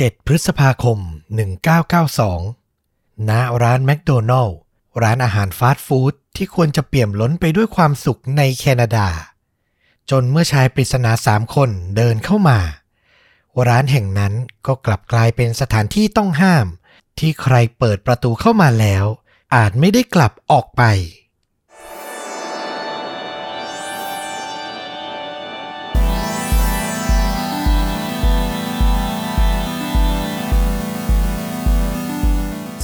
7 พฤษภาคม 1992 ณ ร้านแมคโดนัลล์ร้านอาหารฟาสต์ฟู้ดที่ควรจะเปี่ยมล้นไปด้วยความสุขในแคนาดา จนเมื่อชายปริศนาสามคนเดินเข้ามา ร้านแห่งนั้นก็กลับกลายเป็นสถานที่ต้องห้าม ที่ใครเปิดประตูเข้ามาแล้ว อาจไม่ได้กลับออกไป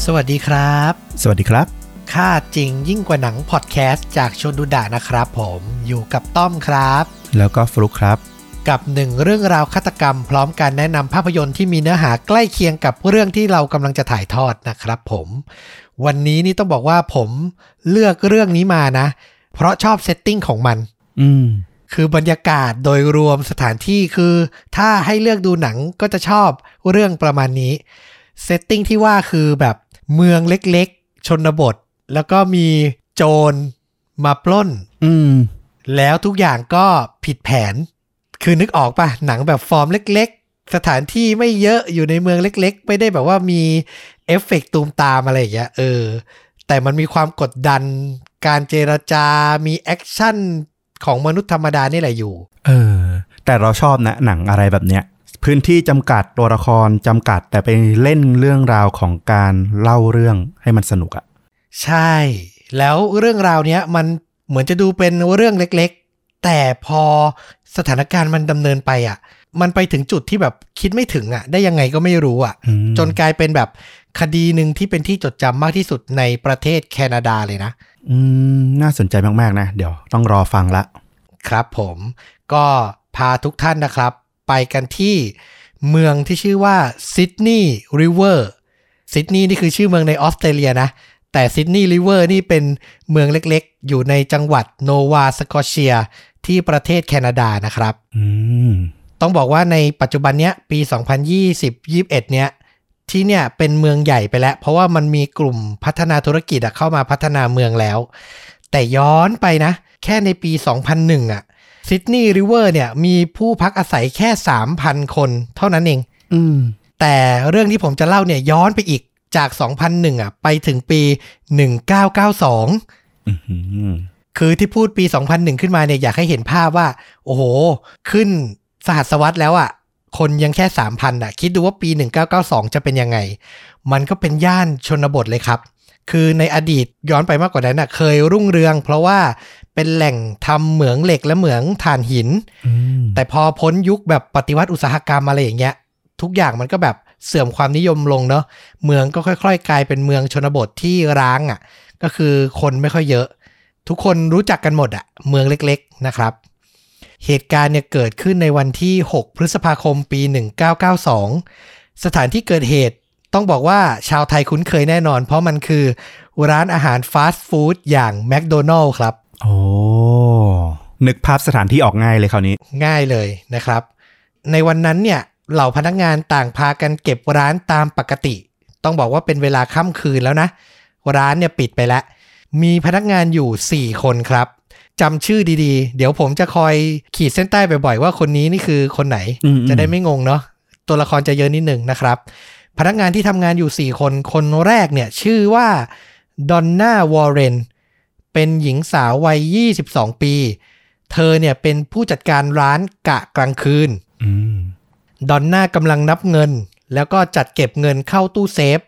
สวัสดีครับ สวัสดีครับ ฆ่าจริงยิ่งกว่าหนังพอดแคสต์จากชวนดูดะนะครับ ผมอยู่กับต้อมครับ แล้วก็ฟลุกครับ กับหนึ่งเรื่องราวฆาตกรรม พร้อมการแนะนำภาพยนตร์ที่มีเนื้อหาใกล้เคียงกับเรื่องที่เรากำลังจะถ่ายทอดนะครับ ผม วันนี้นี่ต้องบอกว่าผมเลือกเรื่องนี้มานะ เพราะชอบ setting ของมัน อืมคือบรรยากาศโดยรวมสถานที่คือ ถ้าให้เลือกดูหนังก็จะชอบเรื่องประมาณนี้ setting ที่ว่าคือแบบ เมืองเล็กๆ ชนบท แล้วก็มีโจรมาปล้น อืม แล้วทุกอย่างก็ผิดแผน คือนึกออกปะหนังแบบฟอร์มเล็ก ๆ สถานที่ไม่เยอะอยู่ในเมืองเล็ก ๆ ไม่ได้แบบว่ามีเอฟเฟกต์ตูมตามอะไรอย่างเงี้ยเออ แต่มันมีความกดดัน การเจรจา มี action ของมนุษย์ธรรมดานี่แหละอยู่ เออ แต่เราชอบนะหนังอะไรแบบเนี้ย พื้นที่จำกัดตัวละครจำกัด แต่ไปเล่นเรื่องราวของการเล่าเรื่องให้มันสนุกอะใช่ แล้วเรื่องราวเนี้ยมันเหมือนจะดูเป็นเรื่องเล็กๆ แต่พอสถานการณ์มันดำเนินไปอะมันไปถึงจุดที่แบบคิดไม่ถึงอะได้ยังไงก็ไม่รู้อะอืมจนกลายเป็นแบบคดีหนึ่งที่เป็นที่จดจำมากที่สุดในประเทศแคนาดาเลยนะอืมน่าสนใจมากๆนะ เดี๋ยวต้องรอฟังละ ครับผมก็พาทุกท่านนะครับ ไปกันที่เมืองที่ชื่อว่าซิดนีย์ริเวอร์ซิดนีย์นี่คือชื่อเมืองในออสเตรเลียนะ แต่ซิดนีย์ริเวอร์นี่เป็นเมืองเล็กๆ อยู่ในจังหวัดโนวาสกอเชียที่ประเทศแคนาดานะครับอืมต้องบอกว่าในปัจจุบันเนี้ยปี 2020-21 เนี้ยที่เนี่ยเป็นเมืองใหญ่ไปแล้ว เพราะว่ามันมีกลุ่มพัฒนาธุรกิจอะเข้ามาพัฒนาเมืองแล้ว แต่ย้อนไปนะ แค่ในปี 2001อะ ซิดนีย์ริเวอร์เนี่ย มีผู้พักอาศัยแค่ 3,000 คนเท่านั้นเองอืมแต่เรื่องที่ผมจะเล่าเนี่ยย้อนไปอีกจาก 2001 อะ ไปถึงปี 1992อืมคือที่พูดปี 2001 ขึ้นมาเนี่ยอยากให้เห็นภาพว่า โอ้โห ขึ้นสหัสวรรษแล้วอะ่ะ คนยังแค่ 3,000 อะ คิดดูว่าปี 1992 จะเป็นยังไง มันก็เป็นย่านชนบทเลยครับ คือในอดีตย้อนไปมากกว่านั้นอะเคยรุ่งเรือง เพราะว่าเป็นแหล่งทำเหมืองเหล็กและเหมืองถ่านหินอืมแต่พอพ้นยุคแบบปฏิวัติอุตสาหกรรมอะไรอย่างเงี้ย ทุกอย่างมันก็แบบเสื่อมความนิยมลงเนาะเมืองก็ค่อย ๆ กลายเป็นเมืองชนบทที่ร้างอะ่ะ ก็คือคนไม่ค่อยเยอะ ทุกคนรู้จักกันหมดอะ่ะ เมืองเล็กๆนะครับ เหตุการณ์เนี่ยเกิดขึ้นในวันที่ 6 พฤษภาคมปี 1992 สถานที่เกิดเหตุ ต้องบอกว่าชาวไทยคุ้นเคยแน่นอน เพราะมันคือร้านอาหารฟาสต์ฟู้ดอย่างแมคโดนัลล์ครับ โอ้ นึกภาพสถานที่ออกง่ายเลยคราวนี้ ง่ายเลยนะครับ ในวันนั้นเนี่ยเหล่าพนักงานต่างพากันเก็บร้านตามปกติ ต้องบอกว่าเป็นเวลาค่ำคืนแล้วนะ ร้านเนี่ยปิดไปแล้ว มีพนักงานอยู่ 4 คนครับจำชื่อดีๆ เดี๋ยวผมจะคอยขีดเส้นใต้บ่อยๆ ว่าคนนี้นี่คือคนไหนอืมๆจะได้ไม่งงเนาะ ตัวละครจะเยอะนิดหนึ่งนะครับ พนักงานที่ทำงานอยู่ 4 คน คนแรกเนี่ยชื่อว่าดอนน่าวอร์เรนเป็นหญิงสาววัย 22 ปี เธอเนี่ยเป็นผู้จัดการร้านกะกลางคืนอืมดอนน่ากำลังนับเงิน แล้วก็จัดเก็บเงินเข้าตู้เซฟ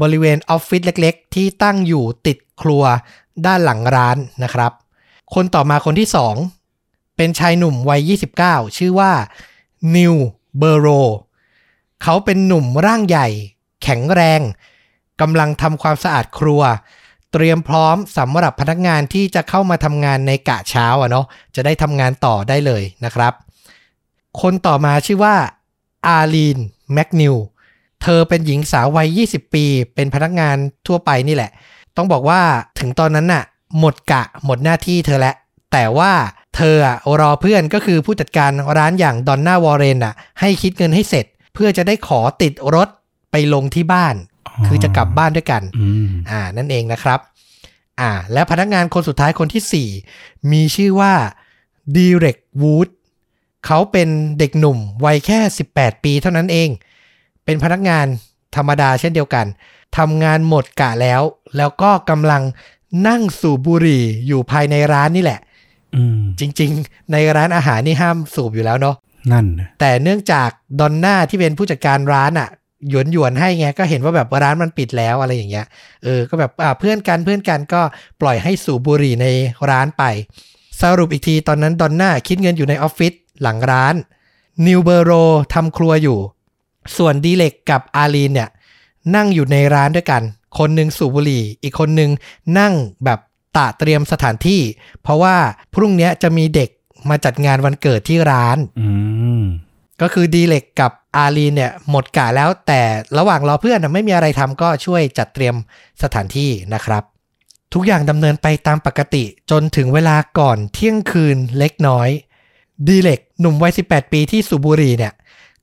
บริเวณออฟฟิศเล็กๆ ที่ตั้งอยู่ติดครัวด้านหลังร้านนะครับ คนต่อมาคนที่2เป็นชายหนุ่มวัย 29 ชื่อว่านิวเบอโร เขาเป็นหนุ่มร่างใหญ่ แข็งแรงกำลังทำความสะอาดครัว เตรียมพร้อมสำหรับพนักงานที่จะเข้ามาทำงานในกะเช้าอะเนาะจะได้ทำงานต่อได้เลยนะครับ คนต่อมาชื่อว่าอารีนแมกนิวเธอเป็นหญิงสาววัย 20 ปี เป็นพนักงานทั่วไปนี่แหละ ต้องบอกว่าถึงตอนนั้นน่ะ หมดกะหมดหน้าที่เธอแล้วแต่ว่าเธอรอเพื่อนก็คือผู้จัดการร้านอย่างดอนน่าวอร์เรนอะให้คิดเงินให้เสร็จ เพื่อจะได้ขอติดรถไปลงที่บ้าน คือจะกลับบ้านด้วยกันอืมอ่า นั่นเองนะครับ อ่า และพนักงานคนสุดท้ายคนที่ 4 มีชื่อว่าดีเรกวูดเขาเป็นเด็กหนุ่มวัยแค่ 18 ปีเท่านั้นเอง เป็นพนักงานธรรมดาเช่นเดียวกันทำงานหมดกะแล้ว แล้วก็กำลังนั่งสูบบุหรี่อยู่ภายในร้านนี่แหละอืมจริง ๆ ในร้านอาหารนี่ห้ามสูบอยู่แล้วเนาะ นั่น แต่เนื่องจากดอนน่าที่เป็นผู้จัดการร้านอะ่ะหยวนหยวนๆให้ไงก็เห็นว่าแบบร้านมันปิดแล้วอะไรอย่างเงี้ยเออก็แบบอ่าเพื่อนกันเพื่อนกันก็ปล่อยให้สูบบุหรี่ในร้านไป สรุปอีกทีตอนนั้นดอนน่าคิดเงินอยู่ในออฟฟิศหลังร้านนิวเบโรทำครัวอยู่ ส่วนดีเล็กกับอาลีนเนี่ย นั่งอยู่ในร้านด้วยกัน คนหนึ่งสูบบุหรี่ อีกคนหนึ่งนั่งแบบตะเตรียมสถานที่ เพราะว่าพรุ่งนี้จะมีเด็ก มาจัดงานวันเกิดที่ร้านอืมก็คือดีเล็กกับอาลีนเนี่ยหมดกะแล้วแต่ระหว่างรอเพื่อนน่ะไม่มีอะไรทำก็ช่วยจัดเตรียมสถานที่นะครับ ทุกอย่างดำเนินไปตามปกติจนถึงเวลาก่อนเที่ยงคืนเล็กน้อย ดีเล็กหนุ่มวัย 18 ปีที่สุบุรีเนี่ย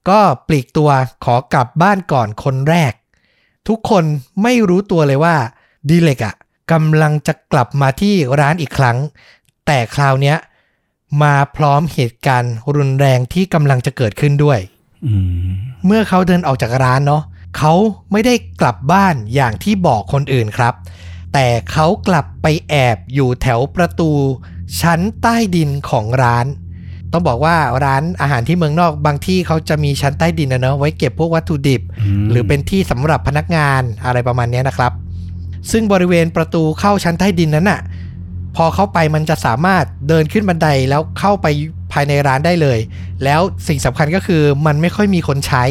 ก็ปลีกตัวขอกลับบ้านก่อนคนแรก ทุกคนไม่รู้ตัวเลยว่าดีเล็กอะกำลังจะกลับมาที่ร้านอีกครั้ง แต่คราวเนี้ย มาพร้อมเหตุการณ์รุนแรงที่กำลังจะเกิดขึ้นด้วยอืมเมื่อเขาเดินออกจากร้านเนาะเขาไม่ได้กลับบ้านอย่างที่บอกคนอื่นครับ แต่เขากลับไปแอบอยู่แถวประตู ชั้นใต้ดินของร้าน ต้องบอกว่าร้านอาหารที่เมืองนอกบางที่เขาจะมีชั้นใต้ดินนะเนาะไว้เก็บพวกวัตถุดิบมหรือเป็นที่สำหรับพนักงานอะไรประมาณเนี้ยนะครับ ซึ่งบริเวณประตูเข้าชั้นใต้ดินนั้นน่ะ พอเข้าไปมันจะสามารถเดินขึ้นบันไดแล้วเข้าไปภายในร้านได้เลย แล้วสิ่งสำคัญก็คือมันไม่ค่อยมีคนใช้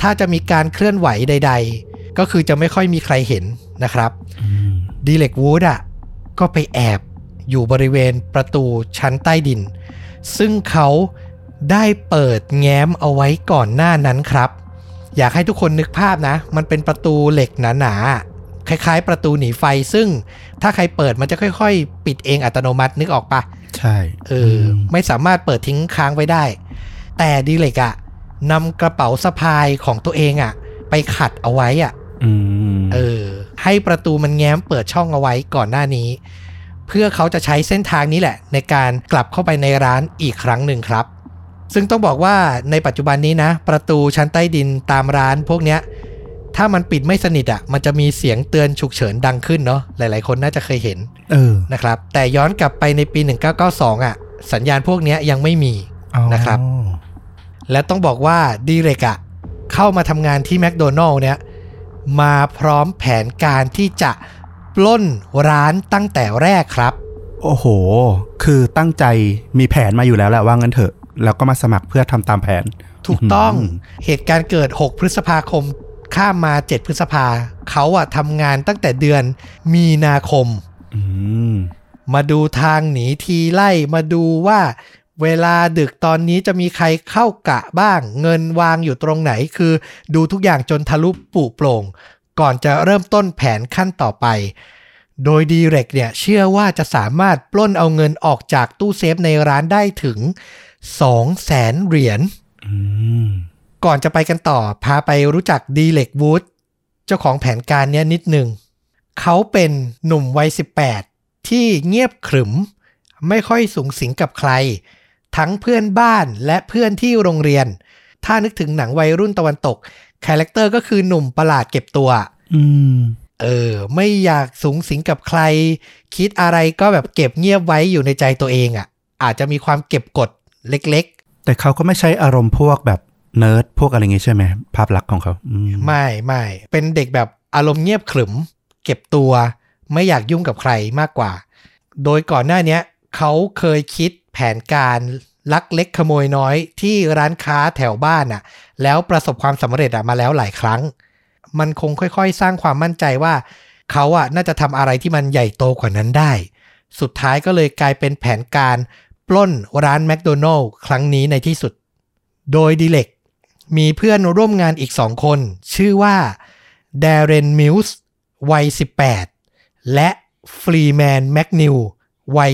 ถ้าจะมีการเคลื่อนไหวใด ๆ ก็คือจะไม่ค่อยมีใครเห็นนะครับดีเล็กวูดอะก็ไปแอบอยู่บริเวณประตูชั้นใต้ดิน ซึ่งเขาได้เปิดแง้มเอาไว้ก่อนหน้านั้นครับ อยากให้ทุกคนนึกภาพนะ มันเป็นประตูเหล็กหนาๆ คล้าย ๆ ประตูหนีไฟซึ่งถ้าใครเปิดมันจะค่อย ๆ ปิดเองอัตโนมัตินึกออกปะใช่เอออไม่สามารถเปิดทิ้งค้างไว้ได้ แต่ดีเล็กอะนำกระเป๋าสะพายของตัวเองอะไปขัดเอาไว้อะอืมเออ ให้ประตูมันแง้มเปิดช่องเอาไว้ก่อนหน้านี้ เพื่อเขาจะใช้เส้นทางนี้แหละ ในการกลับเข้าไปในร้านอีกครั้งหนึ่งครับ ซึ่งต้องบอกว่าในปัจจุบันนี้นะ ประตูชั้นใต้ดินตามร้านพวกเนี้ย ถ้ามันปิดไม่สนิทอะ่ะ มันจะมีเสียงเตือนฉุกเฉินดังขึ้นเนาะหลาย ๆ คนน่าจะเคยเห็นเออนะครับ แต่ย้อนกลับไปในปี 1992 อะ สัญญาณพวกเนี้ยยังไม่มีอ๋อนะครับ และต้องบอกว่าดีเรกอะเข้ามาทำงานที่แมคโดนัลล์เนี่ยมาพร้อมแผนการที่จะปล้นร้านตั้งแต่แรกครับ โอ้โห คือตั้งใจมีแผนมาอยู่แล้วแหละว่างั้นเถอะ แล้วก็มาสมัครเพื่อทำตามแผน ถูกต้องอืมเหตุการณ์เกิด 6 พฤษภาคม ข้ามมา 7 พฤษภาเขาอะทำงานตั้งแต่เดือนมีนาคมอืมมาดูทางหนีทีไล่มาดูว่าเวลาดึกตอนนี้จะมีใครเข้ากะบ้าง เงินวางอยู่ตรงไหนคือ ดูทุกอย่างจนทะลุปลุโปร่ง ก่อนจะเริ่มต้นแผนขั้นต่อไป โดยดีเรกเนี่ยเชื่อว่าจะสามารถปล้นเอาเงินออกจากตู้เซฟในร้านได้ถึง2แสนเหรียญอืม ก่อนจะไปกันต่อ พาไปรู้จักดีเล็กวูดเจ้าของแผนการเนี้ยนิดหนึ่ง เขาเป็นหนุ่มวัย 18 ที่เงียบขรึม ไม่ค่อยสุงสิงกับใคร ทั้งเพื่อนบ้านและเพื่อนที่โรงเรียน ถ้านึกถึงหนังวัยรุ่นตะวันตก character ก็คือหนุ่มประหลาดเก็บตัว อืม เออ ไม่อยากสุงสิงกับใคร คิดอะไรก็แบบเก็บเงียบไว้อยู่ในใจตัวเองอะ่ะ อาจจะมีความเก็บกดเล็ก ๆ แต่เขาก็ไม่ใช้อารมณ์พวกแบบ เนิร์ดพวกอะไรเงี้ยใช่ไหม ภาพลักษณ์ของเขาไม่ไม่เป็นเด็กแบบอารมณ์เงียบขรึม เก็บตัวไม่อยากยุ่งกับใครมากกว่า โดยก่อนหน้านี้เขาเคยคิดแผนการลักเล็กขโมยน้อยที่ร้านค้าแถวบ้านอะ แล้วประสบความสำเร็จอะมาแล้วหลายครั้ง มันคงค่อยๆ สร้างความมั่นใจว่าเขาอะน่าจะทำอะไรที่มันใหญ่โตกว่านั้นได้ สุดท้ายก็เลยกลายเป็นแผนการปล้นร้านแมคโดนัลด์ครั้งนี้ในที่สุด โดยดีเล็ก มีเพื่อนร่วมงานอีกสองคน ชื่อว่าดาเรนมิลส์วัย 18 และฟรีแมนแมคนีลวัย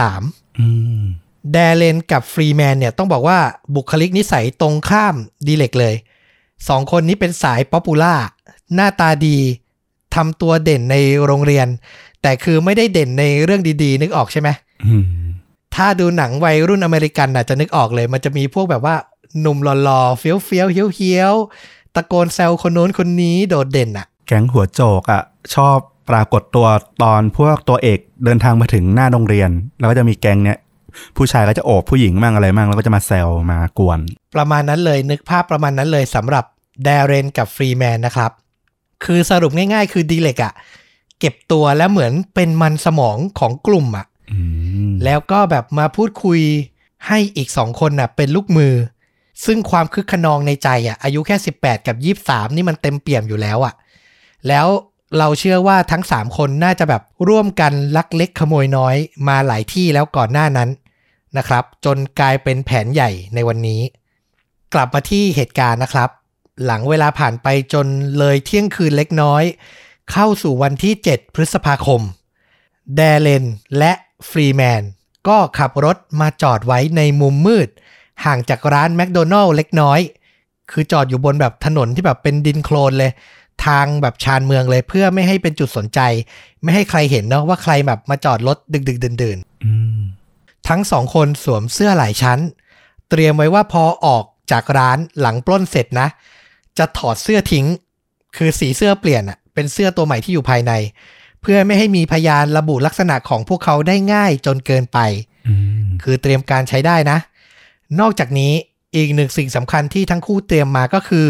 23อืมดาเรนกับฟรีแมนเนี่ยต้องบอกว่าบุคลิกนิสัยตรงข้ามดีเล็กเลยสองคนนี้เป็นสาย popular หน้าตาดีทำตัวเด่นในโรงเรียน แต่คือไม่ได้เด่นในเรื่องดีๆ นึกออกใช่ไหมอืมถ้าดูหนังวัยรุ่นอเมริกันน่ะจะนึกออกเลย มันจะมีพวกแบบว่า หนุ่มหล่อๆเฟี้ยวเฟี้ยวๆเฮี้ยวเฮี้ยวๆตะโกนแซวคนโน้นคนนี้โดดเด่นอะแก๊งหัวโจกอะชอบปรากฏตัวตอนพวกตัวเอกเดินทางมาถึงหน้าโรงเรียน แล้วก็จะมีแก๊งเนี้ยผู้ชายก็จะโอบผู้หญิงมั่งอะไรมั่งแล้วก็จะมาแซวมากวน ประมาณนั้นเลยนึกภาพประมาณนั้นเลยสำหรับแดเรนกับฟรีแมนนะครับ คือสรุปง่ายๆ คือดีเล็กอะเก็บตัวแล้วเหมือนเป็นมันสมองของกลุ่มอะอืมแล้วก็แบบมาพูดคุยให้อีกสองคนน่ะเป็นลูกมือ ซึ่งความคึกขนองในใจอะอายุแค่ 18 กับ 23 นี่มันเต็มเปี่ยมอยู่แล้วอะ แล้วเราเชื่อว่าทั้ง 3 คนน่าจะแบบร่วมกันลักเล็กขโมยน้อยมาหลายที่แล้วก่อนหน้านั้นนะครับ จนกลายเป็นแผนใหญ่ในวันนี้ กลับมาที่เหตุการณ์นะครับ หลังเวลาผ่านไปจนเลยเที่ยงคืนเล็กน้อย เข้าสู่วันที่ 7 พฤษภาคม แดเลนและฟรีแมนก็ขับรถมาจอดไว้ในมุมมืด ห่างจากร้านแมคโดนัลล์เล็กน้อย คือจอดอยู่บนแบบถนนที่แบบเป็นดินโคลนเลย ทางแบบชานเมืองเลยเพื่อไม่ให้เป็นจุดสนใจ ไม่ให้ใครเห็นเนาะว่าใครแบบมาจอดรถดึกๆดื่นๆอืมทั้งสองคนสวมเสื้อหลายชั้น เตรียมไว้ว่าพอออกจากร้านหลังปล้นเสร็จนะ จะถอดเสื้อทิ้ง คือสีเสื้อเปลี่ยนอะเป็นเสื้อตัวใหม่ที่อยู่ภายใน เพื่อไม่ให้มีพยานระบุลักษณะของพวกเขาได้ง่ายจนเกินไปอืมคือเตรียมการใช้ได้นะ นอกจากนี้อีกหนึ่งสิ่งสำคัญที่ทั้งคู่เตรียมมาก็คือ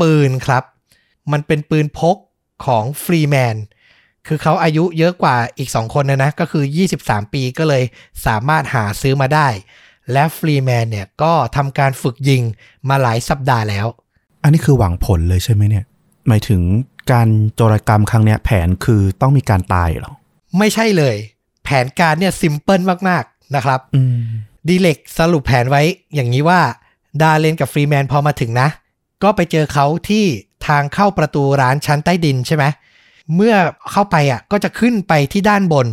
ปืนครับ มันเป็นปืนพกของฟรีแมนคือเขาอายุเยอะกว่าอีก 2 คนนะนะ ก็คือ 23 ปีก็เลยสามารถหาซื้อมาได้ และฟรีแมนเนี่ยก็ทำการฝึกยิงมาหลายสัปดาห์แล้ว อันนี้คือหวังผลเลยใช่ไหมเนี่ย หมายถึงการโจรกรรมครั้งเนี้ยแผนคือต้องมีการตายเหรอ ไม่ใช่เลย แผนการเนี่ย simple มาก ๆ นะครับอืม ดีเล็กสรุปแผนไว้อย่างนี้ว่า ดาเรนกับฟรีแมนพอมาถึงนะ ก็ไปเจอเขาที่ทางเข้าประตูร้านชั้นใต้ดินใช่ไหมเมื่อเข้าไปอะก็จะขึ้นไปที่ด้านบน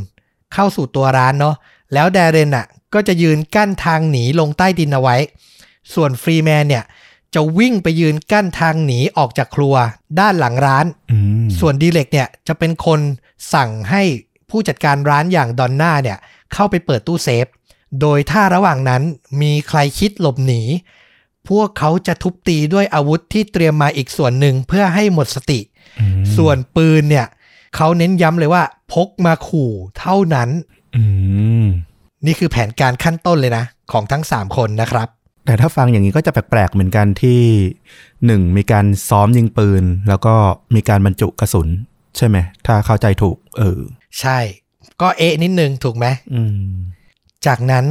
เข้าสู่ตัวร้านเนาะแล้วดาเรนอะก็จะยืนกั้นทางหนีลงใต้ดินเอาไว้ ส่วนฟรีแมนเนี่ยจะวิ่งไปยืนกั้นทางหนีออกจากครัวด้านหลังร้านอืมส่วนดีเล็กเนี่ยจะเป็นคนสั่งให้ผู้จัดการร้านอย่างดอนน่าเนี่ยเข้าไปเปิดตู้เซฟ โดยถ้าระหว่างนั้นมีใครคิดหลบหนี พวกเขาจะทุบตีด้วยอาวุธที่เตรียมมาอีกส่วนหนึ่งเพื่อให้หมดสติอืมส่วนปืนเนี่ย เขาเน้นย้ำเลยว่า พกมาขู่เท่านั้นอืมนี่คือแผนการขั้นต้นเลยนะ ของทั้ง3คนนะครับ แต่ถ้าฟังอย่างนี้ก็จะแปลกๆเหมือนกันที่หนึ่งมีการซ้อมยิงปืน แล้วก็มีการบรรจุกระสุน ใช่ไหม ถ้าเข้าใจถูก เออ ใช่ ก็เอะนิดนึงถูกไหมอืม จากนั้น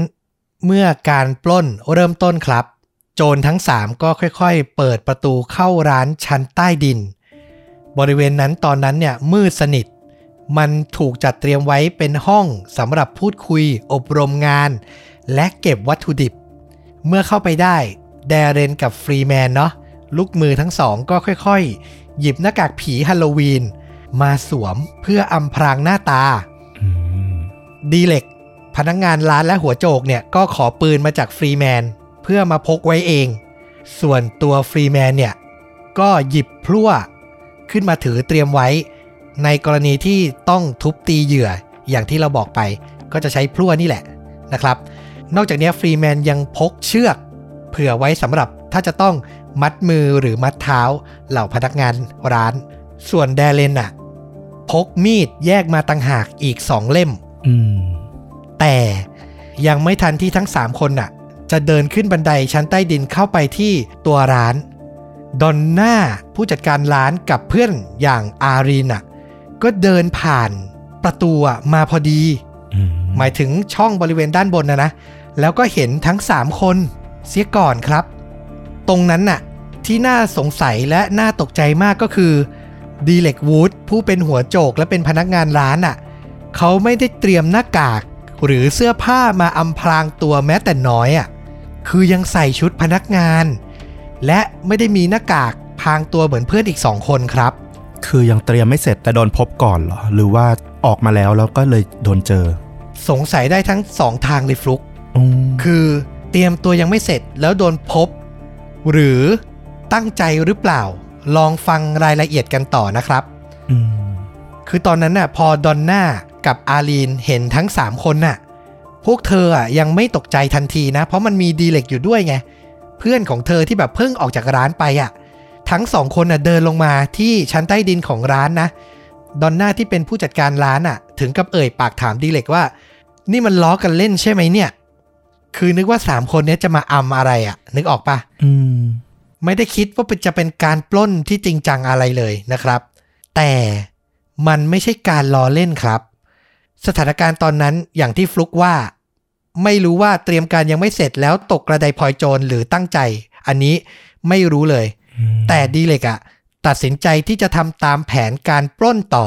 เมื่อการปล้นเริ่มต้นครับ โจรทั้ง 3 ก็ค่อยๆ เปิดประตูเข้าร้านชั้นใต้ดิน บริเวณนั้นตอนนั้นเนี่ยมืดสนิท มันถูกจัดเตรียมไว้เป็นห้องสำหรับพูดคุยอบรมงาน และเก็บวัตถุดิบ เมื่อเข้าไปได้ดาเรนกับฟรีแมนเนาะลูกมือทั้งสองก็ค่อยๆ หยิบหน้ากากผีฮัลโลวีน มาสวมเพื่ออำพรางหน้าตาอืมดีเล็ก พนักงานร้านและหัวโจกเนี่ยก็ขอปืนมาจากฟรีแมนเพื่อมาพกไว้เอง ส่วนตัวฟรีแมนเนี่ยก็หยิบพลั่วขึ้นมาถือเตรียมไว้ ในกรณีที่ต้องทุบตีเหยื่ออย่างที่เราบอกไป ก็จะใช้พลั่วนี่แหละนะครับ นอกจากนี้ฟรีแมนยังพกเชือก เผื่อไว้สำหรับถ้าจะต้องมัดมือหรือมัดเท้าเหล่าพนักงานร้าน ส่วนแดเลนน่ะพกมีดแยกมาต่างหากอีกสองเล่มม แต่ยังไม่ทันที่ทั้ง 3 คนน่ะ จะเดินขึ้นบันไดชั้นใต้ดินเข้าไปที่ตัวร้านดอนน่าผู้จัดการร้านกับเพื่อนอย่างอารีนน่ะก็เดินผ่านประตูอะมาพอดีอืมหมายถึงช่องบริเวณด้านบนนะนะ แล้วก็เห็นทั้ง 3 คนเสียก่อนครับ ตรงนั้นน่ะที่น่าสงสัยและน่าตกใจมากก็คือดีเล็กวูดผู้เป็นหัวโจกและเป็นพนักงานร้านน่ะเขาไม่ได้เตรียมหน้ากาก หรือเสื้อผ้ามาอำพรางตัวแม้แต่น้อยอะคือยังใส่ชุดพนักงาน และไม่ได้มีหน้ากากพรางตัวเหมือนเพื่อนอีกสองคนครับ คือยังเตรียมไม่เสร็จแต่โดนพบก่อนเหรอ หรือว่าออกมาแล้วแล้วก็เลยโดนเจอ สงสัยได้ทั้งสองทางเลยฟลุกอืมคือเตรียมตัวยังไม่เสร็จแล้วโดนพบ หรือตั้งใจหรือเปล่า ลองฟังรายละเอียดกันต่อนะครับอืมคือตอนนั้นน่ะพอดอนน่า กับอาลีนเห็นทั้ง 3 คนน่ะ พวกเธออะยังไม่ตกใจทันทีนะ เพราะมันมีดีเล็กอยู่ด้วยไง เพื่อนของเธอที่แบบเพิ่งออกจากร้านไปอะแถทั้งสองคนน่ะเดินลงมาที่ชั้นใต้ดินของร้านนะ ดอนน่าที่เป็นผู้จัดการร้านอะ ถึงกับเอ่ยปากถามดีเล็กว่า นี่มันล้อกันเล่นใช่ไหมเนี่ย คือนึกว่าสามคนเนี้ยจะมาอำอะไรอะ นึกออกปะอืม ไม่ได้คิดว่าจะเป็นการปล้นที่จริงจังอะไรเลยนะครับ แต่มันไม่ใช่การล้อเล่นครับ สถานการณ์ตอนนั้นอย่างที่ฟลุกว่า ไม่รู้ว่าเตรียมการยังไม่เสร็จแล้วตกกระไดพลอยโจรหรือตั้งใจ อันนี้ไม่รู้เลย แต่ดีเล็กอะตัดสินใจที่จะทำตามแผนการปล้นต่อ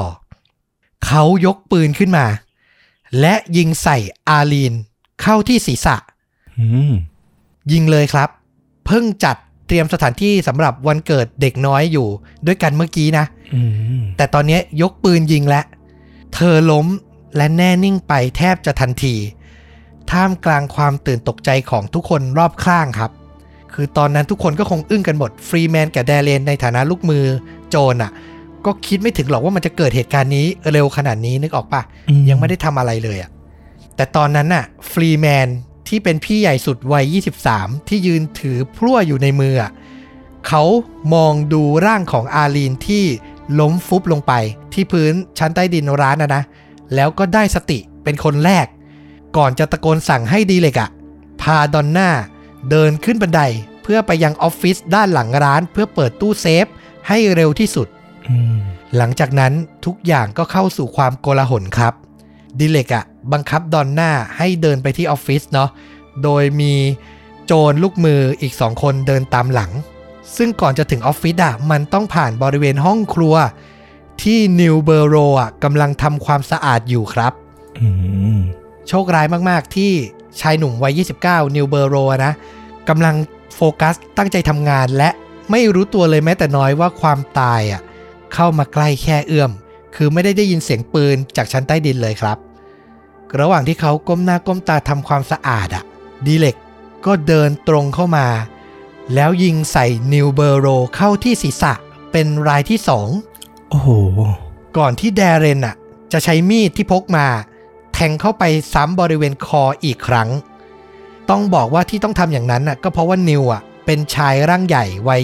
เขายกปืนขึ้นมา และยิงใส่อาลีนเข้าที่ศีรษะอืมยิงเลยครับ เพิ่งจัดเตรียมสถานที่สำหรับวันเกิดเด็กน้อยอยู่ ด้วยกันเมื่อกี้นะอืมแต่ตอนนี้ยกปืนยิงแล้ว เธอล้ม และแน่นิ่งไปแทบจะทันที ท่ามกลางความตื่นตกใจของทุกคนรอบข้างครับ คือตอนนั้นทุกคนก็คงอึ้งกันหมด ฟรีแมนกับแดเรนในฐานะลูกมือโจรอะ ก็คิดไม่ถึงหรอกว่ามันจะเกิดเหตุการณ์นี้เร็วขนาดนี้นึกออกปะยังไม่ได้ทำอะไรเลยอะแต่ตอนนั้นน่ะ ฟรีแมนที่เป็นพี่ใหญ่สุดวัย 23 ที่ยืนถือพลั่วอยู่ในมืออะเขามองดูร่างของอาลีนที่ล้มฟุบลงไปที่พื้นชั้นใต้ดินร้านนะนะ แล้วก็ได้สติเป็นคนแรก ก่อนจะตะโกนสั่งให้ดีเล็กอะพาดอนน่าเดินขึ้นบันไดเพื่อไปยังออฟฟิศด้านหลังร้าน เพื่อเปิดตู้เซฟให้เร็วที่สุดอืมหลังจากนั้นทุกอย่างก็เข้าสู่ความโกลาหลครับ ดิเล็กอะบังคับดอนน่าให้เดินไปที่ออฟฟิศเนาะ โดยมีโจรลูกมืออีกสองคนเดินตามหลัง ซึ่งก่อนจะถึงออฟฟิศอะมันต้องผ่านบริเวณห้องครัว ที่นิวเบอร์โรอะกำลังทำความสะอาดอยู่ครับอืมโชคร้ายมาก ๆ ที่ชายหนุ่มวัย 29 นิวเบอร์โรนะกำลังโฟกัสตั้งใจทำงานและไม่รู้ตัวเลยแม้แต่น้อยว่าความตายอะเข้ามาใกล้แค่เอื้อม คือไม่ได้ได้ยินเสียงปืนจากชั้นใต้ดินเลยครับ ระหว่างที่เขาก้มหน้าก้มตาทำความสะอาดอะดีเล็กก็เดินตรงเข้ามา แล้วยิงใส่นิวเบอร์โรเข้าที่ศีรษะเป็นรายที่สอง โอ้โห ก่อนที่แดเรนอะจะใช้มีดที่พกมา แทงเข้าไปซ้ำบริเวณคออีกครั้ง ต้องบอกว่าที่ต้องทำอย่างนั้นน่ะก็เพราะว่านิวอะเป็นชายร่างใหญ่วัย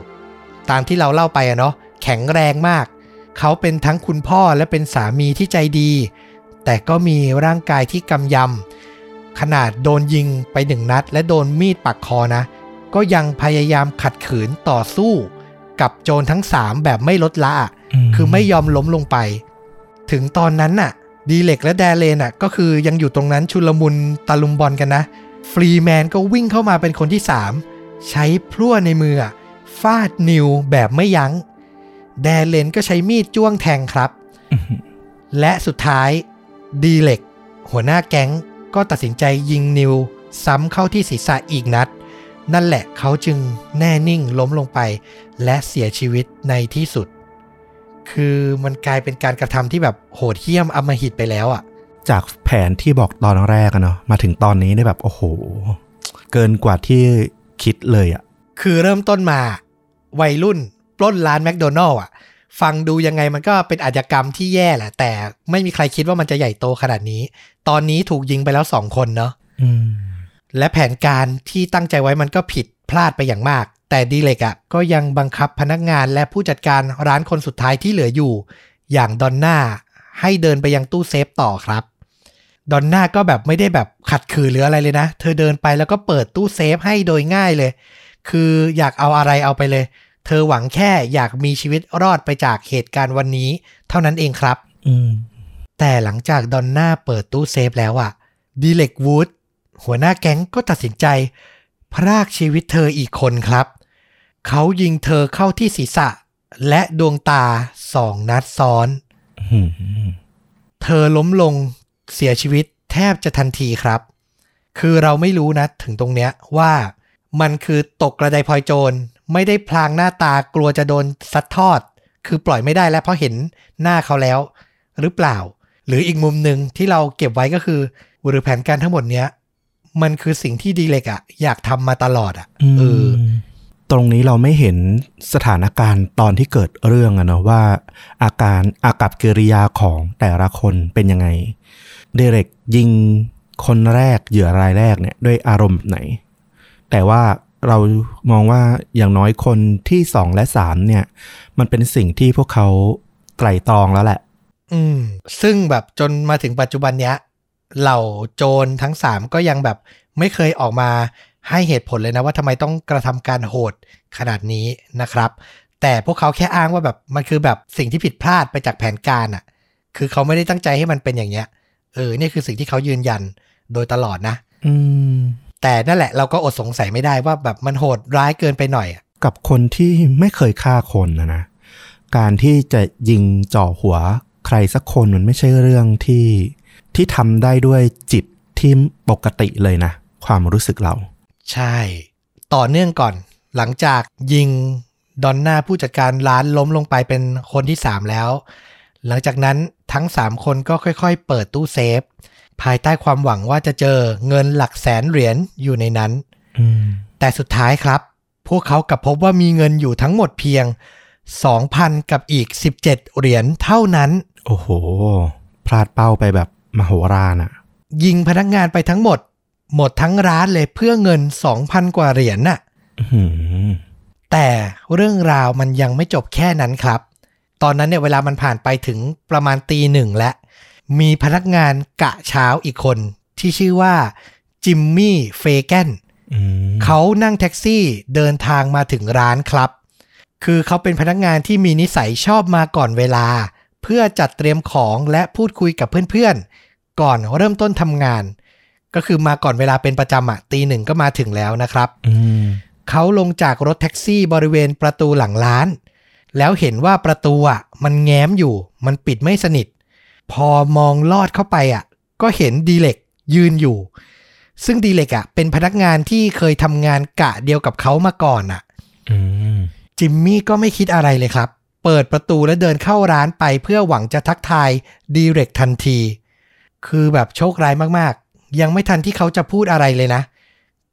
29 ตามที่เราเล่าไปอะเนาะแข็งแรงมาก เขาเป็นทั้งคุณพ่อและเป็นสามีที่ใจดี แต่ก็มีร่างกายที่กำยำ ขนาดโดนยิงไปหนึ่งนัด และโดนมีดปักคอนะ ก็ยังพยายามขัดขืนต่อสู้ กับโจรทั้งสามแบบไม่ลดละอะคือไม่ยอมล้มลงไป ถึงตอนนั้นน่ะ ดีเล็กและแดเลนน่ะ ก็คือยังอยู่ตรงนั้นชุลมุนตะลุมบอลกันนะ ฟรีแมนก็วิ่งเข้ามาเป็นคนที่3ใช้พลั่วในมืออะฟาดนิวแบบไม่ยัง้ง แดเลนก็ใช้มีดจ้วงแทงครับอืมและสุดท้ายดีเล็ก หัวหน้าแก๊งก็ตัดสินใจยิงนิว ซ้ำเข้าที่ศีรษะอีกนัด นั่นแหละเขาจึงแน่นิ่งล้มลงไป และเสียชีวิตในที่สุด คือมันกลายเป็นการกระทำที่แบบโหดเหี้ยมอำมหิตไปแล้วอะ่ะ จากแผนที่บอกตอนแรกอะเนาะมาถึงตอนนี้ได้แบบโอ้โห เกินกว่าที่คิดเลยอะคือเริ่มต้นมา วัยรุ่นปล้นร้านแมคโดนัลล์อะ ฟังดูยังไงมันก็เป็นอาชญากรรมที่แย่แหละ แต่ไม่มีใครคิดว่ามันจะใหญ่โตขนาดนี้ ตอนนี้ถูกยิงไปแล้วสองคนเนาะอืม และแผนการที่ตั้งใจไว้มันก็ผิดพลาดไปอย่างมาก แต่ดีเล็กอะก็ยังบังคับพนักงานและผู้จัดการร้านคนสุดท้ายที่เหลืออยู่ อย่างดอนน่าให้เดินไปยังตู้เซฟต่อครับ ดอนน่าก็แบบไม่ได้แบบขัดขืนหรืออะไรเลยนะ เธอเดินไปแล้วก็เปิดตู้เซฟให้โดยง่ายเลย คืออยากเอาอะไรเอาไปเลย เธอหวังแค่อยากมีชีวิตรอดไปจากเหตุการณ์วันนี้ เท่านั้นเองครับ อืมแต่หลังจากดอนน่าเปิดตู้เซฟแล้วอะดีเล็กวูด หัวหน้าแก๊งก็ตัดสินใจพรากชีวิตเธออีกคนครับ เขายิงเธอเข้าที่ศีรษะและดวงตาสองนัดซ้อน เธอล้มลงเสียชีวิตแทบจะทันทีครับ คือเราไม่รู้นะถึงตรงเนี้ยว่ามันคือตกกระไดพลอยโจร ไม่ได้พลางหน้าตากลัวจะโดนซัดทอด คือปล่อยไม่ได้แล้วเพราะเห็นหน้าเขาแล้ว หรือเปล่า หรืออีกมุมหนึ่งที่เราเก็บไว้ก็คือหรือแผนการทั้งหมดเนี้ย มันคือสิ่งที่ดีเล็กอะอยากทำมาตลอดอะเออตรงนี้เราไม่เห็นสถานการณ์ตอนที่เกิดเรื่องอะเนาะว่า อาการอากับกิริยาของแต่ละคนเป็นยังไง เดเร็กยิงคนแรกเหยื่อรายแรกเนี่ยด้วยอารมณ์แบบไหน แต่ว่าเรามองว่าอย่างน้อยคนที่สองและสามเนี่ย มันเป็นสิ่งที่พวกเขาไตร่ตรองแล้วแหละ อืม ซึ่งแบบจนมาถึงปัจจุบันเนี้ย เหล่าโจรทั้งสามก็ยังแบบไม่เคยออกมาให้เหตุผลเลยนะว่าทำไมต้องกระทำการโหดขนาดนี้นะครับ แต่พวกเขาแค่อ้างว่าแบบมันคือแบบสิ่งที่ผิดพลาดไปจากแผนการอะ่ะ คือเขาไม่ได้ตั้งใจให้มันเป็นอย่างเงี้ย เออนี่คือสิ่งที่เขายืนยันโดยตลอดนะ อืม แต่นั่นแหละเราก็อดสงสัยไม่ได้ว่าแบบมันโหดร้ายเกินไปหน่อยอะกับคนที่ไม่เคยฆ่าคนนะนะ การที่จะยิงจ่อหัวใครสักคนมันไม่ใช่เรื่องที่ ที่ทำได้ด้วยจิตที่ปกติเลยนะ ความรู้สึกเรา ใช่ ต่อเนื่องก่อน หลังจากยิงดอนน่าผู้จัดการร้านล้มลงไปเป็นคนที่3แล้ว หลังจากนั้นทั้ง3คนก็ค่อยๆ เปิดตู้เซฟ ภายใต้ความหวังว่าจะเจอเงินหลักแสนเหรียญอยู่ในนั้นอืมแต่สุดท้ายครับ พวกเขากลับพบว่ามีเงินอยู่ทั้งหมดเพียง 2,000 กับอีก 17 เหรียญเท่านั้น โอ้โห พลาดเป้าไปแบบ มโหฬารอะ ยิงพนักงานไปทั้งหมด หมดทั้งร้านเลยเพื่อเงิน2,000กว่าเหรียญน่ะอื้อหือแต่เรื่องราวมันยังไม่จบแค่นั้นครับ ตอนนั้นเนี่ยเวลามันผ่านไปถึงประมาณตีหนึ่งและมีพนักงานกะเช้าอีกคนที่ชื่อว่าจิมมี่เฟแกนอืมเขานั่งแท็กซี่เดินทางมาถึงร้านครับ คือเขาเป็นพนักงานที่มีนิสัยชอบมาก่อนเวลา เพื่อจัดเตรียมของและพูดคุยกับเพื่อนๆ ก่อนเริ่มต้นทำงาน ก็คือมาก่อนเวลาเป็นประจำอะตีหนึ่งก็มาถึงแล้วนะครับอืมเขาลงจากรถแท็กซี่บริเวณประตูหลังร้าน แล้วเห็นว่าประตูอะมันแง้มอยู่ มันปิดไม่สนิท พอมองลอดเข้าไปอะก็เห็นดีเล็กยืนอยู่ ซึ่งดีเล็กอะเป็นพนักงานที่เคยทำงานกะเดียวกับเขามาก่อนอะอืมจิมมี่ก็ไม่คิดอะไรเลยครับ เปิดประตูและเดินเข้าร้านไปเพื่อหวังจะทักทายดีเร็กทันที คือแบบโชคร้ายมากๆ ยังไม่ทันที่เขาจะพูดอะไรเลยนะ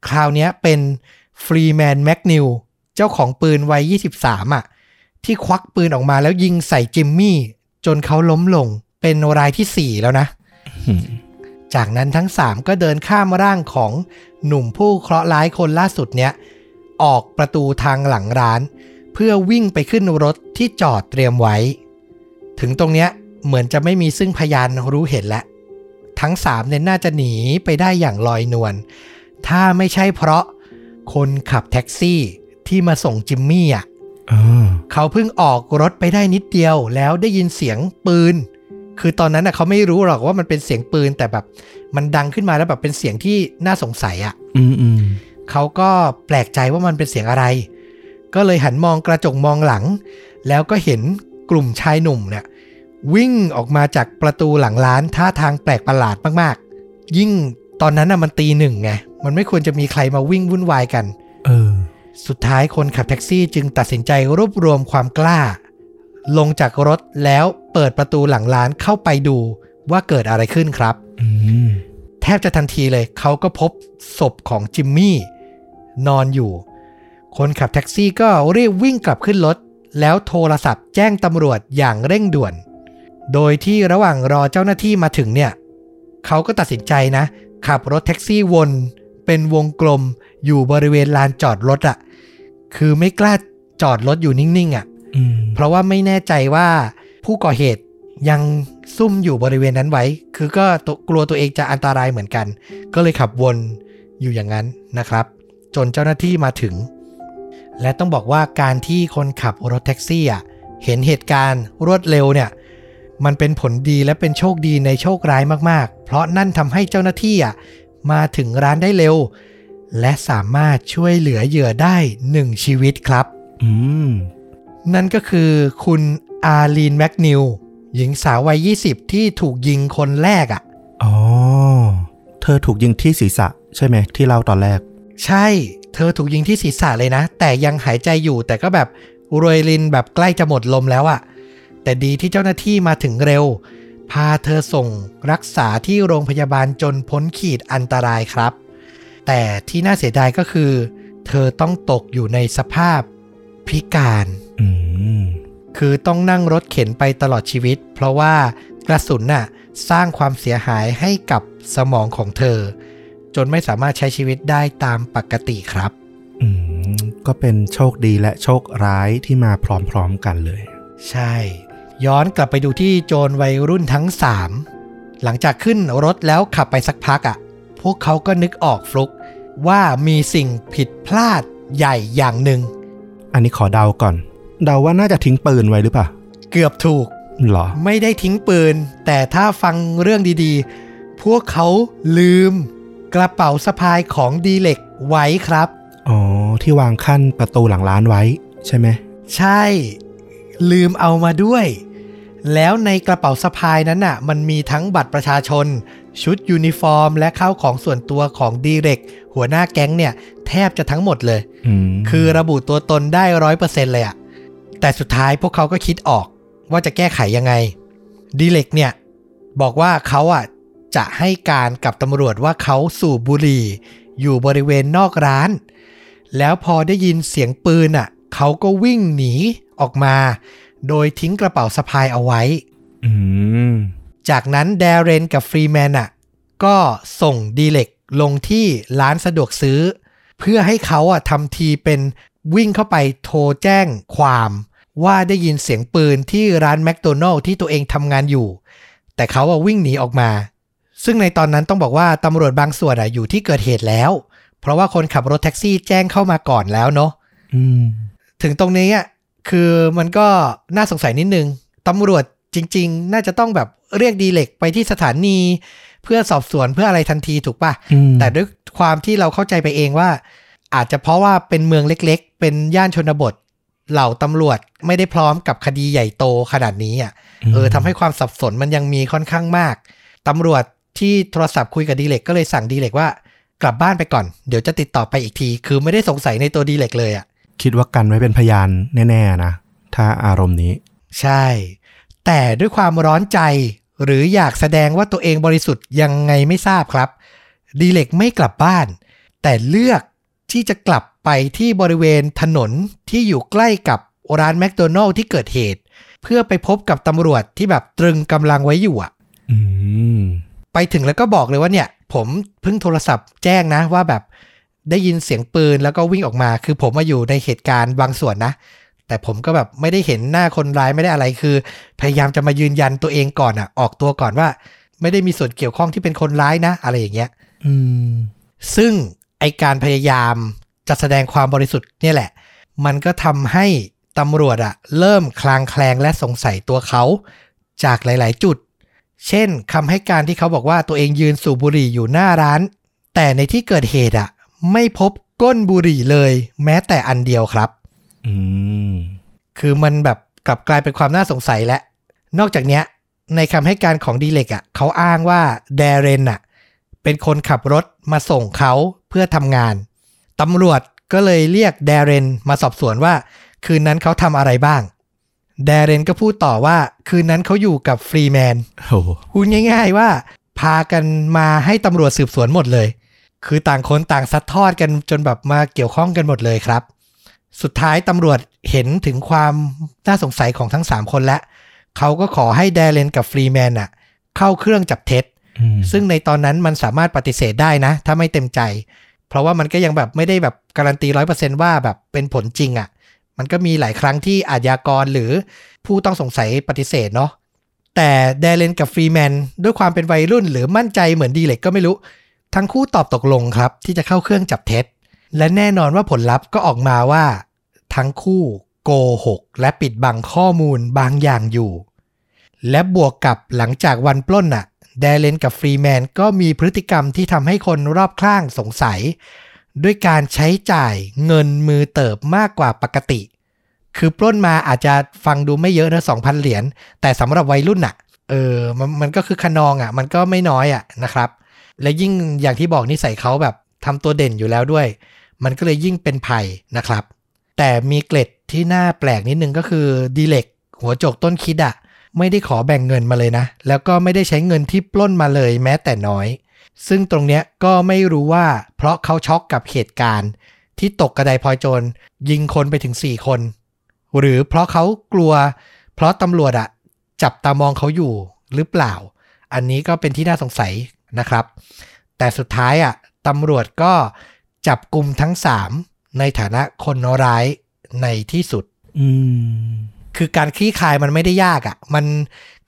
คราวนี้เป็นฟรีแมนแมกนิวเจ้าของปืนวัย 23 อะ ที่ควักปืนออกมาแล้วยิงใส่จิมมี่ จนเขาล้มลงเป็นรายทีสี่ 4 แล้วนะ จากนั้นทั้ง 3 ก็เดินข้ามร่างของหนุ่มผู้เคราะห์ร้ายคนล่าสุดเนี้ย ออกประตูทางหลังร้าน เพื่อวิ่งไปขึ้นรถที่จอดเตรียมไว้ ถึงตรงเนี้ยเหมือนจะไม่มีซึ่งพยานรู้เห็นแล้ว ทั้งสามเนี่ยน่าจะหนีไปได้อย่างลอยนวล ถ้าไม่ใช่เพราะคนขับแท็กซี่ที่มาส่งจิมมี่อะอ่าเขาเพิ่งออกรถไปได้นิดเดียวแล้วได้ยินเสียงปืน คือตอนนั้นน่ะเขาไม่รู้หรอกว่ามันเป็นเสียงปืนแต่แบบ มันดังขึ้นมาแล้วแบบเป็นเสียงที่น่าสงสัยอะอืมอืมเขาก็แปลกใจว่ามันเป็นเสียงอะไร ก็เลยหันมองกระจกมองหลัง แล้วก็เห็นกลุ่มชายหนุ่มเนี่ย วิ่งออกมาจากประตูหลังร้านท่าทางแปลกประหลาดมากๆ ยิ่งตอนนั้นน่ะมันตีหนึ่งไง มันไม่ควรจะมีใครมาวิ่งวุ่นวายกัน เออ สุดท้ายคนขับแท็กซี่จึงตัดสินใจรวบรวมความกล้า ลงจากรถแล้วเปิดประตูหลังร้านเข้าไปดูว่าเกิดอะไรขึ้นครับอืมแทบจะทันทีเลย เขาก็พบศพของจิมมี่นอนอยู่ คนขับแท็กซี่ก็รีบวิ่งกลับขึ้นรถ แล้วโทรศัพท์แจ้งตำรวจอย่างเร่งด่วน โดยที่ระหว่างรอเจ้าหน้าที่มาถึงเนี่ยเขาก็ตัดสินใจนะ ขับรถแท็กซี่วน เป็นวงกลมอยู่บริเวณลานจอดรถอะ่ะคือไม่กล้าจอดรถอยู่นิ่งๆอะอืมเพราะว่าไม่แน่ใจว่าผู้ก่อเหตุยังซุ่มอยู่บริเวณนั้นไว้ คือก็ตัวกลัวตัวเองจะอันตรายเหมือนกัน ก็เลยขับวนอยู่อย่างนั้นนะครับ จนเจ้าหน้าที่มาถึง และต้องบอกว่าการที่คนขับรถแท็กซี่อะเห็นเหตุการณ์รวดเร็วเนี่ย มันเป็นผลดีและเป็นโชคดีในโชคร้ายมากๆ เพราะนั่นทำให้เจ้าหน้าที่อะมาถึงร้านได้เร็ว และสามารถช่วยเหลือเหยื่อได้หนึ่งชีวิตครับ อืม นั่นก็คือคุณอารีนแมกนิวหญิงสาววัย 20 ที่ถูกยิงคนแรกอะ่ะ อ๋อ เธอถูกยิงที่ศีรษะ ใช่ไหมที่เล่าตอนแรก ใช่ เธอถูกยิงที่ศีรษะเลยนะ แต่ยังหายใจอยู่แต่ก็แบบรวยลินแบบใกล้จะหมดลมแล้วอะ่ะ แต่ดีที่เจ้าหน้าที่มาถึงเร็ว พาเธอส่งรักษาที่โรงพยาบาลจนพ้นขีดอันตรายครับ แต่ที่น่าเสียดายก็คือ เธอต้องตกอยู่ในสภาพพิการอืมคือต้องนั่งรถเข็นไปตลอดชีวิต เพราะว่ากระสุนน่ะสร้างความเสียหายให้กับสมองของเธอ จนไม่สามารถใช้ชีวิตได้ตามปกติครับออืมก็เป็นโชคดีและโชคร้ายที่มาพร้อมๆกันเลย ใช่ ย้อนกลับไปดูที่โจรวัยรุ่นทั้งสามหลังจากขึ้นรถแล้วขับไปสักพักอะ่ะ พวกเขาก็นึกออกฟลุกว่ามีสิ่งผิดพลาดใหญ่อย่างหนึ่ง อันนี้ขอเดาก่อน เดาว่าน่าจะทิ้งปืนไว้หรือเปล่า เกือบถูกเหรอ ไม่ได้ทิ้งปืน แต่ถ้าฟังเรื่องดีๆ พวกเขาลืม กระเป๋าสะพายของดีเร็กไว้ครับ อ๋อ ที่วางคั่นประตูหลังร้านไว้ ใช่ไหม ใช่ ลืมเอามาด้วย แล้วในกระเป๋าสะพายนั้นน่ะ มันมีทั้งบัตรประชาชน ชุดยูนิฟอร์ม และข้าวของส่วนตัวของดีเร็กหัวหน้าแก๊งเนี่ย แทบจะทั้งหมดเลยอืมคือระบุตัวตนได้ร้อยเปอร์เซ็นเลยอะแต่สุดท้ายพวกเขาก็คิดออกว่าจะแก้ไขยังไงดีเล็กเนี่ย บอกว่าเขาอะจะให้การกับตำรวจว่าเขาสูบบุหรี่ อยู่บริเวณนอกร้าน แล้วพอได้ยินเสียงปืนอะเขาก็วิ่งหนีออกมา โดยทิ้งกระเป๋าสะพายเอาไว้อืมจากนั้นแดเรนกับฟรีแมนอะก็ส่งดีเล็กลงที่ร้านสะดวกซื้อ เพื่อให้เขาอะทำทีเป็นวิ่งเข้าไปโทรแจ้งความว่าได้ยินเสียงปืนที่ร้านแมคโดนัลล์ที่ตัวเองทำงานอยู่ แต่เขาอะวิ่งหนีออกมา ซึ่งในตอนนั้นต้องบอกว่าตำรวจบางส่วนอะอยู่ที่เกิดเหตุแล้ว เพราะว่าคนขับรถแท็กซี่แจ้งเข้ามาก่อนแล้วเนาะอืมถึงตรงนี้อะ คือมันก็น่าสงสัยนิดนึงตำรวจจริง ๆ น่าจะต้องแบบเรียกดีเล็กไปที่สถานี เพื่อสอบสวนเพื่ออะไรทันทีถูกปะอืมแต่ด้วยความที่เราเข้าใจไปเองว่า อาจจะเพราะว่าเป็นเมืองเล็ก ๆ เป็นย่านชนบท เหล่าตำรวจไม่ได้พร้อมกับคดีใหญ่โตขนาดนี้อะเออทำให้ความสับสนมันยังมีค่อนข้างมากตำรวจที่โทรศัพท์คุยกับดีเล็กก็เลยสั่งดีเล็กว่ากลับบ้านไปก่อน เดี๋ยวจะติดต่อไปอีกที คือไม่ได้สงสัยในตัวดีเล็กเลยอะ คิดว่ากันไว้เป็นพยานแน่ๆนะ ถ้าอารมณ์นี้ ใช่ แต่ด้วยความร้อนใจ หรืออยากแสดงว่าตัวเองบริสุทธิ์ยังไงไม่ทราบครับ ดีเล็กไม่กลับบ้าน แต่เลือกที่จะกลับไปที่บริเวณถนนที่อยู่ใกล้กับร้านแมคโดนัลล์ที่เกิดเหตุ เพื่อไปพบกับตำรวจที่แบบตรึงกำลังไว้อยู่อะอืมไปถึงแล้วก็บอกเลยว่าเนี่ย ผมเพิ่งโทรศัพท์แจ้งนะว่าแบบ ได้ยินเสียงปืนแล้วก็วิ่งออกมา คือผมมาอยู่ในเหตุการณ์บางส่วนนะ แต่ผมก็แบบไม่ได้เห็นหน้าคนร้ายไม่ได้อะไรคือ พยายามจะมายืนยันตัวเองก่อนอะออกตัวก่อนว่า ไม่ได้มีส่วนเกี่ยวข้องที่เป็นคนร้ายนะ อะไรอย่างเงี้ย อืม ซึ่งไอการพยายามจะแสดงความบริสุทธิ์เนี่ยแหละ มันก็ทำให้ตำรวจอะเริ่มคลางแคลงและสงสัยตัวเขา จากหลาย ๆ จุด เช่นคำให้การที่เขาบอกว่าตัวเองยืนสูบบุหรี่อยู่หน้าร้าน แต่ในที่เกิดเหตุอะ ไม่พบก้นบุหรี่เลย แม้แต่อันเดียวครับ อืม คือมันแบบกลับกลายเป็นความน่าสงสัยและ นอกจากเนี้ย ในคำให้การของดีเล็กอะ เขาอ้างว่าแดเรนอะ เป็นคนขับรถมาส่งเขาเพื่อทำงาน ตำรวจก็เลยเรียกแดเรนมาสอบสวนว่า คืนนั้นเขาทำอะไรบ้างแดเรนก็พูดต่อว่า คืนนั้นเขาอยู่กับฟรีแมนโอ้โหพูดง่าย ๆว่า พากันมาให้ตำรวจสืบสวนหมดเลย คือต่างคนต่างซัดทอดกันจนแบบมาเกี่ยวข้องกันหมดเลยครับ สุดท้ายตำรวจเห็นถึงความน่าสงสัยของทั้ง 3 คนแล้วเขาก็ขอให้แดเรนกับฟรีแมนน่ะเข้าเครื่องจับเท็จอืมซึ่งในตอนนั้นมันสามารถปฏิเสธได้นะ ถ้าไม่เต็มใจ เพราะว่ามันก็ยังแบบไม่ได้แบบการันตีร้อยเปอร์เซนว่าแบบเป็นผลจริงอะ่ะ มันก็มีหลายครั้งที่อาชญากรหรือผู้ต้องสงสัยปฏิเสธเนาะแต่แดเรนกับฟรีแมนด้วยความเป็นวัยรุ่นหรือมั่นใจเหมือนดีเล็กก็ไม่รู้ ทั้งคู่ตอบตกลงครับ ที่จะเข้าเครื่องจับเท็จ และแน่นอนว่าผลลัพธ์ก็ออกมาว่า ทั้งคู่โกหก และปิดบังข้อมูลบางอย่างอยู่ และบวกกับหลังจากวันปล้นน่ะแดเรนกับฟรีแมนก็มีพฤติกรรมที่ทำให้คนรอบข้างสงสัย ด้วยการใช้จ่ายเงินมือเติบมากกว่าปกติ คือปล้นมาอาจจะฟังดูไม่เยอะนะสองพันเหรียญ แต่สำหรับวัยรุ่นน่ะ เออมันมันก็คือขนองอะ มันก็ไม่น้อยอะนะครับ และยิ่งอย่างที่บอกนิสัยเขาแบบทำตัวเด่นอยู่แล้วด้วย มันก็เลยยิ่งเป็นภัยนะครับ แต่มีเกล็ดที่น่าแปลกนิดนึงก็คือดีเล็กหัวโจกต้นคิดอะไม่ได้ขอแบ่งเงินมาเลยนะ แล้วก็ไม่ได้ใช้เงินที่ปล้นมาเลยแม้แต่น้อย ซึ่งตรงเนี้ยก็ไม่รู้ว่าเพราะเขาช็อกกับเหตุการณ์ ที่ตกกระไดพลอยโจรยิงคนไปถึง 4 คน หรือเพราะเขากลัว เพราะตำรวจอะจับตามองเขาอยู่หรือเปล่า อันนี้ก็เป็นที่น่าสงสัย นะครับ แต่สุดท้ายอะตำรวจก็จับกลุ่มทั้ง3ในฐานะคนร้ายในที่สุดอืมคือการคลี่คลายมันไม่ได้ยากอะ่ะ มัน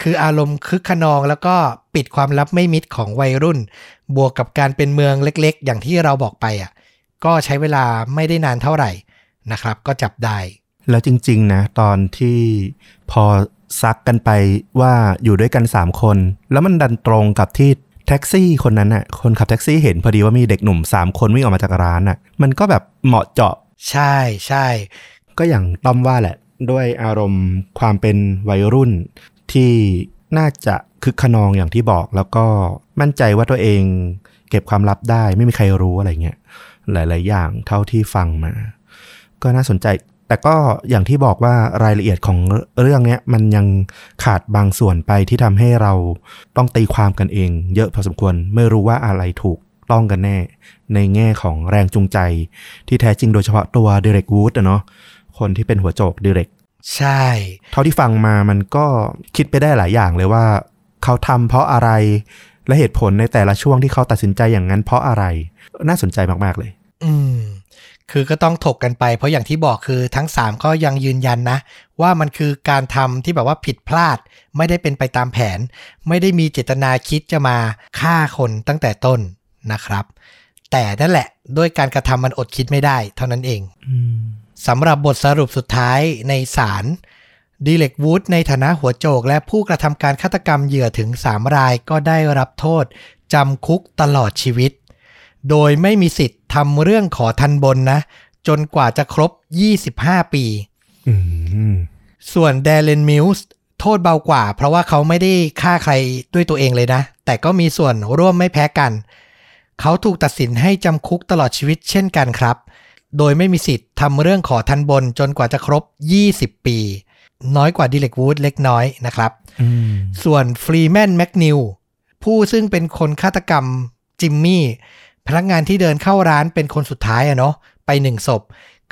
คืออารมณ์คึกขนองแล้วก็ปิดความลับไม่มิดของวัยรุ่น บวกกับการเป็นเมืองเล็กๆ อย่างที่เราบอกไปอะ่ะ ก็ใช้เวลาไม่ได้นานเท่าไหร่นะครับ ก็จับได้ แล้วจริง ๆ นะ ตอนที่พอซักกันไปว่าอยู่ด้วยกันสามคน แล้วมันดันตรงกับที่ แท็กซี่คนนั้นน่ะ คนขับแท็กซี่เห็นพอดีว่ามีเด็กหนุ่มสามคนวิ่งออกมาจากร้านน่ะ มันก็แบบเหมาะเจาะ ใช่ใช่ ก็อย่างต้อมว่าแหละ ด้วยอารมณ์ความเป็นวัยรุ่นที่น่าจะคึกขนองอย่างที่บอก แล้วก็มั่นใจว่าตัวเองเก็บความลับได้ ไม่มีใครรู้อะไรเงี้ย หลาย ๆ อย่างเท่าที่ฟังมา ก็น่าสนใจ แต่ก็อย่างที่บอกว่ารายละเอียดของเรื่องเนี้ยมันยังขาดบางส่วนไปที่ทำให้เราต้องตีความกันเอง เยอะพอสมควรไม่รู้ว่าอะไรถูกต้องกันแน่ ในแง่ของแรงจูงใจ ที่แท้จริงโดยเฉพาะตัวเดเร็กวูดอะเนาะคนที่เป็นหัวโจกเดเร็กใช่ เท่าที่ฟังมามันก็คิดไปได้หลายอย่างเลยว่า เขาทำเพราะอะไรและเหตุผลในแต่ละช่วงที่เขาตัดสินใจอย่างนั้นเพราะอะไร น่าสนใจมาก ๆ เลย อืม คือก็ต้องถกกันไป เพราะอย่างที่บอกคือทั้ง 3 ก็ยังยืนยันนะ ว่ามันคือการทำที่แบบว่าผิดพลาด ไม่ได้เป็นไปตามแผน ไม่ได้มีเจตนาคิดจะมาฆ่าคนตั้งแต่ต้นนะครับ แต่นั่นแหละด้วยการกระทำมันอดคิดไม่ได้ เท่านั้นเองอืมสำหรับบทสรุปสุดท้ายในศาลดีเล็กวูดในฐานะหัวโจก และผู้กระทำการฆาตกรรมเหยื่อถึง 3 รายก็ได้รับโทษจำคุกตลอดชีวิต โดยไม่มีสิทธิ์ ทำเรื่องขอทันบนนะ จนกว่าจะครบ 25 ปีอืมส่วนเดเลนมิลส์โทษเบากว่า เพราะว่าเขาไม่ได้ฆ่าใครด้วยตัวเองเลยนะ แต่ก็มีส่วนร่วมไม่แพ้กัน เขาถูกตัดสินให้จำคุกตลอดชีวิตเช่นกันครับ โดยไม่มีสิทธิ์ทำเรื่องขอทัณฑ์บนจนกว่าจะครบ 20 ปี น้อยกว่าดีเร็กวูดเล็กน้อยนะครับอืมส่วนฟรีแมนแมกนิวผู้ซึ่งเป็นคนฆาตกรรมจิมมี่ พนักงานที่เดินเข้าร้านเป็นคนสุดท้ายอะเนาะไปหนึ่งศพ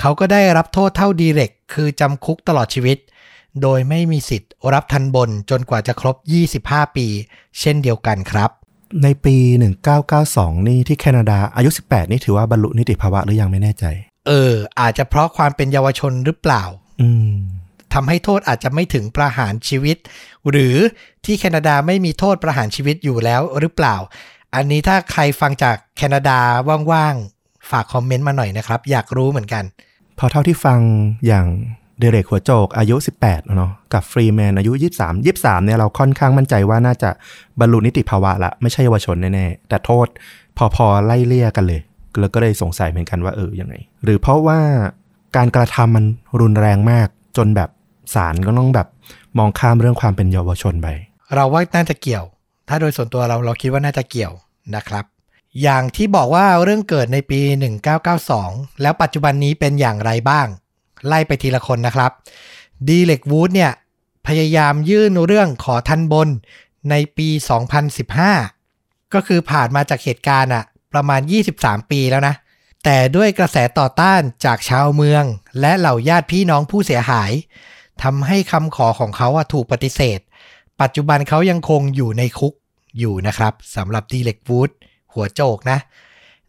เขาก็ได้รับโทษเท่าดีเร็กคือจำคุกตลอดชีวิต โดยไม่มีสิทธิ์รับทันบนจนกว่าจะครบ 25 ปี เช่นเดียวกันครับ ในปี 1992 นี่ที่แคนาดาอายุ 18 นี่ถือว่าบรรลุนิติภาวะหรือยังไม่แน่ใจ เออ อาจจะเพราะความเป็นเยาวชนหรือเปล่า อืมทำให้โทษอาจจะไม่ถึงประหารชีวิต หรือที่แคนาดาไม่มีโทษประหารชีวิตอยู่แล้วหรือเปล่า อันนี้ถ้าใครฟังจากแคนาดาว่างๆ ฝากคอมเมนต์มาหน่อยนะครับ อยากรู้เหมือนกัน พอเท่าที่ฟังอย่างเดเร็กหัวโจกอายุ 18แล้วเนาะกับฟรีแมนอายุ 23 23 เนี่ยเราค่อนข้างมั่นใจว่าน่าจะบรรลุนิติภาวะละไม่ใช่เยาวชนแน่ๆ แต่โทษพอๆ ไล่เลี่ยกันเลย แล้วก็เลยสงสัยเหมือนกันว่าเออยังไง หรือเพราะว่าการกระทำมันรุนแรงมากจนแบบศาลก็ต้องแบบมองข้ามเรื่องความเป็นเยาวชนไป เราว่าน่าจะเกี่ยว ถ้าโดยส่วนตัวเราเราคิดว่าน่าจะเกี่ยวนะครับ อย่างที่บอกว่าเรื่องเกิดในปี 1992 แล้วปัจจุบันนี้เป็นอย่างไรบ้าง ไล่ไปทีละคนนะครับดีเล็กวูดเนี่ย พยายามยื่นเรื่องขอทันบนในปี 2015 ก็คือผ่านมาจากเหตุการณ์อะประมาณ 23 ปีแล้วนะ แต่ด้วยกระแสต่อต้านจากชาวเมือง และเหล่าญาติพี่น้องผู้เสียหายทำให้คำขอของเขาอะถูกปฏิเสธ ปัจจุบันเขายังคงอยู่ในคุก อยู่นะครับสำหรับดีเล็กวูดหัวโจกนะ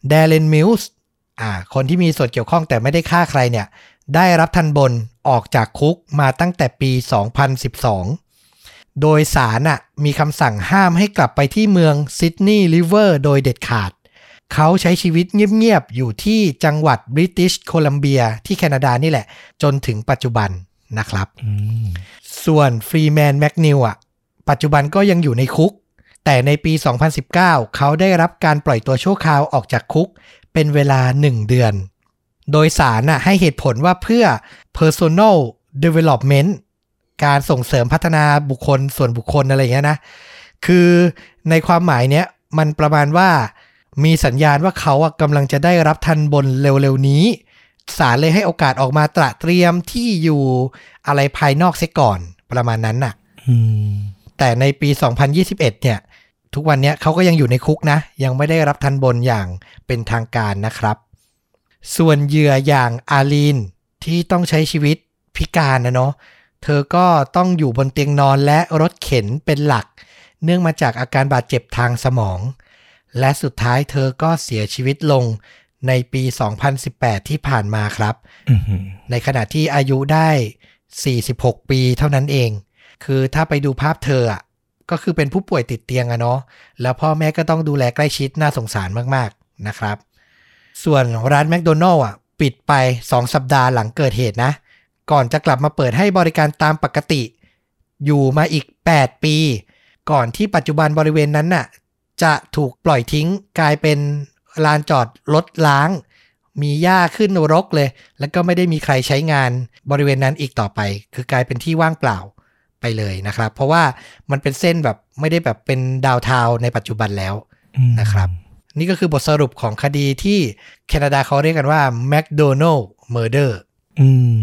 เดเลนมิลส์อ่าคนที่มีส่วนเกี่ยวข้องแต่ไม่ได้ฆ่าใครเนี่ย ได้รับทันบนออกจากคุกมาตั้งแต่ปี 2012 โดยศาลน่ะมีคำสั่งห้ามให้กลับไปที่เมืองซิดนีย์ริเวอร์โดยเด็ดขาด เขาใช้ชีวิตเงียบ ๆ อยู่ที่จังหวัดบริติชโคลัมเบียที่แคนาดานี่แหละ จนถึงปัจจุบันนะครับอืมส่วนฟรีแมนแมกนิวอะปัจจุบันก็ยังอยู่ในคุก แต่ในปี 2019 เขาได้รับการปล่อยตัวชั่วคราวออกจากคุก เป็นเวลา 1 เดือน โดยสารน่ะให้เหตุผลว่าเพื่อ personal development การส่งเสริมพัฒนาบุคคลส่วนบุคคลอะไรอย่างเงี้ยนะ คือในความหมายเนี้ยมันประมาณว่ามีสัญญาณว่าเขาอะกำลังจะได้รับทันบนเร็วๆนี้ ศาลเลยให้โอกาสออกมาตระเตรียมที่อยู่อะไรภายนอกเสียก่อนประมาณนั้นน่ะอืมแต่ในปี 2021 เนี่ย ทุกวันเนี้ยเขาก็ยังอยู่ในคุกนะ ยังไม่ได้รับทันบนอย่างเป็นทางการนะครับ ส่วนเหยื่ออย่างอาลีนที่ต้องใช้ชีวิตพิการนะเนาะเธอก็ต้องอยู่บนเตียงนอนและรถเข็นเป็นหลัก เนื่องมาจากอาการบาดเจ็บทางสมอง และสุดท้ายเธอก็เสียชีวิตลงในปี 2018 ที่ผ่านมาครับอือหือในขณะที่อายุได้ 46 ปีเท่านั้นเอง คือถ้าไปดูภาพเธออะ ก็คือเป็นผู้ป่วยติดเตียงอะเนาะแล้วพ่อแม่ก็ต้องดูแลใกล้ชิดน่าสงสารมากๆนะครับ ส่วนร้านแมคโดนัลล์อะปิดไป 2 สัปดาห์หลังเกิดเหตุนะ ก่อนจะกลับมาเปิดให้บริการตามปกติ อยู่มาอีก 8 ปี ก่อนที่ปัจจุบันบริเวณนั้นน่ะจะถูกปล่อยทิ้งกลายเป็นลานจอดรถล้าง มีหญ้าขึ้นรกเลย แล้วก็ไม่ได้มีใครใช้งานบริเวณนั้นอีกต่อไป คือกลายเป็นที่ว่างเปล่า ไปเลยนะครับ เพราะว่ามันเป็นเส้นแบบไม่ได้แบบเป็นดาวน์ทาวน์ในปัจจุบันแล้วอืมนะครับ นี่ก็คือบทสรุปของคดีที่แคนาดาเขาเรียกกันว่า McDonald Murder อืม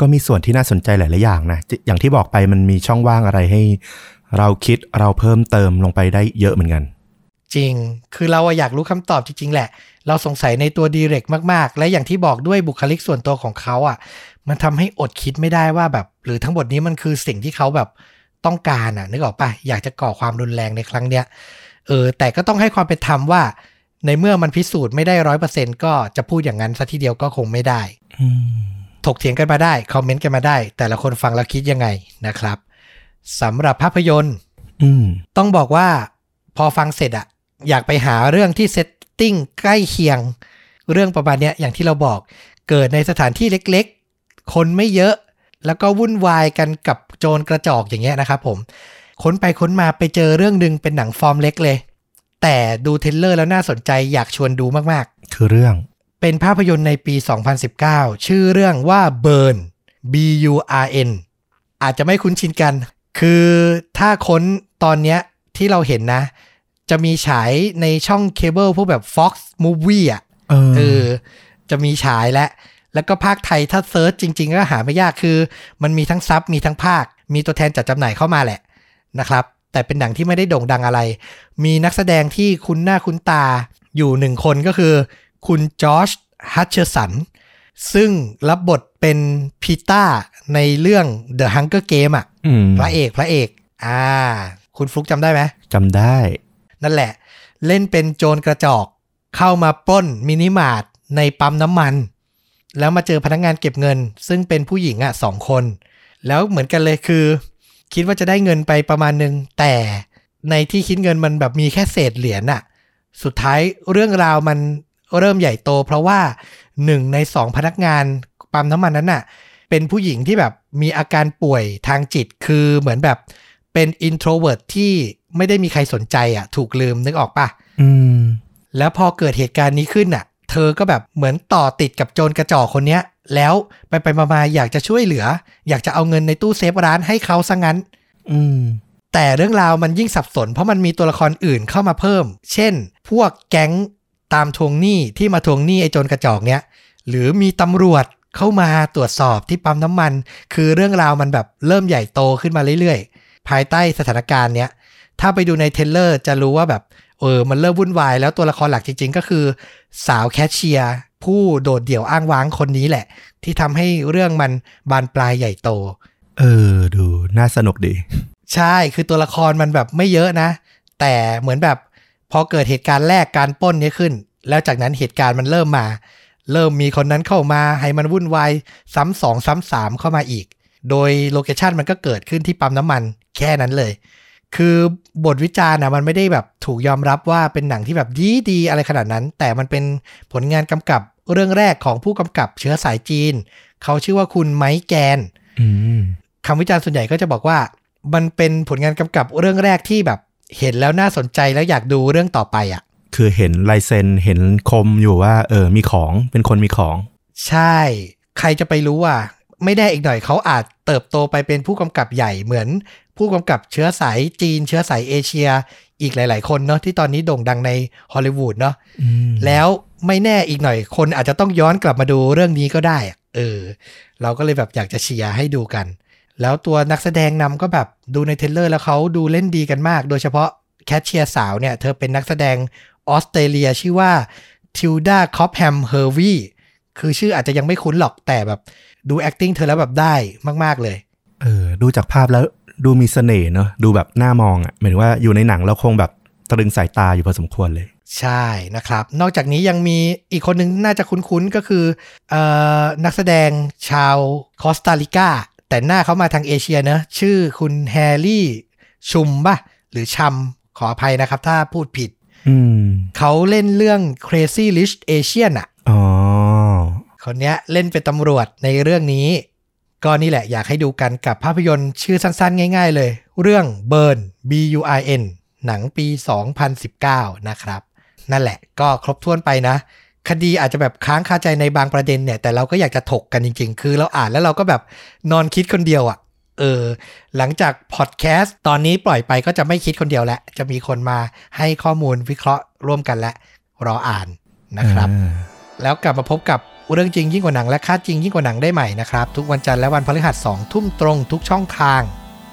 ก็มีส่วนที่น่าสนใจหลาย ๆ อย่างนะจิอย่างที่บอกไปมันมีช่องว่างอะไรให้ เราคิดเราเพิ่มเติมลงไปได้เยอะเหมือนกัน จริง คือเราอะอยากรู้คำตอบจริง ๆ แหละ เราสงสัยในตัวดีเรกมาก ๆ และอย่างที่บอกด้วยบุคลิกส่วนตัวของเขาอะ มันทำให้อดคิดไม่ได้ว่าแบบ หรือทั้งหมดนี้มันคือสิ่งที่เขาแบบต้องการอะนึกออกปะอยากจะก่อความรุนแรงในครั้งเนี้ยเออแต่ก็ต้องให้ความเป็นธรรมว่า ในเมื่อมันพิสูจน์ไม่ได้ร้อยเปอร์เซ็นก็จะพูดอย่างนั้นซะทีเดียวก็คงไม่ได้อืมถกเถียงกันมาได้คอมเมนต์กันมาได้ แต่ละคนฟังแล้วคิดยังไงนะครับสำหรับภาพยนตร์อืมต้องบอกว่าพอฟังเสร็จอะอยากไปหาเรื่องที่ setting ใกล้เคียง เรื่องประมาณเนี้ยอย่างที่เราบอกเกิดในสถานที่เล็กๆ คนไม่เยอะ แล้วก็วุ่นวายกันกับโจรกระจอกอย่างเงี้ยนะครับผมค้นไปค้นมาไปเจอเรื่องหนึ่งเป็นหนังฟอร์มเล็กเลย แต่ดู trailer แล้วน่าสนใจอยากชวนดูมากๆ คือเรื่อง เป็นภาพยนตร์ในปี 2019 ชื่อเรื่องว่า Burn B U R N อาจจะไม่คุ้นชินกัน คือถ้าค้นตอนเนี้ยที่เราเห็นนะ จะมีฉายในช่องเคเบิลพวกแบบ Fox Movie อะเออเออจะมีฉายและ แล้วก็พากย์ไทยถ้า search จริง ๆ ก็หาไม่ยากคือ มันมีทั้งซับมีทั้งพากย์ มีตัวแทนจัดจำหน่ายเข้ามาแหละนะครับ แต่เป็นหนังที่ไม่ได้โด่งดังอะไร มีนักแสดงที่คุ้นหน้าคุ้นตาอยู่หนึ่งคนก็คือ คุณจอชฮัตเชอร์สันซึ่งรับบทเป็นพีต้าในเรื่อง The Hunger Game อะอืมพระเอกพระเอกอ่า คุณฟลุกจำได้ไหมจำได้ นั่นแหละ เล่นเป็นโจรกระจอก เข้ามาปล้นมินิมาร์ทในปั๊มน้ำมัน แล้วมาเจอพนักงานเก็บเงิน ซึ่งเป็นผู้หญิงอะสองคน แล้วเหมือนกันเลยคือ คิดว่าจะได้เงินไปประมาณนึง แต่ในที่คิดเงินมันแบบมีแค่เศษเหรียญอะ สุดท้ายเรื่องราวมันเริ่มใหญ่โต เพราะว่าหนึ่งในสองพนักงานปั๊มน้ำมันนั้นน่ะ เป็นผู้หญิงที่แบบมีอาการป่วยทางจิตคือเหมือนแบบเป็น introvert ที่ไม่ได้มีใครสนใจอะ ถูกลืมนึกออกปะอืมแล้วพอเกิดเหตุการณ์นี้ขึ้นน่ะ เธอก็แบบเหมือนต่อติดกับโจรกระจอกคนเนี้ย แล้วไปไปๆมาๆอยากจะช่วยเหลือ อยากจะเอาเงินในตู้เซฟร้านให้เขาซะงั้น อืมแต่เรื่องราวมันยิ่งสับสน เพราะมันมีตัวละครอื่นเข้ามาเพิ่ม เช่น พวกแก๊งตามทวงหนี้ที่มาทวงหนี้ไอ้โจรกระจอกเนี้ยหรือมีตำรวจเข้ามาตรวจสอบที่ปั๊มน้ำมัน คือเรื่องราวมันแบบเริ่มใหญ่โตขึ้นมาเรื่อยๆ ภายใต้สถานการณ์เนี้ยถ้าไปดูในเทรลเลอร์จะรู้ว่าแบบ เออมันเริ่มวุ่นวายแล้วตัวละครหลักจริง ๆ ก็คือ สาวแคชเชียร์ผู้โดดเดี่ยวอ้างว้างคนนี้แหละ ที่ทำให้เรื่องมันบานปลายใหญ่โต เออ ดูน่าสนุกดี ใช่คือตัวละครมันแบบไม่เยอะนะ แต่เหมือนแบบพอเกิดเหตุการณ์แรกการป้นนี้ขึ้น แล้วจากนั้นเหตุการณ์มันเริ่มมา เริ่มมีคนนั้นเข้ามาให้มันวุ่นวายซ้ำสองซ้ำสามเข้ามาอีก โดยโลเคชันมันก็เกิดขึ้นที่ปั๊มน้ำมันแค่นั้นเลย คือบทวิจารณ์นะมันไม่ได้แบบถูกยอมรับว่าเป็นหนังที่แบบดีดีๆอะไรขนาดนั้น แต่มันเป็นผลงานกำกับเรื่องแรกของผู้กำกับเชื้อสายจีน เขาชื่อว่าคุณไมค์แกนอืมคำวิจารณ์ส่วนใหญ่ก็จะบอกว่า มันเป็นผลงานกำกับเรื่องแรกที่แบบเห็นแล้วน่าสนใจแล้วอยากดูเรื่องต่อไปอะ คือเห็นลายเซ็นเห็นคมอยู่ว่า เออมีของเป็นคนมีของ ใช่ ใครจะไปรู้ว่า ไม่ได้อีกหน่อยเขาอาจเติบโตไปเป็นผู้กำกับใหญ่เหมือน ผู้กำกับเชื้อสายจีน เชื้อสายเอเชีย อีกหลาย ๆ คนเนาะที่ตอนนี้โด่งดังในฮอลลีวูดเนาะแล้วไม่แน่อีกหน่อย คนอาจจะต้องย้อนกลับมาดูเรื่องนี้ก็ได้ เออ เราก็เลยแบบอยากจะเชียร์ให้ดูกัน แล้วตัวนักแสดงนำก็แบบดูในเทรลเลอร์แล้วเขาดูเล่นดีกันมาก โดยเฉพาะแคชเชียร์สาวเนี่ยเธอเป็นนักแสดงออสเตรเลียชื่อว่าทิลดาคอปแฮมเฮอร์วีคือชื่ออาจจะยังไม่คุ้นหรอกแต่แบบ ดู acting เธอแล้วแบบได้มาก ๆ เลย เออ ดูจากภาพแล้วดูมีเสน่ห์เนอะดูแบบน่ามองอะหมายถึงว่าอยู่ในหนังแล้วคงแบบตรึงสายตาอยู่พอสมควรเลย ใช่นะครับ นอกจากนี้ยังมีอีกคนหนึ่งน่าจะคุ้นๆ ก็คือเอ่อนักแสดงชาวคอสตาริกาแต่หน้าเขามาทางเอเชียเนอะชื่อคุณแฮร์รี่ชุมป่ะหรือชัมขออภัยนะครับถ้าพูดผิดอืมเขาเล่นเรื่อง Crazy Rich Asian อะอ๋อ คนเนี้ยเล่นเป็นตำรวจในเรื่องนี้ ก็นี่แหละอยากให้ดูกันกับภาพยนตร์ชื่อสั้นๆ ง่าย ๆ เลย เรื่อง Burn B U I N หนังปี 2019 นะครับ นั่นแหละก็ครบถ้วนไปนะ คดีอาจจะแบบค้างคาใจในบางประเด็นเนี่ย แต่เราก็อยากจะถกกันจริง ๆ คือเราอ่านแล้วเราก็แบบนอนคิดคนเดียวอะ่ะเออหลังจากพอดแคสต์ตอนนี้ปล่อยไปก็จะไม่คิดคนเดียวแล้ว จะมีคนมาให้ข้อมูลวิเคราะห์ร่วมกันและรออ่านนะครับอ่าแล้วกลับมาพบกับ เรื่องจริงยิ่งกว่าหนังและค่าจริงยิ่งกว่าหนังได้ใหม่นะครับ ทุกวันจันทร์และวันพฤหัส2ทุ่มตรงทุกช่องทาง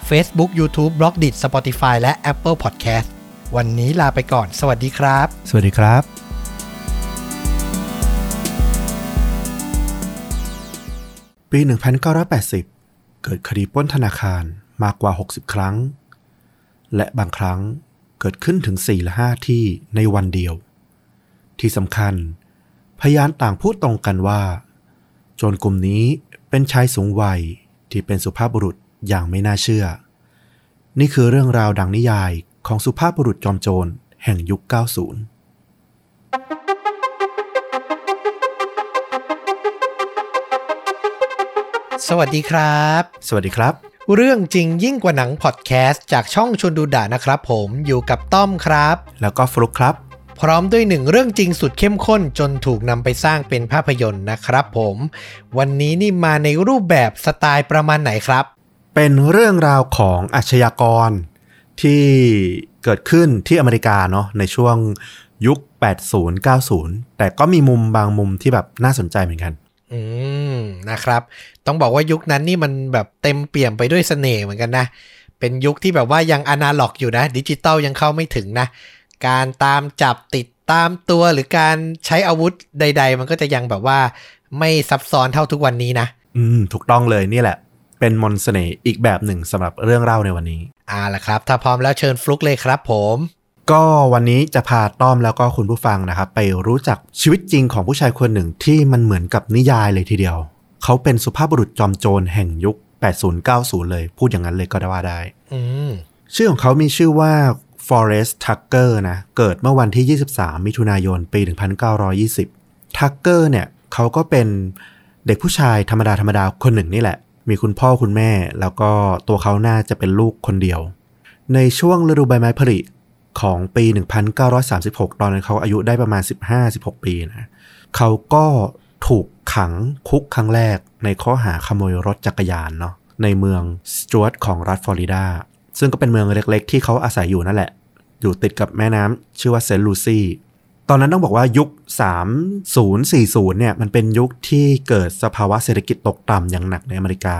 Facebook YouTube b l o g d i t Spotify และ Apple Podcast วันนี้ลาไปก่อน สวัสดีครับ สวัสดีครับปี 1980 เกิดคดีปล้นธนาคารมากกว่า 60 ครั้ง และบางครั้งเกิดขึ้นถึง 4 และ 5 ที่ในวันเดียว ที่สำคัญ พยานต่างพูดตรงกันว่า โจรกลุ่มนี้เป็นชายสูงวัยที่เป็นสุภาพบุรุษอย่างไม่น่าเชื่อ นี่คือเรื่องราวดังนิยายของสุภาพบุรุษจอมโจรแห่งยุค 90สวัสดีครับ สวัสดีครับ เรื่องจริงยิ่งกว่าหนังพอดแคสต์จากช่องชวนดูด่านะครับผมอยู่กับต้อมครับ แล้วก็ฟลุกครับ พร้อมด้วยหนึ่งเรื่องจริงสุดเข้มข้นจนถูกนำไปสร้างเป็นภาพยนตร์นะครับผม วันนี้นี่มาในรูปแบบสไตล์ประมาณไหนครับ เป็นเรื่องราวของอาชญากรที่เกิดขึ้นที่อเมริกาเนาะในช่วงยุค 80 90 แต่ก็มีมุมบางมุมที่แบบน่าสนใจเหมือนกัน อืมนะครับ ต้องบอกว่ายุคนั้นนี่มันแบบเต็มเปี่ยมไปด้วยเสน่ห์เหมือนกันนะ เป็นยุคที่แบบว่ายังอนาล็อกอยู่นะ ดิจิตอลยังเข้าไม่ถึงนะ การตามจับติดตามตัวหรือการใช้อาวุธใด ๆ มันก็จะยังแบบว่าไม่ซับซ้อนเท่าทุกวันนี้นะ อืม ถูกต้องเลยนี่แหละ เป็นมนต์เสน่ห์อีกแบบหนึ่งสำหรับเรื่องเล่าในวันนี้อ่าละครับ ถ้าพร้อมแล้วเชิญฟลุกเลยครับผมก็วันนี้จะพาต้อมแล้วก็คุณผู้ฟังนะครับ ไปรู้จักชีวิตจริงของผู้ชายคนหนึ่งที่มันเหมือนกับนิยายเลยทีเดียว เขาเป็นสุภาพบุรุษจอมโจรแห่งยุค 80-90 เลย พูดอย่างนั้นเลยก็ได้ว่าได้อืมชื่อของเขามีชื่อว่า Forrest Tucker นะ เกิดเมื่อวันที่ 23 มิถุนายน ปี 1920 Tucker เนี่ยเขาก็เป็นเด็กผู้ชายธรรมดาธรรมดาคนหนึ่งนี่แหละ มีคุณพ่อคุณแม่ แล้วก็ตัวเขาน่าจะเป็นลูกคนเดียว ในช่วงฤดูใบไม้ผลิของปี 1936 ตอนนั้นเขาอายุได้ประมาณ 15-16 ปีนะเขาก็ถูกขังคุกครั้งแรกในข้อหาขโมยรถจักรยานเนาะในเมืองสจวตของรัฐฟลอริดา ซึ่งก็เป็นเมืองเล็กๆ ที่เขาอาศัยอยู่นั่นแหละ อยู่ติดกับแม่น้ำชื่อว่าเซนต์ลูซี่ตอนนั้นต้องบอกว่ายุค 3040 เนี่ยมันเป็นยุคที่เกิดสภาวะเศรษฐกิจตกต่ำอย่างหนักในอเมริกา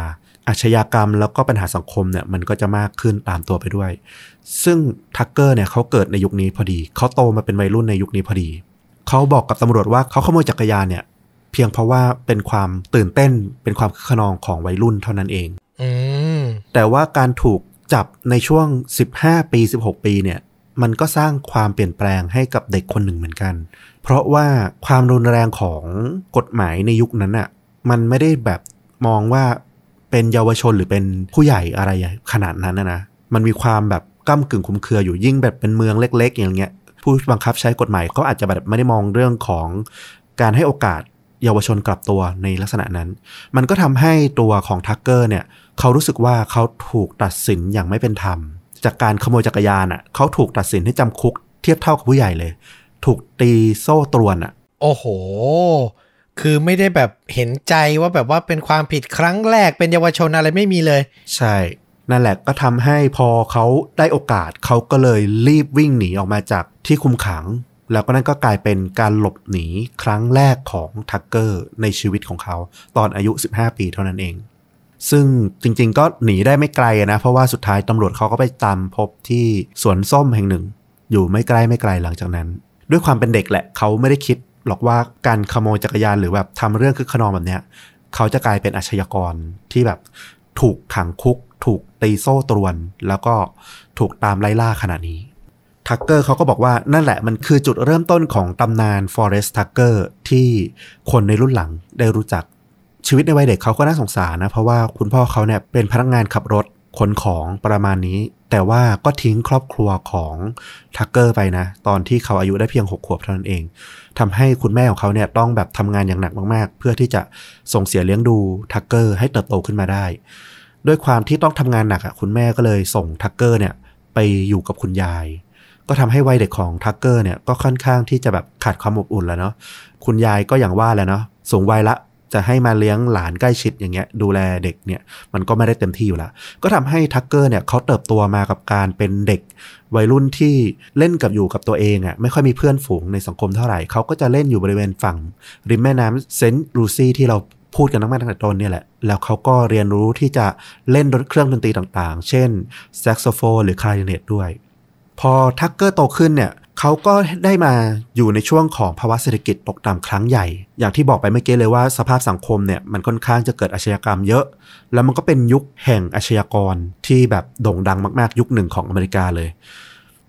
อาชญากรรมแล้วก็ปัญหาสังคมเนี่ยมันก็จะมากขึ้นตามตัวไปด้วย ซึ่งทักเกอร์เนี่ยเขาเกิดในยุคนี้พอดี เขาโตมาเป็นวัยรุ่นในยุคนี้พอดี เขาบอกกับตำรวจว่าเขาขโมยจักรยานเนี่ย เพียงเพราะว่าเป็นความตื่นเต้นเป็นความคึกขนองของวัยรุ่นเท่านั้นเองอืมแต่ว่าการถูกจับในช่วง 15 ปี 16 ปีเนี่ย มันก็สร้างความเปลี่ยนแปลงให้กับเด็กคนหนึ่งเหมือนกัน เพราะว่าความรุนแรงของกฎหมายในยุคนั้นอะ่ะ มันไม่ได้แบบมองว่าเป็นเยาวชนหรือเป็นผู้ใหญ่อะไรขนาดนั้นนะ มันมีความแบบก้ากึ่งคลุมเครืออยู่ยิ่งแบบเป็นเมืองเล็ก ๆ อย่างเงี้ย ผู้บังคับใช้กฎหมายเขาอาจจะแบบไม่ได้มองเรื่องของการให้โอกาสเยาวชนกลับตัวในลักษณะนั้น มันก็ทำให้ตัวของทักเกอร์เนี่ย เขารู้สึกว่าเขาถูกตัดสินอย่างไม่เป็นธรรม จากการขโมยจักรยานอะเขาถูกตัดสินให้จำคุกเทียบเท่ากับผู้ใหญ่เลย ถูกตีโซ่ตรวนอะ โอ้โห คือไม่ได้แบบเห็นใจว่าแบบว่าเป็นความผิดครั้งแรกเป็นเยาวชนอะไรไม่มีเลย ใช่ นั่นแหละก็ทำให้พอเขาได้โอกาสเขาก็เลยรีบวิ่งหนีออกมาจากที่คุมขัง แล้วก็นั่นก็กลายเป็นการหลบหนีครั้งแรกของทักเกอร์ในชีวิตของเขา ตอนอายุ 15 ปีเท่านั้นเอง ซึ่งจริงๆก็หนีได้ไม่ไกลนะ เพราะว่าสุดท้ายตำรวจเขาก็ไปตามพบที่สวนส้มแห่งหนึ่ง อยู่ไม่ใกล้ไม่ไกลหลังจากนั้น ด้วยความเป็นเด็กแหละเขาไม่ได้คิดหรอกว่าการขโมยจักรยานหรือแบบทำเรื่องคึกขนองแบบเนี้ยเขาจะกลายเป็นอาชญากรที่แบบถูกขังคุก ถูกตีโซ่ตรวน แล้วก็ถูกตามไล่ล่าขนาดนี้ทักเกอร์เขาก็บอกว่านั่นแหละมันคือจุดเริ่มต้นของตำนาน Forest Tucker ที่คนในรุ่นหลังได้รู้จัก ชีวิตในวัยเด็กเขาก็น่าสงสารนะ เพราะว่าคุณพ่อเขาเนี่ยเป็นพนักงานขับรถขนของประมาณนี้ แต่ว่าก็ทิ้งครอบครัวของทักเกอร์ไปนะ ตอนที่เขาอายุได้เพียง 6 ขวบเท่านั้นเองทำให้คุณแม่ของเขาเนี่ยต้องแบบทำงานอย่างหนักมากๆ เพื่อที่จะส่งเสียเลี้ยงดูทักเกอร์ให้เติบโตขึ้นมาได้ ด้วยความที่ต้องทำงานหนักอะคุณแม่ก็เลยส่งทักเกอร์เนี่ยไปอยู่กับคุณยาย ก็ทำให้วัยเด็กของทักเกอร์เนี่ยก็ค่อนข้างที่จะแบบขาดความอบอุ่นแล้วเนาะคุณยายก็อย่างว่าแหล้วเนาะสูงวัยละ จะให้มาเลี้ยงหลานใกล้ชิดอย่างเงี้ยดูแลเด็กเนี่ยมันก็ไม่ได้เต็มที่อยู่แล้วก็ทำให้ทักเกอร์เนี่ยเขาเติบโตมากับการเป็นเด็ก วัยรุ่นที่เล่นกับอยู่กับตัวเองอะ่ะไม่ค่อยมีเพื่อนฝูงในสังคมเท่าไหร่เขาก็จะเล่นอยู่บริเวณฝั่ง ริมแม่น้ำเซนต์ลูซี่ที่เราพูดกันตั้งแต่ตั้งแต่ต้นเนี่ยแหละ แล้วเขาก็เรียนรู้ที่จะเล่นเครื่องดนตรีต่างๆ เช่นแซกโซโฟนหรือคลาริเนตด้วย พอทักเกอร์โตขึ้นเนี่ย เขาก็ได้มาอยู่ในช่วงของภาวะเศรษฐกิจตกต่ำครั้งใหญ่ อย่างที่บอกไปเมื่อกี้เลยว่าสภาพสังคมเนี่ยมันค่อนข้างจะเกิดอาชญากรรมเยอะ แล้วมันก็เป็นยุคแห่งอาชญากรที่แบบโด่งดังมากๆ ยุคหนึ่งของอเมริกาเลย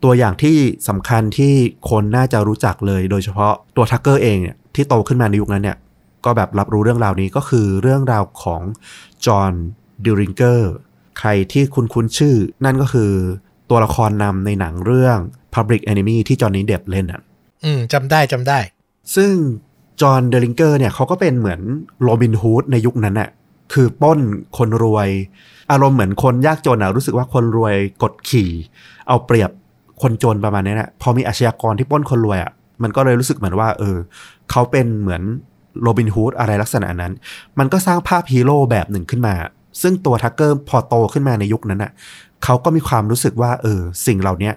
ตัวอย่างที่สำคัญที่คนน่าจะรู้จักเลย โดยเฉพาะตัวทักเกอร์เองเนี่ยที่โตขึ้นมาในยุคนั้นเนี่ยก็แบบรับรู้เรื่องราวนี้ก็คือเรื่องราวของจอห์นดิริงเกอร์ใครที่คุ้นคุ้นชื่อ นั่นก็คือ ตัวละครนำในหนังเรื่อง Public Enemy ที่จอห์นนี่เดปป์เล่นอะ อืมจำได้จำได้ ซึ่งจอห์นดิลลินเจอร์เนี่ยเขาก็เป็นเหมือนโรบินฮูดในยุคนั้นน่ะคือปล้นคนรวย อารมณ์เหมือนคนยากจนอะรู้สึกว่าคนรวยกดขี่ เอาเปรียบคนจนประมาณนี้นะพอมีอาชญากรที่ปล้นคนรวยอะมันก็เลยรู้สึกเหมือนว่า เออเขาเป็นเหมือนโรบินฮูดอะไรลักษณะนั้น มันก็สร้างภาพฮีโร่แบบหนึ่งขึ้นมา ซึ่งตัวทักเกอร์พอโตขึ้นมาในยุคนั้นอะ เขาก็มีความรู้สึกว่า เออ สิ่งเหล่านี้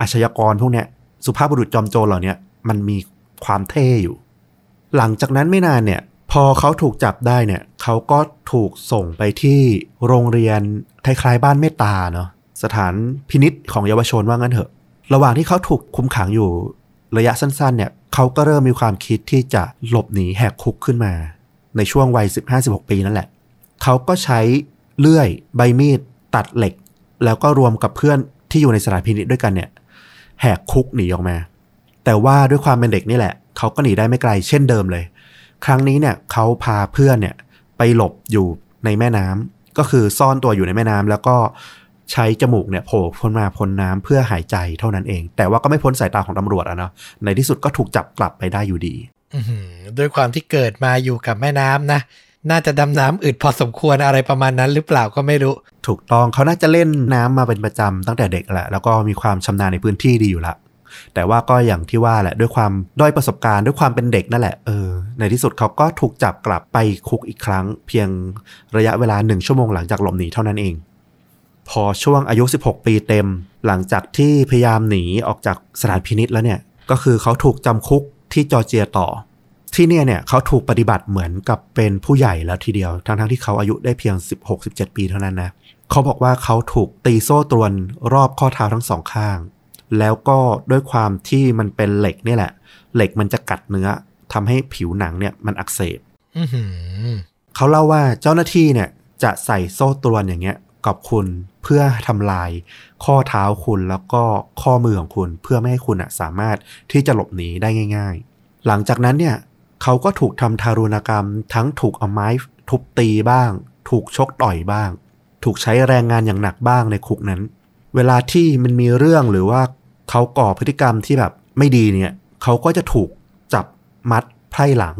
อาชญากรพวกเนี้ยสุภาพบุรุษจอมโจรเหล่านี้มันมีความเท่อยู่ หลังจากนั้นไม่นานเนี่ย พอเขาถูกจับได้เนี่ย เขาก็ถูกส่งไปที่โรงเรียนคล้ายๆบ้านเมตตาเนาะสถานพินิษของเยาวชนว่างั้นเถอะ ระหว่างที่เขาถูกคุมขังอยู่ระยะสั้นๆ เนี่ยเขาก็เริ่มมีความคิดที่จะหลบหนีแหกคุกขึ้นมา ในช่วงวัย 15-16 ปีนั่นแหละ เขาก็ใช้เลื่อยใบมีดตัดเหล็ก แล้วก็รวมกับเพื่อนที่อยู่ในสถานพินิษด้วยกันเนี่ย แหกคุกหนีออกมา แต่ว่าด้วยความเป็นเด็กนี่แหละ เขาก็หนีได้ไม่ไกลเช่นเดิมเลย ครั้งนี้เนี่ยเขาพาเพื่อนเนี่ยไปหลบอยู่ในแม่น้ำก็คือซ่อนตัวอยู่ในแม่น้ำแล้วก็ใช้จมูกเนี่ยโผล่พ้นมาพ้นน้ำเพื่อหายใจเท่านั้นเอง แต่ว่าก็ไม่พ้นสายตาของตำรวจอะเนาะในที่สุดก็ถูกจับกลับไปได้อยู่ดีอด้วยความที่เกิดมาอยู่กับแม่น้ำนะ น่าจะดำน้ำอึดพอสมควรอะไรประมาณนั้นหรือเปล่าก็ไม่รู้ ถูกต้องเขาน่าจะเล่นน้ำมาเป็นประจำตั้งแต่เด็กแหละแล้วก็มีความชำนาญในพื้นที่ดีอยู่ละแต่ว่าก็อย่างที่ว่าแหละด้วยความด้อยประสบการณ์ด้วยความเป็นเด็กนั่นแหละเออในที่สุดเขาก็ถูกจับกลับไปคุกอีกครั้ง เพียงระยะเวลาหนึ่งชั่วโมงหลังจากหลบหนีเท่านั้นเอง พอช่วงอายุ 16 ปีเต็ม หลังจากที่พยายามหนีออกจากสถานพินิษแล้วเนี่ยก็คือเขาถูกจำคุกที่จอร์เจียต่อ ที่เนี่ยเนี่ยเขาถูกปฏิบัติเหมือนกับเป็นผู้ใหญ่แล้วทีเดียว ทั้งทั้งๆที่เขาอายุได้เพียง 16-17 ปีเท่านั้นนะเขาบอกว่าเขาถูกตีโซ่ตรวนรอบข้อเท้าทั้งสองข้าง แล้วก็ด้วยความที่มันเป็นเหล็กเนี่ยแหละ เหล็กมันจะกัดเนื้อทำให้ผิวหนังเนี่ยมันอักเสบอือหือเขาเล่าว่าเจ้าหน้าที่เนี่ยจะใส่โซ่ตรวนอย่างเงี้ยกับคุณเพื่อทำลายข้อเท้าคุณแล้วก็ข้อมือของคุณเพื่อไม่ให้คุณอะสามารถที่จะหลบหนีได้ง่าย ๆ หลังจากนั้นเนี่ย เขาก็ถูกทำทารุณกรรม ทั้งถูกเอาไม้ทุบตีบ้าง ถูกชกต่อยบ้าง ถูกใช้แรงงานอย่างหนักบ้างในคุกนั้น เวลาที่มันมีเรื่องหรือว่าเขาก่อพฤติกรรมที่แบบไม่ดีเนี่ยเขาก็จะถูกจับมัดไพร่หลัง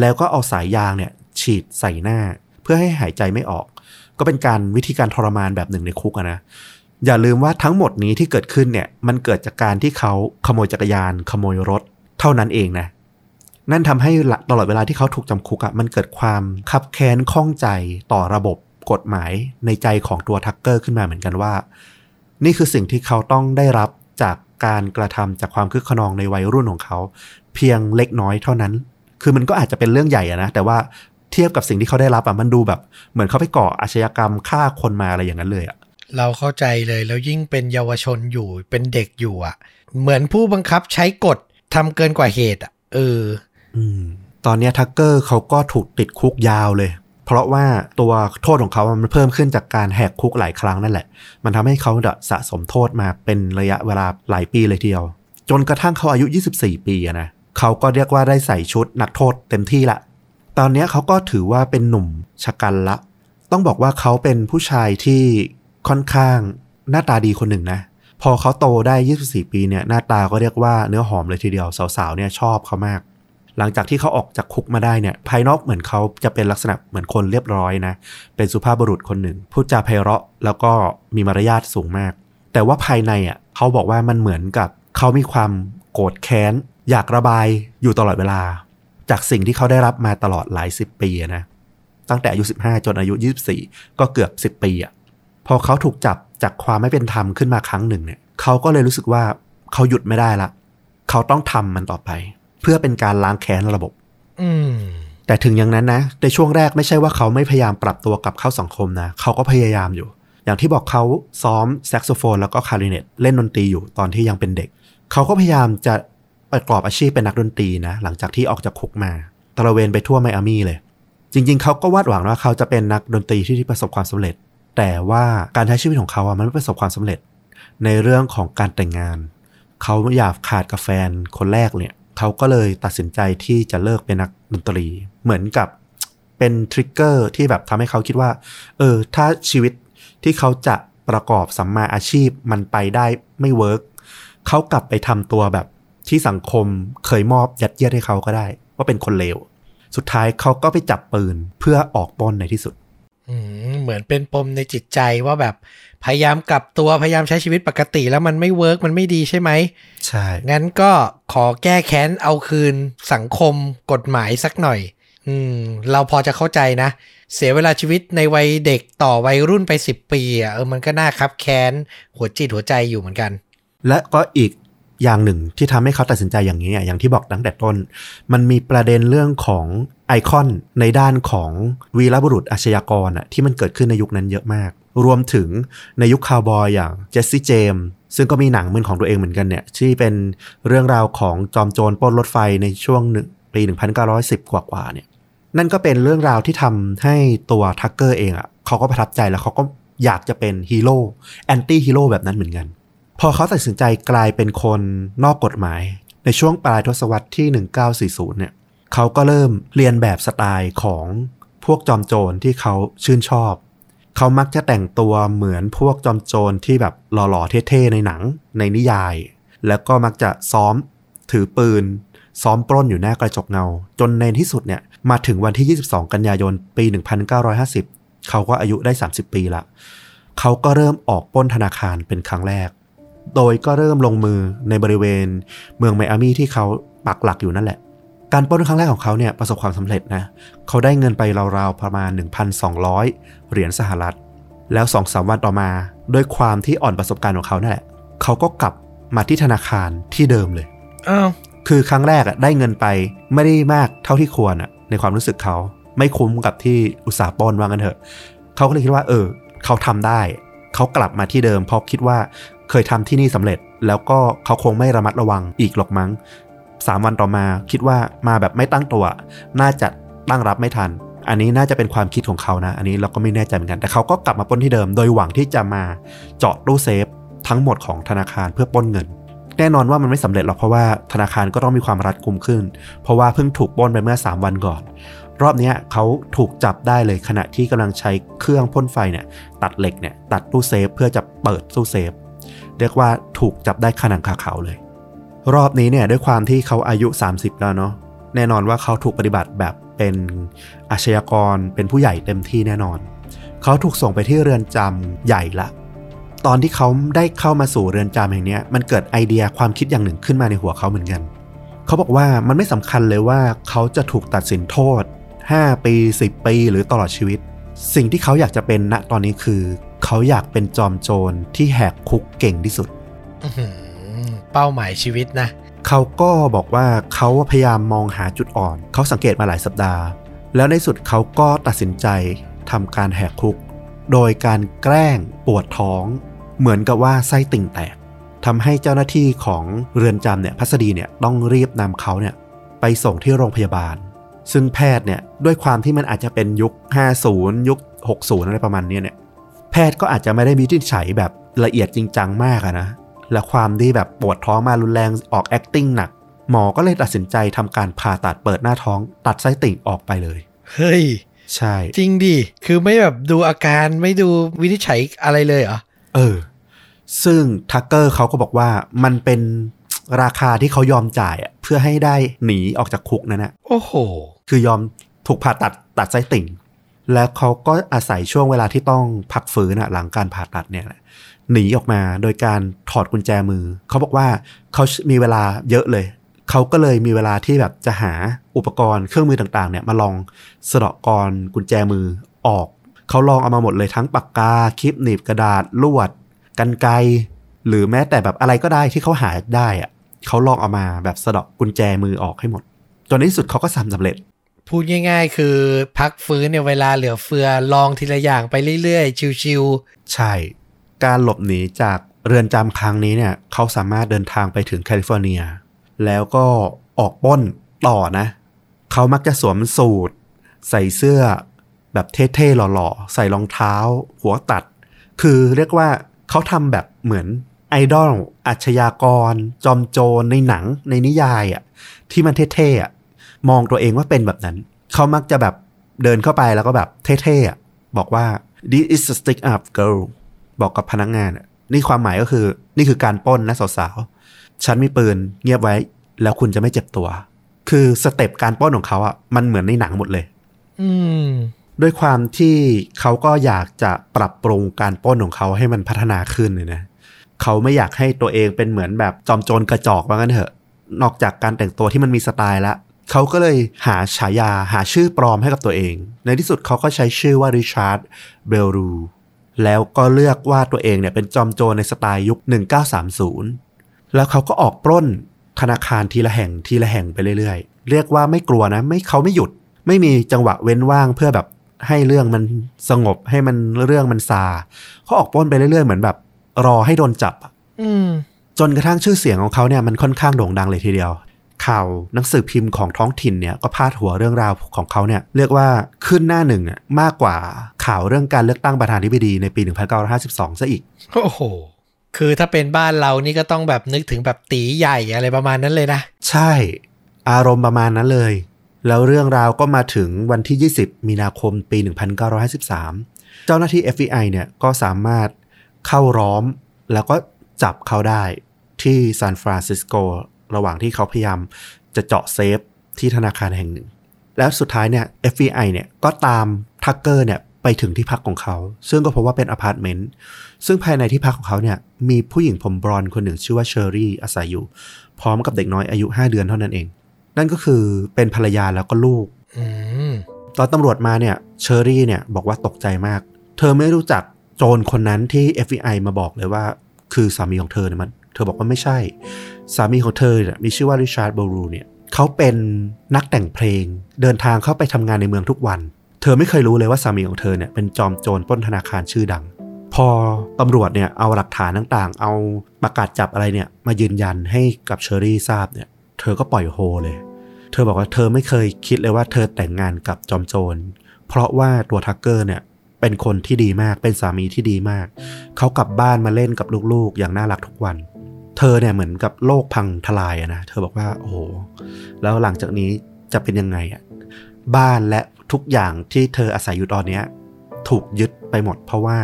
แล้วก็เอาสายยางเนี่ยฉีดใส่หน้า เพื่อให้หายใจไม่ออก ก็เป็นการวิธีการทรมานแบบหนึ่งในคุกะนะอย่าลืมว่าทั้งหมดนี้ที่เกิดขึ้นเนี่ยมันเกิดจากการที่เขาขโมยจักรยาน ขโมยรถ เท่านั้นเองนะ นั่นทำให้ตลอดเวลาที่เขาถูกจำคุกอะมันเกิดความคับแค้นข้องใจต่อระบบกฎหมายในใจของตัวทักเกอร์ขึ้นมาเหมือนกันว่า นี่คือสิ่งที่เขาต้องได้รับจากการกระทำจากความคึกขนองในวัยรุ่นของเขา เพียงเล็กน้อยเท่านั้น คือมันก็อาจจะเป็นเรื่องใหญ่อะนะ แต่ว่าเทียบกับสิ่งที่เขาได้รับอะมันดูแบบ เหมือนเขาไปก่ออาชญากรรมฆ่าคนมาอะไรอย่างนั้นเลยอะเราเข้าใจเลยแล้วยิ่งเป็นเยาวชนอยู่เป็นเด็กอยู่อะ เหมือนผู้บังคับใช้กฎทำเกินกว่าเหตุอะเออ ตอนนี้ทักเกอร์เขาก็ถูกติดคุกยาวเลย เพราะว่าตัวโทษของเขา มันเพิ่มขึ้นจากการแหกคุกหลายครั้งนั่นแหละ มันทำให้เขาสะสมโทษมาเป็นระยะเวลาหลายปีเลยทีเดียว จนกระทั่งเขาอายุ 24 ปีนะเขาก็เรียกว่าได้ใส่ชุดนักโทษเต็มที่ละ ตอนนี้เขาก็ถือว่าเป็นหนุ่มชะกันละ ต้องบอกว่าเขาเป็นผู้ชายที่ค่อนข้างหน้าตาดีคนหนึ่งนะพอเขาโตได้ 24 ปีเนี่ย หน้าตาก็เรียกว่าเนื้อหอมเลยทีเดียว สาวๆ เนี่ยชอบเขามาก หลังจากที่เขาออกจากคุกมาได้เนี่ย ภายนอกเหมือนเขาจะเป็นลักษณะเหมือนคนเรียบร้อยนะ เป็นสุภาพบุรุษคนหนึ่ง พูดจาไพเราะแล้วก็มีมารยาทสูงมาก แต่ว่าภายในอะเขาบอกว่ามันเหมือนกับเขามีความโกรธแค้น อยากระบายอยู่ตลอดเวลา จากสิ่งที่เขาได้รับมาตลอดหลายสิบปีนะ ตั้งแต่อายุ 15 จนอายุ 24 ก็เกือบ 10 ปีอะ พอเขาถูกจับจากความไม่เป็นธรรมขึ้นมาครั้งหนึ่งเนี่ย เขาก็เลยรู้สึกว่าเขาหยุดไม่ได้ละ เขาต้องทำมันต่อไป เพื่อเป็นการล้างแค้นระบบ อืมแต่ถึงอย่างนั้นนะ ในช่วงแรกไม่ใช่ว่าเขาไม่พยายามปรับตัวกับเข้าสังคมนะ เขาก็พยายามอยู่ อย่างที่บอกเขาซ้อมแซกโซโฟนแล้วก็คลาริเนตเล่นดนตรีอยู่ตอนที่ยังเป็นเด็ก เขาก็พยายามจะประกอบอาชีพเป็นนักดนตรีนะ หลังจากที่ออกจากคุกมาตระเวนไปทั่วไมอามี่เลย จริง ๆ เขาก็วาดหวังว่าเขาจะเป็นนักดนตรีที่ประสบความสำเร็จ แต่ว่าการใช้ชีวิตของเขาอะมันไม่ประสบความสำเร็จ ในเรื่องของการแต่งงาน เขาอยากขาดกับแฟนคนแรกเนี่ย เขาก็เลยตัดสินใจที่จะเลิกเป็นนักดนตรี เหมือนกับเป็น trigger ที่แบบทำให้เขาคิดว่า เออ ถ้าชีวิตที่เขาจะประกอบสัมมาอาชีพมันไปได้ไม่ work เขากลับไปทำตัวแบบที่สังคมเคยมอบยัดเยียดให้เขาก็ได้ ว่าเป็นคนเลว สุดท้ายเขาก็ไปจับปืนเพื่อออกปล้นในที่สุด เหมือนเป็นปมในจิตใจว่าแบบพยายามกลับตัวพยายามใช้ชีวิตปกติแล้วมันไม่ work มันไม่ดีใช่ไหมใช่ งั้นก็ขอแก้แค้นเอาคืนสังคมกฎหมายสักหน่อย อืม เราพอจะเข้าใจนะ เสียเวลาชีวิตในวัยเด็กต่อวัยรุ่นไปสิบปีอะเออมันก็น่าคับแค้นหัวจิตหัวใจอยู่เหมือนกัน และก็อีกอย่างหนึ่งที่ทำให้เขาตัดสินใจอย่างนี้อะอย่างที่บอกตั้งแต่ต้น มันมีประเด็นเรื่องของ ไอคอนในด้านของวีรบุรุษอาชญากรอะที่มันเกิดขึ้นในยุคนั้นเยอะมาก รวมถึงในยุคคาวบอยอย่างเจสซี่เจมส์ซึ่งก็มีหนังเป็นของตัวเองเหมือนกันเนี่ยที่เป็นเรื่องราวของจอมโจรปล้นรถไฟในช่วงหนึ่งปี 1910 กว่าๆเนี่ยนั่นก็เป็นเรื่องราวที่ทำให้ตัวทักเกอร์เองอะเขาก็ประทับใจแล้วเขาก็อยากจะเป็นฮีโร่ anti-hero แบบนั้นเหมือนกัน พอเขาตัดสินใจกลายเป็นคนนอกกฎหมาย ในช่วงปลายทศวรรษที่ 1940 เนี่ย เขาก็เริ่มเลียนแบบสไตล์ของพวกจอมโจรที่เขาชื่นชอบ เขามักจะแต่งตัวเหมือนพวกจอมโจรที่แบบหล่อๆเท่ๆในหนังในนิยาย แล้วก็มักจะซ้อมถือปืน ซ้อมปล้นอยู่หน้ากระจกเงา จนในที่สุดเนี่ยมาถึงวันที่ 22 กันยายนปี 1950 เขาก็อายุได้ 30 ปีละเขาก็เริ่มออกปล้นธนาคารเป็นครั้งแรก โดยก็เริ่มลงมือในบริเวณเมืองไมอามีที่เขาปักหลักอยู่นั่นแหละ การปล้นครั้งแรกของเขาเนี่ยประสบความสำเร็จนะ เขาได้เงินไปราวๆประมาณ 1,200 เหรียญสหรัฐ แล้วสองสามวันต่อมา ด้วยความที่อ่อนประสบการณ์ของเขานั่นแหละ เขาก็กลับมาที่ธนาคารที่เดิมเลย อ้าว คือครั้งแรกอะได้เงินไปไม่ได้มากเท่าที่ควรอะในความรู้สึกเขา ไม่คุ้มกับที่อุตสาห์ปล้นว่างันเถอะ เขาก็เลยคิดว่า เออ เขาทำได้ เขากลับมาที่เดิมเพราะคิดว่าเคยทำที่นี่สำเร็จ แล้วก็เขาคงไม่ระมัดระวังอีกหรอกมั้ง สามวันต่อมา คิดว่ามาแบบไม่ตั้งตัว น่าจะตั้งรับไม่ทัน อันนี้น่าจะเป็นความคิดของเขานะ อันนี้เราก็ไม่แน่ใจเหมือนกัน แต่เขาก็กลับมาป้นที่เดิม โดยหวังที่จะมาเจาะตู้เซฟทั้งหมดของธนาคารเพื่อป้นเงิน แน่นอนว่ามันไม่สำเร็จหรอกเพราะว่าธนาคารก็ต้องมีความรัดกุมขึ้น เพราะว่าเพิ่งถูกป้นไปเมื่อ 3 วันก่อน รอบนี้เขาถูกจับได้เลยขณะที่กำลังใช้เครื่องพ่นไฟเนี่ยตัดเหล็กเนี่ยตัดตู้เซฟเพื่อจะเปิดตู้เซฟเรียกว่าถูกจับได้ขนังคาเขาเลย รอบนี้เนี่ยด้วยความที่เขาอายุ 30 แล้วเนาะแน่นอนว่าเขาถูกปฏิบัติแบบเป็นอาชญากรเป็นผู้ใหญ่เต็มที่แน่นอน เขาถูกส่งไปที่เรือนจำใหญ่ละ ตอนที่เขาได้เข้ามาสู่เรือนจำแห่งนี้มันเกิดไอเดียความคิดอย่างหนึ่งขึ้นมาในหัวเขาเหมือนกัน เขาบอกว่ามันไม่สำคัญเลยว่าเขาจะถูกตัดสินโทษ 5 ปี 10 ปีหรือตลอดชีวิต สิ่งที่เขาอยากจะเป็นณตอนนี้คือ เขาอยากเป็นจอมโจรที่แหกคุกเก่งที่สุด เป้าหมายชีวิตนะเขาก็บอกว่าเขาพยายามมองหาจุดอ่อน เขาสังเกตมาหลายสัปดาห์ แล้วในสุดเขาก็ตัดสินใจทำการแหกคุก โดยการแกล้งปวดท้อง เหมือนกับว่าไส้ติ่งแตกทำให้เจ้าหน้าที่ของเรือนจำเนี่ยพัสดีเนี่ยต้องรีบนำเขาเนี่ยไปส่งที่โรงพยาบาล ซึ่งแพทย์เนี่ยด้วยความที่มันอาจจะเป็นยุค 50 ยุค 60 อะไรประมาณนี้เนี่ยแพทย์ก็อาจจะไม่ได้มีวินิจฉัยแบบละเอียดจริงจังมากะนะ และความที่แบบปวดท้องมารุนแรงออก acting หนัก หมอก็เลยตัดสินใจทำการผ่าตัดเปิดหน้าท้อง ตัดไส้ติ่งออกไปเลย เฮ้ย ใช่ จริงดิ คือไม่แบบดูอาการไม่ดูวินิจฉัยอะไรเลยเหรอ เออ ซึ่งทักเกอร์เขาก็บอกว่ามันเป็นราคาที่เขายอมจ่ายอะเพื่อให้ได้หนีออกจากคุกนั่นนะโอ้โห คือยอมถูกผ่าตัดตัดไส้ติ่ง แล้วเขาก็อาศัยช่วงเวลาที่ต้องพักฟื้นหลังการผ่าตัดเนี่ยหนีออกมาโดยการถอดกุญแจมือ เขาบอกว่าเขามีเวลาเยอะเลย เขาก็เลยมีเวลาที่แบบจะหาอุปกรณ์เครื่องมือต่างๆเนี่ยมาลองสะเดาะกรกุญแจมือออก เขาลองเอามาหมดเลยทั้งปากกาคลิปหนีบกระดาษลวดกันไกหรือแม้แต่แบบอะไรก็ได้ที่เขาหาได้อะเขาลองเอามาแบบสะเดาะกุญแจมือออกให้หมดจนในที่สุดเขาก็ทำสำเร็จ พูดง่าย ๆ คือพักฟื้นเนี่ยเวลาเหลือเฟือลองทีละอย่างไปเรื่อยๆ ชิวๆ ใช่ การหลบหนีจากเรือนจำครั้งนี้เนี่ย เขาสามารถเดินทางไปถึงแคลิฟอร์เนีย แล้วก็ออกป้นต่อนะ เขามักจะสวมสูทใส่เสื้อแบบเท่ๆหล่อๆ ใส่รองเท้า หัวตัด คือเรียกว่าเขาทำแบบเหมือนไอดอลอาชญากร จอมโจรในหนังในนิยายอะ่ะที่มันเท่ๆอะ มองตัวเองว่าเป็นแบบนั้น เขามักจะแบบเดินเข้าไปแล้วก็แบบเท่ๆอะบอกว่า this is a stick up girl บอกกับพนักงานอะนี่ความหมายก็คือ นี่คือการปล้นนะสาวๆ ฉันมีปืนเงียบไว้ แล้วคุณจะไม่เจ็บตัว คือ step การปล้นของเขาอะมันเหมือนในหนังหมดเลยๆอืมด้วยความที่เขาก็อยากจะปรับปรุงการปล้นของเขาให้มันพัฒนาขึ้นเลยนะ เขาไม่อยากให้ตัวเองเป็นเหมือนแบบจอมโจรกระจอกว่างั้นเถอะ นอกจากการแต่งตัวที่มันมีสไตล์ละ เขาก็เลยหาฉายาหาชื่อปลอมให้กับตัวเอง ในที่สุดเขาก็ใช้ชื่อว่าริชาร์ดเบลรูแล้วก็เลือกว่าตัวเองเนี่ยเป็นจอมโจรในสไตล์ยุค 1930 แล้วเขาก็ออกปล้นธนาคารทีละแห่งทีละแห่งไปเรื่อยๆ เรียกว่าไม่กลัวนะไม่เขาไม่หยุด ไม่มีจังหวะเว้นว่างเพื่อแบบให้เรื่องมันสงบให้มันเรื่องมันซาเขาออกปล้นไปเรื่อยๆ เหมือนแบบ รอให้โดนจับอะอืมจนกระทั่งชื่อเสียงของเขาเนี่ยมันค่อนข้างโด่งดังเลยทีเดียว ข่าวหนังสือพิมพ์ของท้องถิ่นเนี่ยก็พาดหัวเรื่องราวของเขาเนี่ยเรียกว่าขึ้นหน้าหนึ่งอะมากกว่าข่าวเรื่องการเลือกตั้งประธานาธิบดีในปี 1952 ซะอีก โอ้โห คือถ้าเป็นบ้านเรานี่ก็ต้องแบบนึกถึงแบบตีใหญ่อะไรประมาณนั้นเลยนะ ใช่ อารมณ์ประมาณนั้นเลย แล้วเรื่องราวก็มาถึงวันที่ 20 มีนาคมปี 1953 เจ้าหน้าที่ FBI เนี่ยก็สามารถเข้าร้อมแล้วก็จับเขาได้ที่ซานฟรานซิสโก ระหว่างที่เขาพยายามจะเจาะเซฟที่ธนาคารแห่งหนึ่ง แล้วสุดท้ายเนี่ย FBI เนี่ยก็ตามทักเกอร์เนี่ยไปถึงที่พักของเขา ซึ่งก็พบว่าเป็นอพาร์ตเมนต์ ซึ่งภายในที่พักของเขาเนี่ยมีผู้หญิงผมบลอนด์คนหนึ่งชื่อว่าเชอรี่อาศัยอยู่ พร้อมกับเด็กน้อยอายุ 5 เดือนเท่านั้นเอง นั่นก็คือเป็นภรรยาแล้วก็ลูกอืมตอนตำรวจมาเนี่ยเชอรี่เนี่ยบอกว่าตกใจมาก เธอไม่รู้จักโจรคนนั้นที่ FBI มาบอกเลยว่า คือสามีของเธอเนี่ยมัน เธอบอกว่าไม่ใช่ สามีของเธอเนี่ยมีชื่อว่าริชาร์ดบรูเนี่ยเขาเป็นนักแต่งเพลง เดินทางเข้าไปทำงานในเมืองทุกวัน เธอไม่เคยรู้เลยว่าสามีของเธอเนี่ยเป็นจอมโจรปล้นธนาคารชื่อดัง พอตำรวจเนี่ยเอาหลักฐานต่างๆ เอาประกาศจับอะไรเนี่ยมายืนยันให้กับเชอรี่ทราบเนี่ย เธอก็ปล่อยโฮเลย เธอบอกว่าเธอไม่เคยคิดเลยว่าเธอแต่งงานกับจอมโจร เพราะว่าตัวทักเกอร์เนี่ยเป็นคนที่ดีมาก เป็นสามีที่ดีมาก เขากลับบ้านมาเล่นกับลูกๆ อย่างน่ารักทุกวัน เธอเนี่ยเหมือนกับโลกพังทลายอะนะเธอบอกว่าโอ้โหแล้วหลังจากนี้จะเป็นยังไงอะบ้านและทุกอย่างที่เธออาศัยอยู่ตอนเนี้ยถูกยึดไปหมด เพราะว่า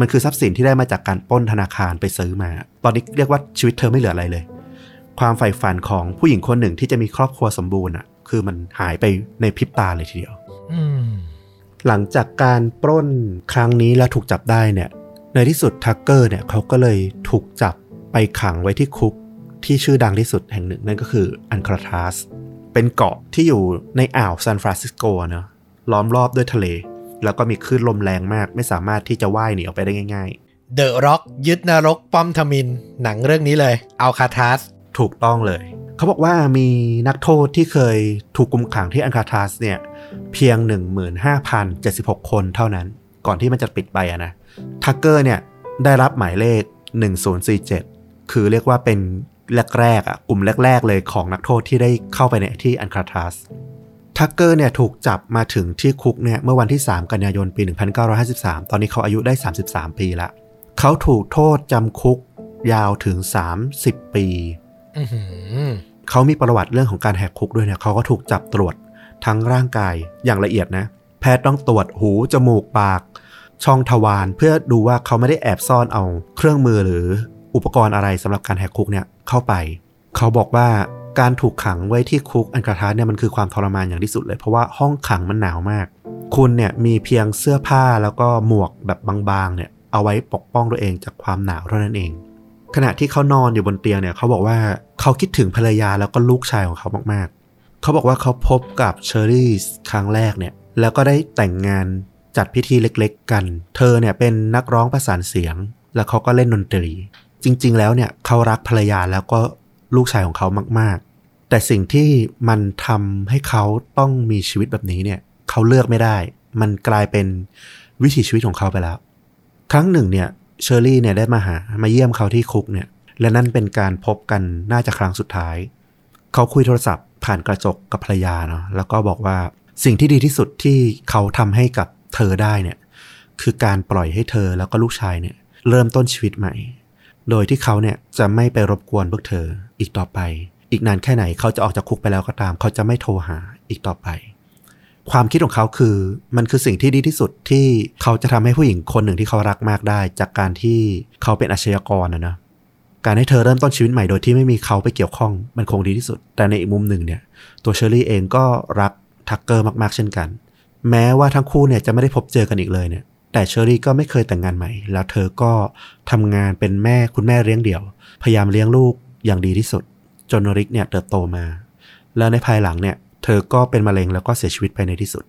มันคือทรัพย์สินที่ได้มาจากการปล้นธนาคารไปซื้อมา ตอนนี้เรียกว่าชีวิตเธอไม่เหลืออะไรเลย ความใฝ่ฝันของผู้หญิงคนหนึ่งที่จะมีครอบครัวสมบูรณ์อะ คือมันหายไปในพริบตาเลยทีเดียวอืมหลังจากการปล้นครั้งนี้แล้วถูกจับได้เนี่ย ในที่สุดทักเกอร์เนี่ยเขาก็เลยถูกจับ ไปขังไว้ที่คุกที่ชื่อดังที่สุดแห่งหนึ่งนั่นก็คืออัลคาทราซเป็นเกาะที่อยู่ในอ่าวซานฟรานซิสโกเนาะล้อมรอบด้วยทะเล แล้วก็มีคลื่นลมแรงมาก ไม่สามารถที่จะว่ายหนีออกไปได้ง่าย The Rock ยึดนรกป้อมทมิฬ หนังเรื่องนี้เลยอัลคาทราซๆถูกต้องเลย เขาบอกว่ามีนักโทษที่เคยถูกกุมขังที่อัลคาทราซเนี่ยเพียง 15,076 คนเท่านั้น ก่อนที่มันจะปิดไปอะนะทักเกอร์เนี่ยได้รับหมายเลข 1047 คือเรียกว่าเป็นแรกๆอะกลุ่มแรก ๆ เลยของนักโทษที่ได้เข้าไปในที่อันคราทัสทักเกอร์เนี่ยถูกจับมาถึงที่คุกเนี่ยเมื่อวันที่ 3 กันยายนปี 1953 ตอนนี้เขาอายุได้ 33 ปีละเขาถูกโทษจำคุกยาวถึง 30 ปีอื้อหือเขามีประวัติเรื่องของการแหกคุกด้วยเนี่ยเขาก็ถูกจับตรวจทั้งร่างกายอย่างละเอียดนะ แพทย์ต้องตรวจหู จมูกปาก ช่องทวารเพื่อดูว่าเขาไม่ได้แอบซ่อนเอาเครื่องมือหรือ อุปกรณ์อะไรสำหรับการแหกคุกเนี่ยเข้าไป เขาบอกว่าการถูกขังไว้ที่คุกอันคาทาเนี่ยมันคือความทรมานอย่างที่สุดเลยเพราะว่าห้องขังมันหนาวมาก คุณเนี่ยมีเพียงเสื้อผ้าแล้วก็หมวกแบบบางๆเนี่ยเอาไว้ปกป้องตัวเองจากความหนาวเท่านั้นเอง ขณะที่เขานอนอยู่บนเตียงเนี่ยเขาบอกว่าเขาคิดถึงภรรยาแล้วก็ลูกชายของเขามากๆ เขาบอกว่าเขาพบกับเชอรี่ครั้งแรกเนี่ยแล้วก็ได้แต่งงานจัดพิธีเล็กๆ กัน เธอเนี่ยเป็นนักร้องประสานเสียง แล้วเขาก็เล่นดนตรี จริง ๆ แล้วเนี่ยเขารักภรรยาแล้วก็ลูกชายของเขามาก ๆ แต่สิ่งที่มันทำให้เขาต้องมีชีวิตแบบนี้เนี่ยเขาเลือกไม่ได้ มันกลายเป็นวิถีชีวิตของเขาไปแล้ว ครั้งหนึ่งเนี่ยเชอรี่เนี่ยได้มาหามาเยี่ยมเขาที่คุกเนี่ยและนั่นเป็นการพบกันน่าจะครั้งสุดท้าย เขาคุยโทรศัพท์ผ่านกระจกกับภรรยาเนาะแล้วก็บอกว่าสิ่งที่ดีที่สุดที่เขาทำให้กับเธอได้เนี่ยคือการปล่อยให้เธอแล้วก็ลูกชายเนี่ยเริ่มต้นชีวิตใหม่ โดยที่เขาเนี่ยจะไม่ไปรบกวนพวกเธออีกต่อไป อีกนานแค่ไหนเขาจะออกจากคุกไปแล้วก็ตาม เขาจะไม่โทรหาอีกต่อไป ความคิดของเขาคือมันคือสิ่งที่ดีที่สุดที่เขาจะทำให้ผู้หญิงคนหนึ่งที่เขารักมากได้ จากการที่เขาเป็นอาชญากรนะนะการให้เธอเริ่มต้นชีวิตใหม่โดยที่ไม่มีเขาไปเกี่ยวข้องมันคงดีที่สุด แต่ในอีกมุมหนึ่งเนี่ย ตัวเชอรี่เองก็รักทักเกอร์มากๆเช่นกัน แม้ว่าทั้งคู่เนี่ยจะไม่ได้พบเจอกันอีกเลยเนี่ย แต่เชอรี่ก็ไม่เคยแต่งงานใหม่ แล้วเธอก็ทำงานเป็นแม่คุณแม่เลี้ยงเดี่ยว พยายามเลี้ยงลูกอย่างดีที่สุด จนริกเนี่ยเติบโตมา แล้วในภายหลังเนี่ยเธอก็เป็นมะเร็งแล้วก็เสียชีวิตไปในที่สุด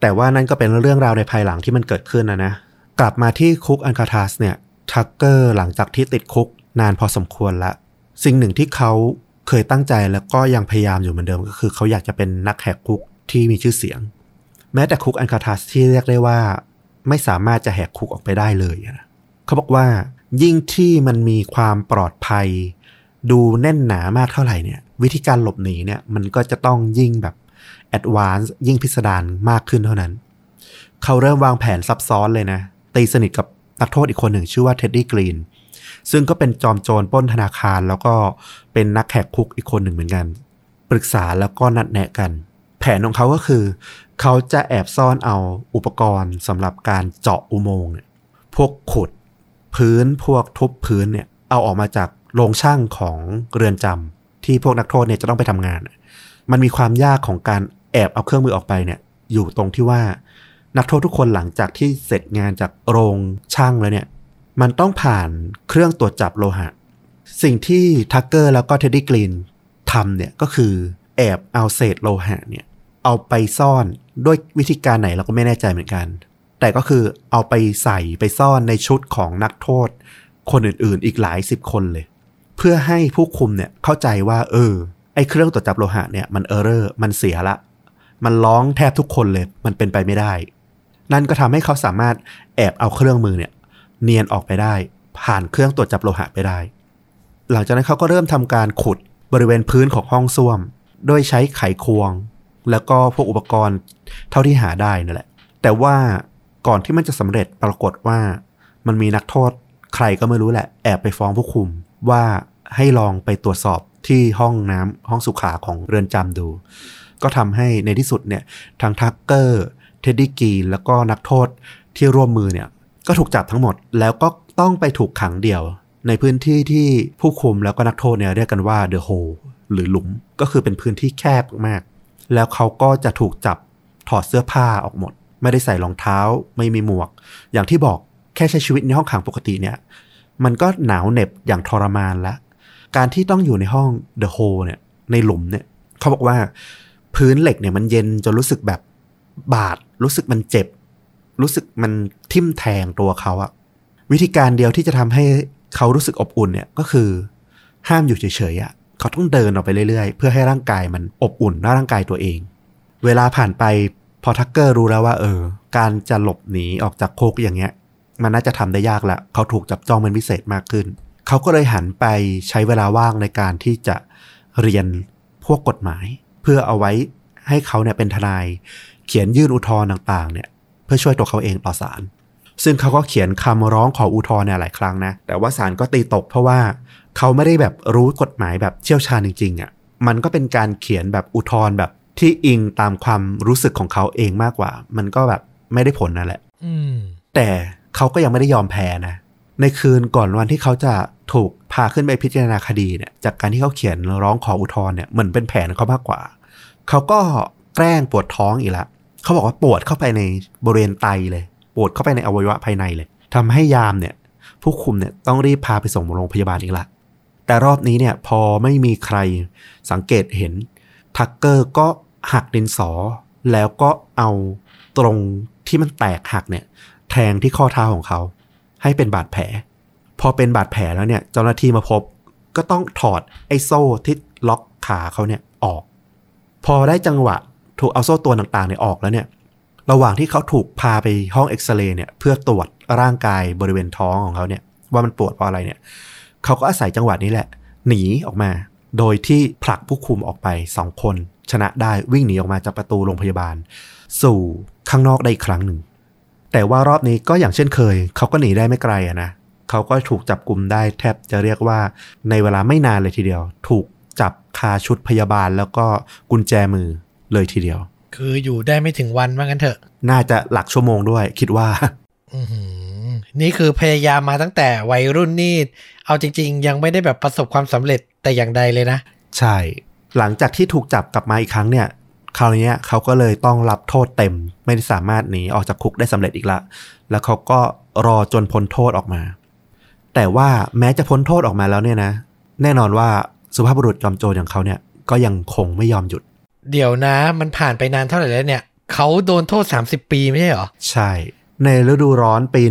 แต่ว่านั่นก็เป็นเรื่องราวในภายหลังที่มันเกิดขึ้นนะนะ กลับมาที่คุกอันคาทาสเนี่ยทักเกอร์หลังจากที่ติดคุกนานพอสมควรละ สิ่งหนึ่งที่เขาเคยตั้งใจแล้วก็ยังพยายามอยู่เหมือนเดิมก็คือ เขาอยากจะเป็นนักแหกคุกที่มีชื่อเสียง แม้แต่คุกอันคาทาสที่เรียกได้ว่า ไม่สามารถจะแหกคุกออกไปได้เลยนะเขาบอกว่า ยิ่งที่มันมีความปลอดภัย ดูแน่นหนามากเท่าไหร่เนี่ย วิธีการหลบหนีเนี่ยมันก็จะต้องยิ่งแบบ advance ยิ่งพิสดารมากขึ้นเท่านั้น เขาเริ่มวางแผนซับซ้อนเลยนะตีสนิทกับนักโทษอีกคนหนึ่งชื่อว่าเท็ดดี้กรีนซึ่งก็เป็นจอมโจรปล้นธนาคาร แล้วก็เป็นนักแหกคุกอีกคนหนึ่งเหมือนกัน ปรึกษาแล้วก็นัดแนะกัน แผนของเขาก็คือ เขาจะแอบซ่อนเอาอุปกรณ์สำหรับการเจาะอุโมงค์เนี่ยพวกขุดพื้นพวกทุบพื้นเนี่ยเอาออกมาจากโรงช่างของเรือนจำที่พวกนักโทษเนี่ยจะต้องไปทำงาน มันมีความยากของการแอบเอาเครื่องมือออกไปเนี่ยอยู่ตรงที่ว่านักโทษทุกคนหลังจากที่เสร็จงานจากโรงช่างแล้วเนี่ยมันต้องผ่านเครื่องตรวจจับโลหะ สิ่งที่ทักเกอร์แล้วก็เท็ดดี้กรีนทำเนี่ยก็คือแอบเอาเศษโลหะเนี่ยเอาไปซ่อน ด้วยวิธีการไหนเราก็ไม่แน่ใจเหมือนกัน แต่ก็คือเอาไปใส่ไปซ่อนในชุดของนักโทษ คนอื่นๆ อีกหลายสิบคนเลย เพื่อให้ผู้คุมเนี่ยเข้าใจว่า เออ ไอ้เครื่องตรวจจับโลหะเนี่ยมัน error มันเสียละ มันร้องแทบทุกคนเลย มันเป็นไปไม่ได้ นั่นก็ทำให้เขาสามารถแอบเอาเครื่องมือเนี่ย เนียนออกไปได้ ผ่านเครื่องตรวจจับโลหะไปได้ หลังจากนั้นเขาก็เริ่มทำการขุดบริเวณพื้นของห้องส้วม โดยใช้ไขควง แล้วก็พวกอุปกรณ์เท่าที่หาได้นั่นแหละ แต่ว่าก่อนที่มันจะสำเร็จปรากฏว่ามันมีนักโทษใครก็ไม่รู้แหละ แอบไปฟ้องผู้คุมว่าให้ลองไปตรวจสอบที่ห้องน้ำห้องสุขาของเรือนจำดู ก็ทำให้ในที่สุดเนี่ยทางทักเกอร์ เท็ดดี้กรีนแล้วก็นักโทษที่ร่วมมือเนี่ยก็ถูกจับทั้งหมดแล้วก็ต้องไปถูกขังเดี่ยว ในพื้นที่ที่ผู้คุมแล้วก็นักโทษเนี่ยเรียกกันว่าเดอะโฮหรือหลุมก็คือเป็นพื้นที่แคบมาก แล้วเขาก็จะถูกจับถอดเสื้อผ้าออกหมด ไม่ได้ใส่รองเท้า ไม่มีหมวก อย่างที่บอกแค่ใช้ชีวิตในห้องขังปกติเนี่ย มันก็หนาวเหน็บอย่างทรมานละ การที่ต้องอยู่ในห้องเดอะโฮเนี่ยในหลุมเนี่ยเขาบอกว่าพื้นเหล็กเนี่ยมันเย็นจนรู้สึกแบบบาด รู้สึกมันเจ็บ รู้สึกมันทิ่มแทงตัวเขาอะวิธีการเดียวที่จะทำให้เขารู้สึกอบอุ่นเนี่ยก็คือ ห้ามอยู่เฉยๆอะ เขาต้องเดินออกไปเรื่อยๆ เพื่อให้ร่างกายมันอบอุ่นร่างกายตัวเอง เวลาผ่านไปพอทักเกอร์รู้แล้วว่า เออ การจะหลบหนีออกจากโคกอย่างเงี้ย มันน่าจะทำได้ยากละเขาถูกจับจ้องเป็นพิเศษมากขึ้น เขาก็เลยหันไปใช้เวลาว่างในการที่จะเรียนพวกกฎหมาย เพื่อเอาไว้ให้เขาเนี่ยเป็นทนาย เขียนยื่นอุทธรณ์ต่างๆ เนี่ย เพื่อช่วยตัวเขาเองต่อศาลซึ่งเขาก็เขียนคำร้องขออุทธรณ์เนี่ยหลายครั้งนะแต่ว่าศาลก็ตีตกเพราะว่า เขาไม่ได้แบบรู้กฎหมายแบบเชี่ยวชาญจริงๆอะ่ะมันก็เป็นการเขียนแบบอุทธรณ์แบบที่อิงตามความรู้สึกของเขาเองมากกว่า มันก็แบบไม่ได้ผลนั่นแหละอืมแต่เขาก็ยังไม่ได้ยอมแพ้นะ ในคืนก่อนวันที่เขาจะถูกพาขึ้นไปพิจารณาคดีเนี่ย จากการที่เขาเขียนร้องขออุทธรณ์เนี่ยเหมือนเป็นแผนเขามากกว่า เขาก็แกล้งปวดท้องอีกละเขาบอกว่าปวดเข้าไปในบริเวณไตเลย ปวดเข้าไปในอวัยวะภายในเลยทำให้ยามเนี่ย ผู้คุมเนี่ยต้องรีบพาไปส่งโรงพยาบาลอีกละ แต่รอบนี้เนี่ยพอไม่มีใครสังเกตเห็น ทักเกอร์ก็หักดินสอ แล้วก็เอาตรงที่มันแตกหักเนี่ย แทงที่ข้อเท้าของเขา ให้เป็นบาดแผล พอเป็นบาดแผลแล้วเนี่ย เจ้าหน้าที่มาพบก็ต้องถอดไอ้โซ่ที่ล็อกขาเขาเนี่ยออก พอได้จังหวะถูกเอาโซ่ตัวต่างๆเนี่ยออกแล้วเนี่ย ระหว่างที่เขาถูกพาไปห้องเอ็กซเรย์เนี่ยเพื่อตรวจร่างกายบริเวณท้องของเขาเนี่ย ว่ามันปวดเพราะอะไรเนี่ย เขาก็อาศัยจังหวะนี้แหละ หนีออกมา โดยที่ผลักผู้คุมออกไปสองคน ชนะได้วิ่งหนีออกมาจากประตูโรงพยาบาล สู่ข้างนอกได้อีกครั้งหนึ่ง แต่ว่ารอบนี้ก็อย่างเช่นเคย เขาก็หนีได้ไม่ไกลอะนะเขาก็ถูกจับกลุ่มได้แทบจะเรียกว่าในเวลาไม่นานเลยทีเดียว ถูกจับคาชุดพยาบาลแล้วก็กุญแจมือเลยทีเดียว คืออยู่ได้ไม่ถึงวันว่างั้นเถอะ น่าจะหลักชั่วโมงด้วย คิดว่า อือหือ นี่คือพยายามมาตั้งแต่วัยรุ่นนี่ เอาจริง ๆ ยังไม่ได้แบบประสบความสำเร็จแต่อย่างใดเลยนะ ใช่ หลังจากที่ถูกจับกลับมาอีกครั้งเนี่ย คราวนี้เขาก็เลยต้องรับโทษเต็ม ไม่ได้สามารถหนีออกจากคุกได้สำเร็จอีกละ แล้วเขาก็รอจนพ้นโทษออกมา แต่ว่าแม้จะพ้นโทษออกมาแล้วเนี่ยนะ แน่นอนว่าสุภาพบุรุษจอมโจรอย่างเขาเนี่ยก็ยังคงไม่ยอมหยุด เดี๋ยวนะ มันผ่านไปนานเท่าไหร่แล้วเนี่ยเขาโดนโทษ 30 ปีไม่ใช่เหรอ ใช่ ในฤดูร้อนปี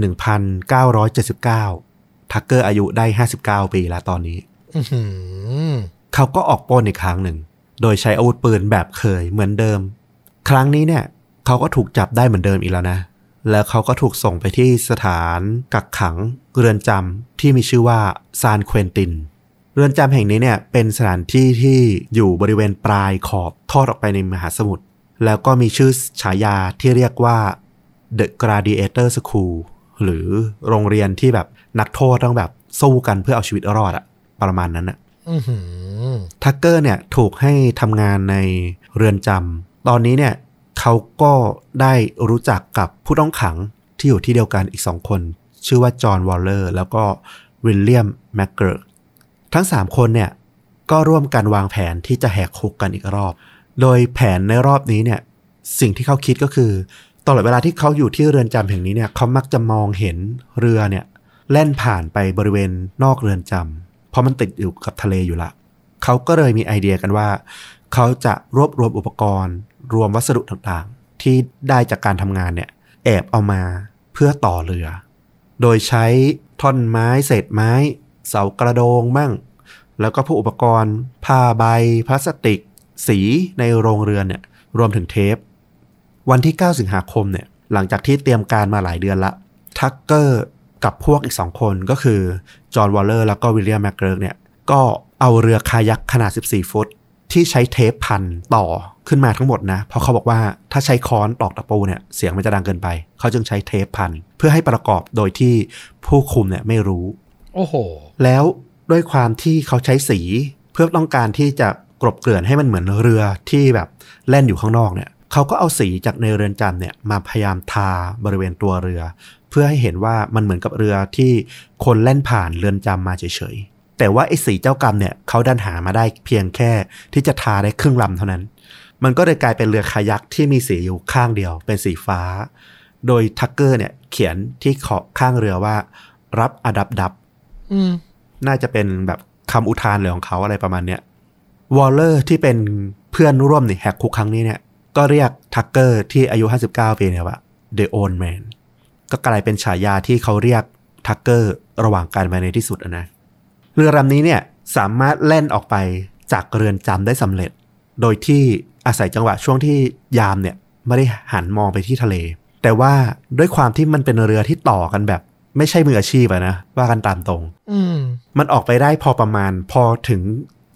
1979 ทักเกอร์อายุได้ 59 ปีแล้วตอนนี้อือหือเขาก็ออกปล้นอีกครั้งหนึ่ง โดยใช้อาวุธปืนแบบเคยเหมือนเดิม ครั้งนี้เนี่ย เขาก็ถูกจับได้เหมือนเดิมอีกแล้วนะ แล้วเขาก็ถูกส่งไปที่สถานกักขังเรือนจำที่มีชื่อว่าซานเควินติน เรือนจำแห่งนี้เนี่ยเป็นสถานที่ที่อยู่บริเวณปลายขอบทอดออกไปในมหาสมุทร แล้วก็มีชื่อฉายาที่เรียกว่า The Gladiator School หรือโรงเรียนที่แบบนักโทษต้องแบบสู้กันเพื่อเอาชีวิตรอดอะประมาณนั้นอะอือหือทักเกอร์เนี่ยถูกให้ทำงานในเรือนจำตอนนี้เนี่ยเขาก็ได้รู้จักกับผู้ต้องขังที่อยู่ที่เดียวกันอีกสองคน ชื่อว่าจอห์นวอลเลอร์แล้วก็วิลเลียมแมกเกิร์กทั้งสามคนเนี่ยก็ร่วมกันวางแผนที่จะแหกคุกกันอีกรอบ โดยแผนในรอบนี้เนี่ยสิ่งที่เขาคิดก็คือ ตลอดเวลาที่เขาอยู่ที่เรือนจำแห่งนี้เนี่ยเขามักจะมองเห็นเรือเนี่ยแล่นผ่านไปบริเวณนอกเรือนจำเพราะมันติดอยู่กับทะเลอยู่ละเขาก็เลยมีไอเดียกันว่า เขาจะรวบรวมอุปกรณ์ รวมวัสดุต่างๆ ที่ได้จากการทำงานเนี่ยแอบเอามาเพื่อต่อเรือ โดยใช้ท่อนไม้เศษไม้ เสากระโดงบ้าง แล้วก็พวกอุปกรณ์ ผ้าใบพลาสติก สีในโรงเรือนเนี่ยรวมถึงเทป วันที่ 9 สิงหาคมเนี่ย หลังจากที่เตรียมการมาหลายเดือนละ ทักเกอร์กับพวกอีกสองคนก็คือ จอห์นวอลเลอร์แล้วก็วิลเลียมแมกเกิร์กเนี่ย ก็เอาเรือคายักขนาด 14 ฟุต ที่ใช้เทปพันต่อขึ้นมาทั้งหมดนะ เพราะเขาบอกว่าถ้าใช้ค้อนตอกตะปูเนี่ย เสียงมันจะดังเกินไป เขาจึงใช้เทปพัน เพื่อให้ประกอบโดยที่ผู้คุมเนี่ยไม่รู้ โอ้โห แล้วด้วยความที่เขาใช้สีเพื่อต้องการที่จะกลบเกลื่อนให้มันเหมือนเรือที่แบบแล่นอยู่ข้างนอกเนี่ย เขาก็เอาสีจากในเรือนจำเนี่ยมาพยายามทาบริเวณตัวเรือ เพื่อให้เห็นว่ามันเหมือนกับเรือที่คนแล่นผ่านเรือนจำมาเฉยๆ แต่ว่าไอ้สีเจ้ากรรมเนี่ยเขาดันหามาได้เพียงแค่ที่จะทาได้ครึ่งลำเท่านั้น มันก็เลยกลายเป็นเรือคายักที่มีสีอยู่ข้างเดียว เป็นสีฟ้า โดยทักเกอร์เนี่ยเขียนที่ขอบข้างเรือว่า Rub-a-dub-dub อืมน่าจะเป็นแบบคำอุทานเลยของเขาอะไรประมาณเนี้ยวอลเลอร์ที่เป็นเพื่อนร่วมในแหกคุกครั้งนี้เนี่ย ก็เรียกทักเกอร์ที่อายุ 59 ปีเนี่ยว่า The Old Man ก็กลายเป็นฉายาที่เขาเรียกทักเกอร์ระหว่างการมาในที่สุดอะนะ เรือลำนี้เนี่ยสามารถแล่นออกไปจากเรือนจำได้สำเร็จ โดยที่อาศัยจังหวะช่วงที่ยามเนี่ยไม่ได้หันมองไปที่ทะเล แต่ว่าด้วยความที่มันเป็นเรือที่ต่อกันแบบ ไม่ใช่มืออาชีพอะนะว่ากันตามตรง อืมมันออกไปได้พอประมาณพอถึง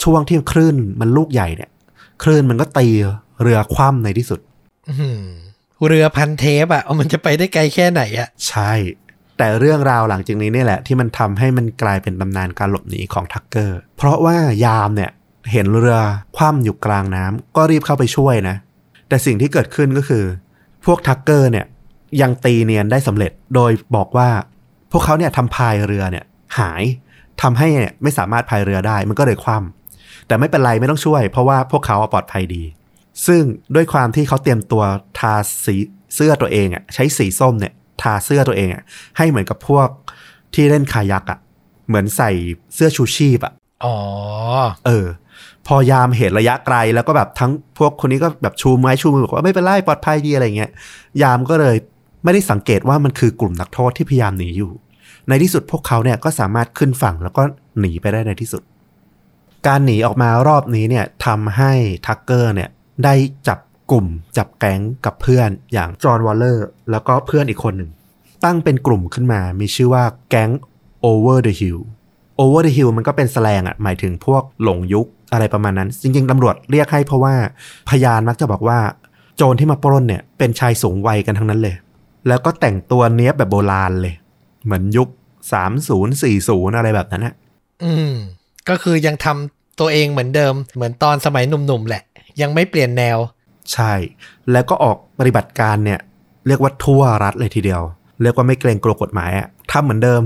ช่วงที่คลื่นมันลูกใหญ่เนี่ย คลื่นมันก็ตี เรือคว่ำในที่สุดอื้อหือเรือพันเทปอะเอามันจะไปได้ไกลแค่ไหนอะใช่ แต่เรื่องราวหลังจากนี้เนี่ยแหละ ที่มันทำให้มันกลายเป็นตำนานการหลบหนีของทักเกอร์ เพราะว่ายามเนี่ยเห็นเรือคว่ำอยู่กลางน้ำก็รีบเข้าไปช่วยนะ แต่สิ่งที่เกิดขึ้นก็คือ พวกทักเกอร์เนี่ยยังตีเนียนได้สำเร็จโดยบอกว่า พวกเขาเนี่ยทำพายเรือเนี่ยหายทำให้เนี่ยไม่สามารถพายเรือได้มันก็เลยคว่ำแต่ไม่เป็นไรไม่ต้องช่วย เพราะว่าพวกเขาปลอดภัยดี ซึ่งด้วยความที่เขาเตรียมตัวทาสีเสื้อตัวเองอะใช้สีส้มเนี่ย ทาเสื้อตัวเองอะให้เหมือนกับพวกที่เล่นคายักอะเหมือนใส่เสื้อชูชีพอะอ๋อเออ พอยามเห็นระยะไกลแล้วก็แบบทั้งพวกคนนี้ก็แบบชูไม้ชูมือบอกว่าไม่เป็นไรปลอดภัยดีอะไรเงี้ยยามก็เลยไม่ได้สังเกตว่ามันคือกลุ่มนักโทษที่พยายามหนีอยู่ ในที่สุดพวกเขาเนี่ยก็สามารถขึ้นฝั่งแล้วก็หนีไปได้ในที่สุด การหนีออกมารอบนี้เนี่ยทำให้ทักเกอร์เนี่ย ได้จับกลุ่มจับแก๊งกับเพื่อนอย่างจอห์นวอลเลอร์แล้วก็เพื่อนอีกคนหนึ่ง ตั้งเป็นกลุ่มขึ้นมามีชื่อว่าแก๊ง Over the Hill Over the Hill มันก็เป็นแสลงอะหมายถึงพวกหลงยุคอะไรประมาณนั้น จริงๆตำรวจเรียกให้เพราะว่าพยานมักจะบอกว่า โจรที่มาปล้นเนี่ยเป็นชายสูงวัยกันทั้งนั้นเลย แล้วก็แต่งตัวเนี้ยบแบบโบราณเลย เหมือนยุค3040อะไรแบบนั้นนะอืม ก็คือยังทำตัวเองเหมือนเดิม เหมือนตอนสมัยหนุ่มๆแหละ ยังไม่เปลี่ยนแนว ใช่ แล้วก็ออกปฏิบัติการเนี่ย เรียกว่าทั่วรัฐเลยทีเดียว เรียกว่าไม่เกรงกลัวกฎหมายอะทำเหมือนเดิม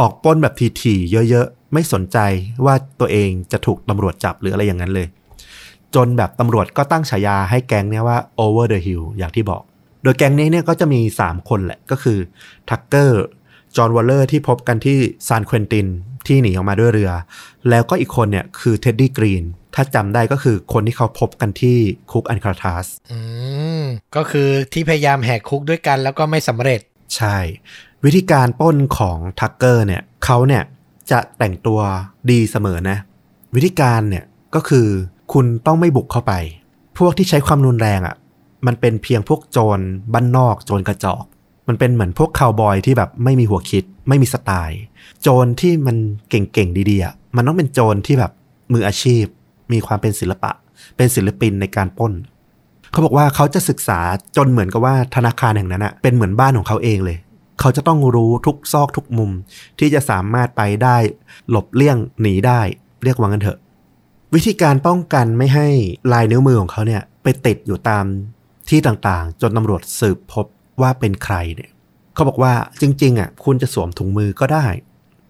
ออกปล้นแบบทีๆเยอะๆ ไม่สนใจว่าตัวเองจะถูกตำรวจจับหรืออะไรอย่างนั้นเลย จนแบบตำรวจก็ตั้งฉายาให้แก๊งเนี่ยว่า over the hill อย่างที่บอก โดยแก๊งนี้เนี่ยก็จะมี 3 คนแหละก็คือทักเกอร์จอห์นวอลเลอร์ที่พบกันที่ซานเควินตินที่หนีออกมาด้วยเรือ แล้วก็อีกคนเนี่ยคือเท็ดดี้กรีน ถ้าจำได้ก็คือคนที่เขาพบกันที่คุกอันคาทัสอืมก็คือที่พยายามแหกคุกด้วยกันแล้วก็ไม่สำเร็จ ใช่ วิธีการปล้นของทักเกอร์เนี่ยเขาเนี่ยจะแต่งตัวดีเสมอนะ วิธีการเนี่ยก็คือคุณต้องไม่บุกเข้าไป พวกที่ใช้ความรุนแรงอะ่ะ มันเป็นเพียงพวกโจรบ้านนอกโจรกระจอก มันเป็นเหมือนพวกคาวบอยที่แบบไม่มีหัวคิด ไม่มีสไตล์ โจรที่มันเก่งๆดีๆอะมันต้องเป็นโจรที่แบบมืออาชีพ มีความเป็นศิลปะ เป็นศิลปินในการป้น เขาบอกว่าเขาจะศึกษาจนเหมือนกับว่าธนาคารแห่งนั้นอะเป็นเหมือนบ้านของเขาเองเลย เขาจะต้องรู้ทุกซอกทุกมุม ที่จะสามารถไปได้ หลบเลี่ยงหนีได้ เรียกว่างันเถอะ วิธีการป้องกันไม่ให้ลายนิ้วมือของเขาเนี่ยไปติดอยู่ตามที่ต่างๆ จนตำรวจสืบพบว่าเป็นใครเนี่ยเขาบอกว่าจริงๆอะคุณจะสวมถุงมือก็ได้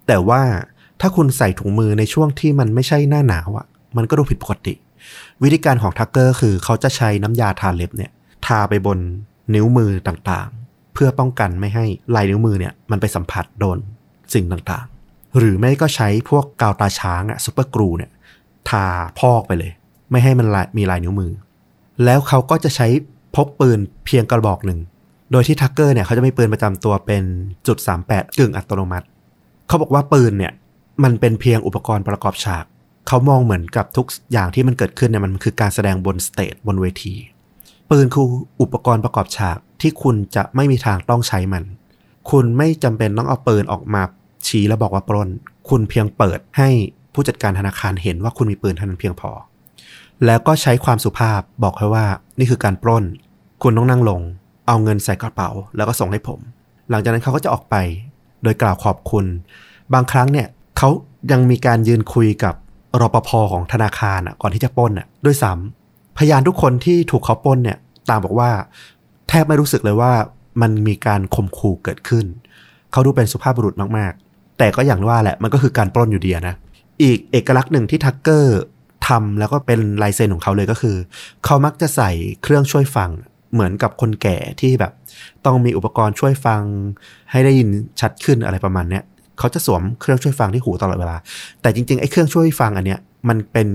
แต่ว่าถ้าคุณใส่ถุงมือในช่วงที่มันไม่ใช่หน้าหนาวอะ มันก็ดูผิดปกติ วิธีการของทักเกอร์คือเขาจะใช้น้ำยาทาเล็บเนี่ย ทาไปบนนิ้วมือต่างๆ เพื่อป้องกันไม่ให้ลายนิ้วมือเนี่ยมันไปสัมผัสโดนสิ่งต่างๆ หรือไม่ก็ใช้พวกกาวตาช้างอะซุปเปอร์กรูเนี่ยทาพอกไปเลย ไม่ให้มันมีลายนิ้วมือ แล้วเขาก็จะใช้พกปืนเพียงกระบอกหนึ่ง โดยที่ทักเกอร์เนี่ยเขาจะมีปืนประจำตัวเป็นจุด38กึ่งอัตโนมัติ เขาบอกว่าปืนเนี่ยมันเป็นเพียงอุปกรณ์ประกอบฉาก เขามองเหมือนกับทุกอย่างที่มันเกิดขึ้นเนี่ยมันคือการแสดงบน stage บนเวที ปืนคืออุปกรณ์ประกอบฉากที่คุณจะไม่มีทางต้องใช้มัน คุณไม่จำเป็นต้องเอาปืนออกมาชี้แล้วบอกว่าปล้น คุณเพียงเปิดให้ผู้จัดการธนาคารเห็นว่าคุณมีปืนเท่านั้นเพียงพอ แล้วก็ใช้ความสุภาพบอกเขาว่านี่คือการปล้น คุณต้องนั่งลง เอาเงินใส่กระเป๋า แล้วก็ส่งให้ผม หลังจากนั้นเขาก็จะออกไป โดยกล่าวขอบคุณ บางครั้งเนี่ยเขายังมีการยืนคุยกับ รปภของธนาคารอะก่อนที่จะปล้นอะด้วยซ้ำพยานทุกคนที่ถูกเขาปล้นเนี่ยตางบอกว่า แทบไม่รู้สึกเลยว่ามันมีการข่มขู่เกิดขึ้น เขาดูเป็นสุภาพบุรุษมากๆ แต่ก็อย่างว่าแหละมันก็คือการปล้นอยู่ดีนะอีกเอกลักษณ์หนึ่งที่ทักเกอร์ทำแล้วก็เป็นลายเซ็นของเขาเลยก็คือ เขามักจะใส่เครื่องช่วยฟังเหมือนกับคนแก่ที่แบบ ต้องมีอุปกรณ์ช่วยฟัง ให้ได้ยินชัดขึ้นอะไรประมาณเนี้ย เขาจะสวมเครื่องช่วยฟังที่หูตลอดเวลา แต่จริงๆไอ้เครื่องช่วยฟังอันเนี้ยมันเป็น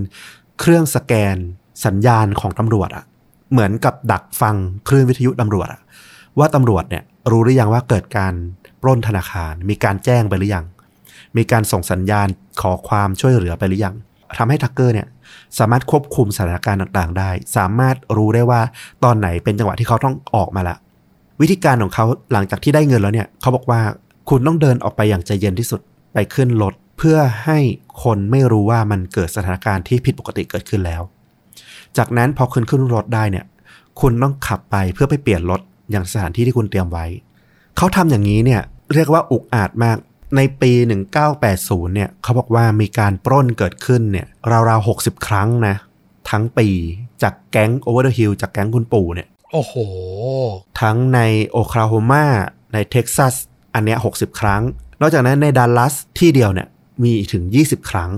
เครื่องสแกนสัญญาณของตำรวจอะเหมือนกับดักฟังคลื่นวิทยุตำรวจอะว่าตำรวจเนี่ยรู้หรือยังว่าเกิดการปล้นธนาคาร มีการแจ้งไปหรือยัง มีการส่งสัญญาณขอความช่วยเหลือไปหรือยังทำให้ทักเกอร์เนี่ยสามารถควบคุมสถานการณ์ต่างๆ ได้ สามารถรู้ได้ว่าตอนไหนเป็นจังหวะที่เขาต้องออกมาละ วิธีการของเขาหลังจากที่ได้เงินแล้วเนี่ยเขาบอกว่า คุณต้องเดินออกไปอย่างใจเย็นที่สุดไปขึ้นรถเพื่อให้คนไม่รู้ว่ามันเกิดสถานการณ์ที่ผิดปกติเกิดขึ้นแล้ว จากนั้นพอคุณขึ้นรถได้เนี่ย คุณต้องขับไปเพื่อไปเปลี่ยนรถอย่างสถานที่ที่คุณเตรียมไว้ เขาทำอย่างนี้เนี่ยเรียกว่าอุกอาจมากในปี 1980 เนี่ย เขาบอกว่ามีการปล้นเกิดขึ้นเนี่ย ราวๆ 60 ครั้งนะ ทั้งปีจากแก๊ง Over the Hill จากแก๊งคุณปู่เนี่ย โอ้โห ทั้งในโอคลาโฮมา ในเท็กซัส อันเนี้ย60ครั้ง นอกจากนั้นในดัลลัสที่เดียวเนี่ยมีถึง 20 ครั้ง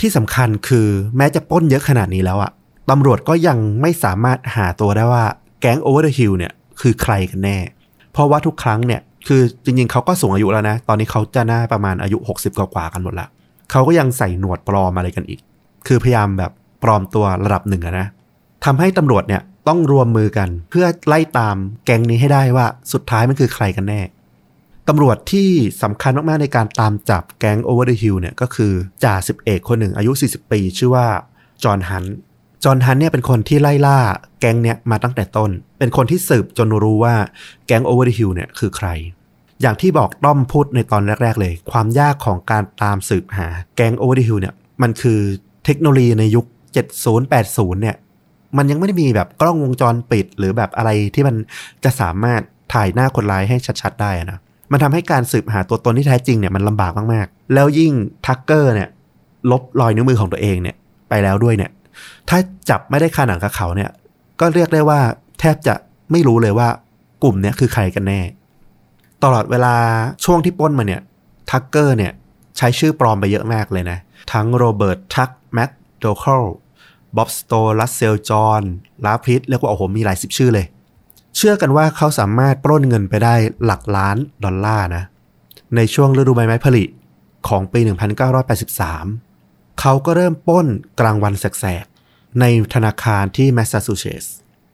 ที่สำคัญคือแม้จะปล้นเยอะขนาดนี้แล้วอะตำรวจก็ยังไม่สามารถหาตัวได้ว่าแก๊ง Over the Hill เนี่ยคือใครกันแน่ เพราะว่าทุกครั้งเนี่ยคือจริงๆเขาก็สูงอายุแล้วนะ ตอนนี้เขาจะน่าประมาณอายุ 60 กว่าๆกันหมดละเขาก็ยังใส่หนวดปลอมอะไรกันอีก คือพยายามแบบปลอมตัวระดับหนึ่งนะทำให้ตำรวจเนี่ยต้องรวมมือกันเพื่อไล่ตามแก๊งนี้ให้ได้ว่าสุดท้ายมันคือใครกันแน่ ตำรวจที่สำคัญมาก ๆ ในการตามจับแก๊ง Over the Hill เนี่ยก็คือจ่าสิบเอกคนหนึ่งอายุ 40 ปี ชื่อว่าจอห์นฮันจอห์นฮันเนี่ยเป็นคนที่ไล่ล่าแก๊งเนี่ยมาตั้งแต่ต้น เป็นคนที่สืบจนรู้ว่าแก๊ง Over the Hill เนี่ยคือใคร อย่างที่บอกต้อมพูดในตอนแรก ๆ เลย ความยากของการตามสืบหาแก๊ง Over the Hill เนี่ยมันคือเทคโนโลยีในยุค 70 80 เนี่ยมันยังไม่ได้มีแบบกล้องวงจรปิดหรือแบบอะไรที่มันจะสามารถถ่ายหน้าคนร้ายให้ชัด ๆ ได้นะ มันทำให้การสืบหาตัวตนที่แท้จริงเนี่ยมันลำบากมากๆ แล้วยิ่งทักเกอร์เนี่ย ลบรอยนิ้วมือของตัวเองเนี่ยไปแล้วด้วยเนี่ย ถ้าจับไม่ได้คาหนังกับเขาเนี่ย ก็เรียกได้ว่าแทบจะไม่รู้เลยว่ากลุ่มเนี้ยคือใครกันแน่ ตลอดเวลาช่วงที่ป้นมาเนี่ยทักเกอร์เนี่ยใช้ชื่อปลอมไปเยอะมากเลยนะ ทั้งโรเบิร์ตทักแม็กโดเคิลบ๊อบสโตรัสเซลจอห์นลาพริสเรียกว่าโอ้โหมีหลายสิบชื่อเลย เชื่อกันว่าเขาสามารถปล้นเงินไปได้หลักล้านดอลลาร์นะ ในช่วงฤดูใบไม้ผลิของปี 1983 เขาก็เริ่มปล้นกลางวันแสกๆ ในธนาคารที่แมสซาชูเซตส์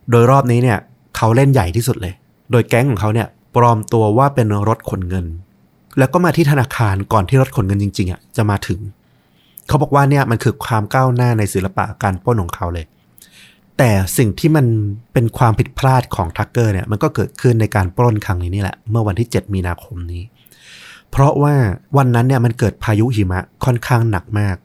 โดยรอบนี้เนี่ยเขาเล่นใหญ่ที่สุดเลย โดยแก๊งของเขาเนี่ยปลอมตัวว่าเป็นรถขนเงิน แล้วก็มาที่ธนาคารก่อนที่รถขนเงินจริงๆอะจะมาถึง เขาบอกว่าเนี่ยมันคือความก้าวหน้าในศิลปะการปล้นของเขาเลย แต่สิ่งที่มันเป็นความผิดพลาดของทักเกอร์เนี่ยมันก็เกิดขึ้นในการปล้นครั้งนี้นี่แหละ เมื่อวันที่ 7 มีนาคมนี้ เพราะว่าวันนั้นเนี่ยมันเกิดพายุหิมะค่อนข้างหนักมาก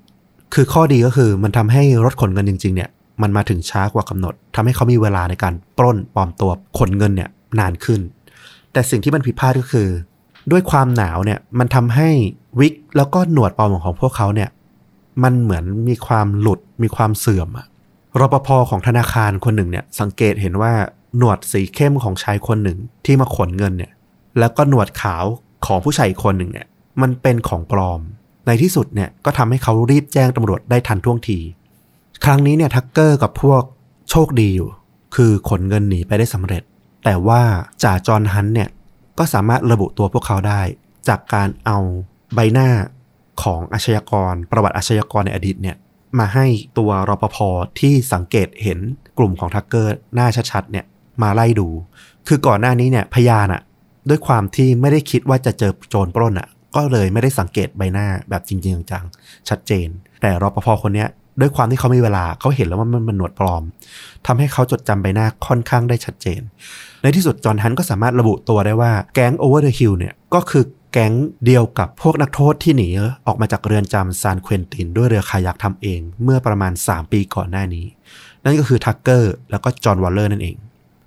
คือข้อดีก็คือมันทำให้รถขนเงินจริง ๆ เนี่ยมันมาถึงช้ากว่ากำหนดทำให้เขามีเวลาในการปล้นปลอมตัวขนเงินเนี่ยนานขึ้น แต่สิ่งที่มันผิดพลาดก็คือ ด้วยความหนาวเนี่ยมันทำให้วิกแล้วก็หนวดปลอมของพวกเขาเนี่ยมันเหมือนมีความหลุดมีความเสื่อมอะ รปภของธนาคารคนหนึ่งเนี่ยสังเกตเห็นว่าหนวดสีเข้มของชายคนหนึ่งที่มาขนเงินเนี่ย แล้วก็หนวดขาวของผู้ชายคนหนึ่งเนี่ย มันเป็นของปลอม ในที่สุดเนี่ยก็ทำให้เขารีบแจ้งตำรวจได้ทันท่วงที ครั้งนี้เนี่ยทักเกอร์กับพวกโชคดีอยู่ คือขนเงินหนีไปได้สำเร็จ แต่ว่าจ่าจอห์นฮันเนี่ยก็สามารถระบุตัวพวกเขาได้ จากการเอาใบหน้าของอาชญากร ประวัติอาชญากรในอดีตเนี่ย มาให้ตัวรปภที่สังเกตเห็นกลุ่มของทักเกอร์หน้าชัดๆเนี่ยมาไล่ดู คือก่อนหน้านี้เนี่ยพยานอะด้วยความที่ไม่ได้คิดว่าจะเจอโจรปล้นอะก็เลยไม่ได้สังเกตใบหน้าแบบจริงๆจังๆชัดเจน แต่รปภคนเนี้ยด้วยความที่เขามีเวลาเขาเห็นแล้วว่ามันมันหนวดปลอมทำให้เขาจดจำใบหน้าค่อนข้างได้ชัดเจน ในที่สุดจอห์นฮันต์ก็สามารถระบุตัวได้ว่าแก๊ง Over the Hill เนี่ยก็คือ แก๊งเดียวกับพวกนักโทษที่หนีออกมาจากเรือนจำซานเควินตินด้วยเรือคายักทำเองเมื่อประมาณ 3 ปีก่อนหน้านี้ นั่นก็คือทักเกอร์แล้วก็จอห์นวอลเลอร์นั่นเอง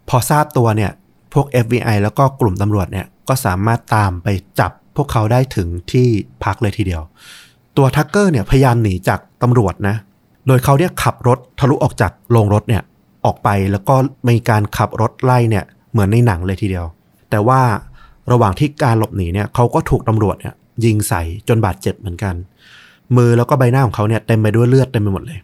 พอทราบตัวเนี่ยพวก FBI แล้วก็กลุ่มตำรวจเนี่ยก็สามารถตามไปจับพวกเขาได้ถึงที่พักเลยทีเดียว ตัวทักเกอร์เนี่ยพยายามหนีจากตำรวจนะโดยเขาเนี่ยขับรถทะลุออกจากโรงรถเนี่ยออกไปแล้วก็มีการขับรถไล่เนี่ยเหมือนในหนังเลยทีเดียว แต่ว่า ระหว่างที่การหลบหนีเนี่ยเขาก็ถูกตำรวจเนี่ยยิงใส่จนบาดเจ็บเหมือนกัน มือแล้วก็ใบหน้าของเขาเนี่ยเต็มไปด้วยเลือดเต็มไปหมดเลย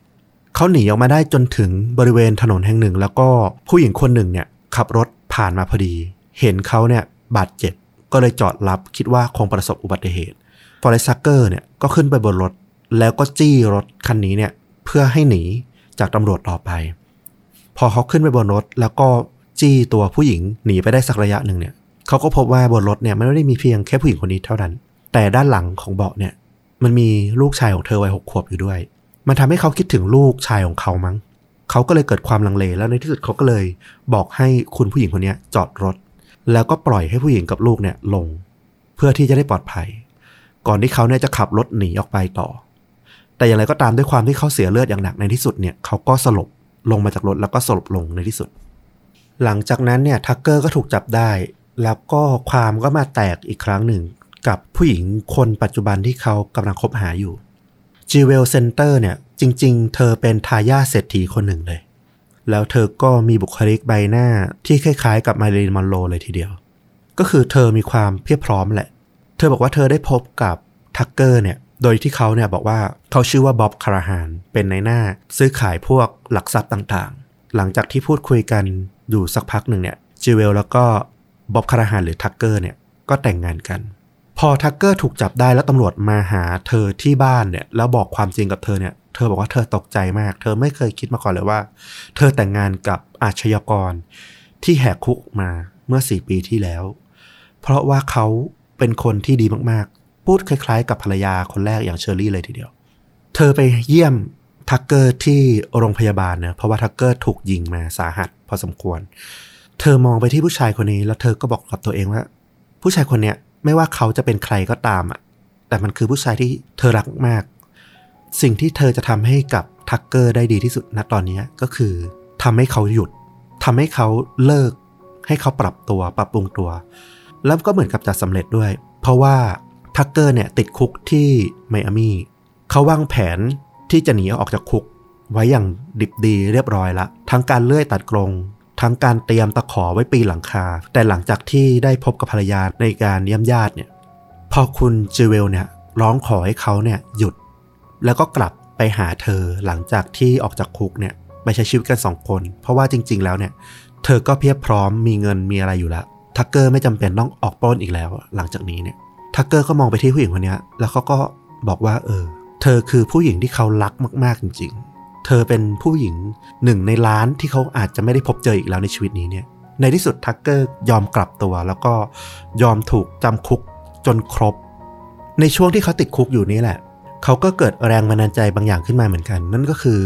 เขาหนีออกมาได้จนถึงบริเวณถนนแห่งหนึ่ง แล้วก็ผู้หญิงคนหนึ่งเนี่ยขับรถผ่านมาพอดี เห็นเขาเนี่ยบาดเจ็บก็เลยจอดรับคิดว่าคงประสบอุบัติเหตุฟอเรสซักเกอร์เนี่ยก็ขึ้นไปบนรถ แล้วก็จี้รถคันนี้เนี่ยเพื่อให้หนีจากตำรวจต่อไป พอเขาขึ้นไปบนรถแล้วก็จี้ตัวผู้หญิงหนีไปได้สักระยะหนึ่งเนี่ย เขาก็พบว่าบนรถเนี่ยมันไม่ได้มีเพียงแค่ผู้หญิงคนนี้เท่านั้น แต่ด้านหลังของเบาะเนี่ย มันมีลูกชายของเธอวัยหกขวบอยู่ด้วย มันทำให้เขาคิดถึงลูกชายของเขามั้งเขาก็เลยเกิดความลังเลแล้วในที่สุดเขาก็เลยบอกให้คุณผู้หญิงคนนี้จอดรถ แล้วก็ปล่อยให้ผู้หญิงกับลูกเนี่ยลง เพื่อที่จะได้ปลอดภัย ก่อนที่เขาเนี่ยจะขับรถหนีออกไปต่อ แต่อย่างไรก็ตามด้วยความที่เขาเสียเลือดอย่างหนักในที่สุดเนี่ยเขาก็สลบลงมาจากรถแล้วก็สลบลงในที่สุด หลังจากนั้นเนี่ยทักเกอร์ก็ถูกจับได้ แล้วก็ความก็มาแตกอีกครั้งหนึ่ง กับผู้หญิงคนปัจจุบันที่เขากำลังคบหาอยู่จีเวลเซนเตอร์เนี่ย จริง ๆ เธอเป็นทายาทเศรษฐีคนหนึ่งเลย แล้วเธอก็มีบุคลิกใบหน้าที่คล้ายๆ กับมาริลีนมอนโรเลยทีเดียว ก็คือเธอมีความเพียบพร้อมแหละ เธอบอกว่าเธอได้พบกับทักเกอร์เนี่ย โดยที่เขาเนี่ยบอกว่าเขาชื่อว่าบ๊อบคาราฮานเป็นในหน้า ซื้อขายพวกหลักทรัพย์ต่างๆ หลังจากที่พูดคุยกันอยู่สักพักหนึ่งเนี่ยจิเวลแล้วก็ บ๊อบคาราฮานหรือทักเกอร์เนี่ยก็แต่งงานกัน พอทักเกอร์ถูกจับได้แล้วตำรวจมาหาเธอที่บ้านเนี่ยแล้วบอกความจริงกับเธอเนี่ยเธอบอกว่าเธอตกใจมาก เธอไม่เคยคิดมาก่อนเลยว่า เธอแต่งงานกับอาชญากรที่แหกคุกมาเมื่อสี่ปีที่แล้ว เพราะว่าเขาเป็นคนที่ดีมากๆ พูดคล้ายๆ กับภรรยาคนแรกอย่างเชอรี่เลยทีเดียว เธอไปเยี่ยมทักเกอร์ที่โรงพยาบาลเนะเพราะว่าทักเกอร์ถูกยิงมาสาหัสพอสมควร เธอมองไปที่ผู้ชายคนนี้ แล้วเธอก็บอกกับตัวเองว่า ผู้ชายคนเนี้ยไม่ว่าเขาจะเป็นใครก็ตามอะ แต่มันคือผู้ชายที่เธอรักมาก สิ่งที่เธอจะทำให้กับทักเกอร์ได้ดีที่สุดณตอนนี้ก็คือทำให้เขาหยุดทำให้เขาเลิก ให้เขาปรับตัวปรับปรุงตัว แล้วก็เหมือนกับจะสำเร็จด้วย เพราะว่าทักเกอร์เนี่ยติดคุกที่ไมอามี่เขาวางแผนที่จะหนีออกจากคุก ไว้อย่างดิบดีเรียบร้อยละทั้งการเลื่อยตัดกรง ทั้งการเตรียมตะขอไว้ปีหลังคา แต่หลังจากที่ได้พบกับภรรยาในการเยี่ยมญาติเนี่ยพอคุณจิเวลเนี่ยร้องขอให้เขาเนี่ยหยุด แล้วก็กลับไปหาเธอหลังจากที่ออกจากคุกเนี่ยไปใช้ชีวิตกันสองคน เพราะว่าจริง ๆ แล้วเนี่ย เธอก็เพียบพร้อมมีเงินมีอะไรอยู่แล้วทักเกอร์ไม่จำเป็นต้องออกปล้นอีกแล้ว หลังจากนี้เนี่ยทักเกอร์ก็มองไปที่ผู้หญิงคนนี้แล้วเขาก็บอกว่า เออ เธอคือผู้หญิงที่เขารักมาก ๆ จริงๆ เธอเป็นผู้หญิงหนึ่งในล้านที่เขาอาจจะไม่ได้พบเจออีกแล้วในชีวิตนี้เนี่ย ในที่สุดทักเกอร์ยอมกลับตัว แล้วก็ยอมถูกจำคุกจนครบ ในช่วงที่เขาติดคุกอยู่นี่แหละ เขาก็เกิดแรงบันดาลใจบางอย่างขึ้นมาเหมือนกัน นั่นก็คือ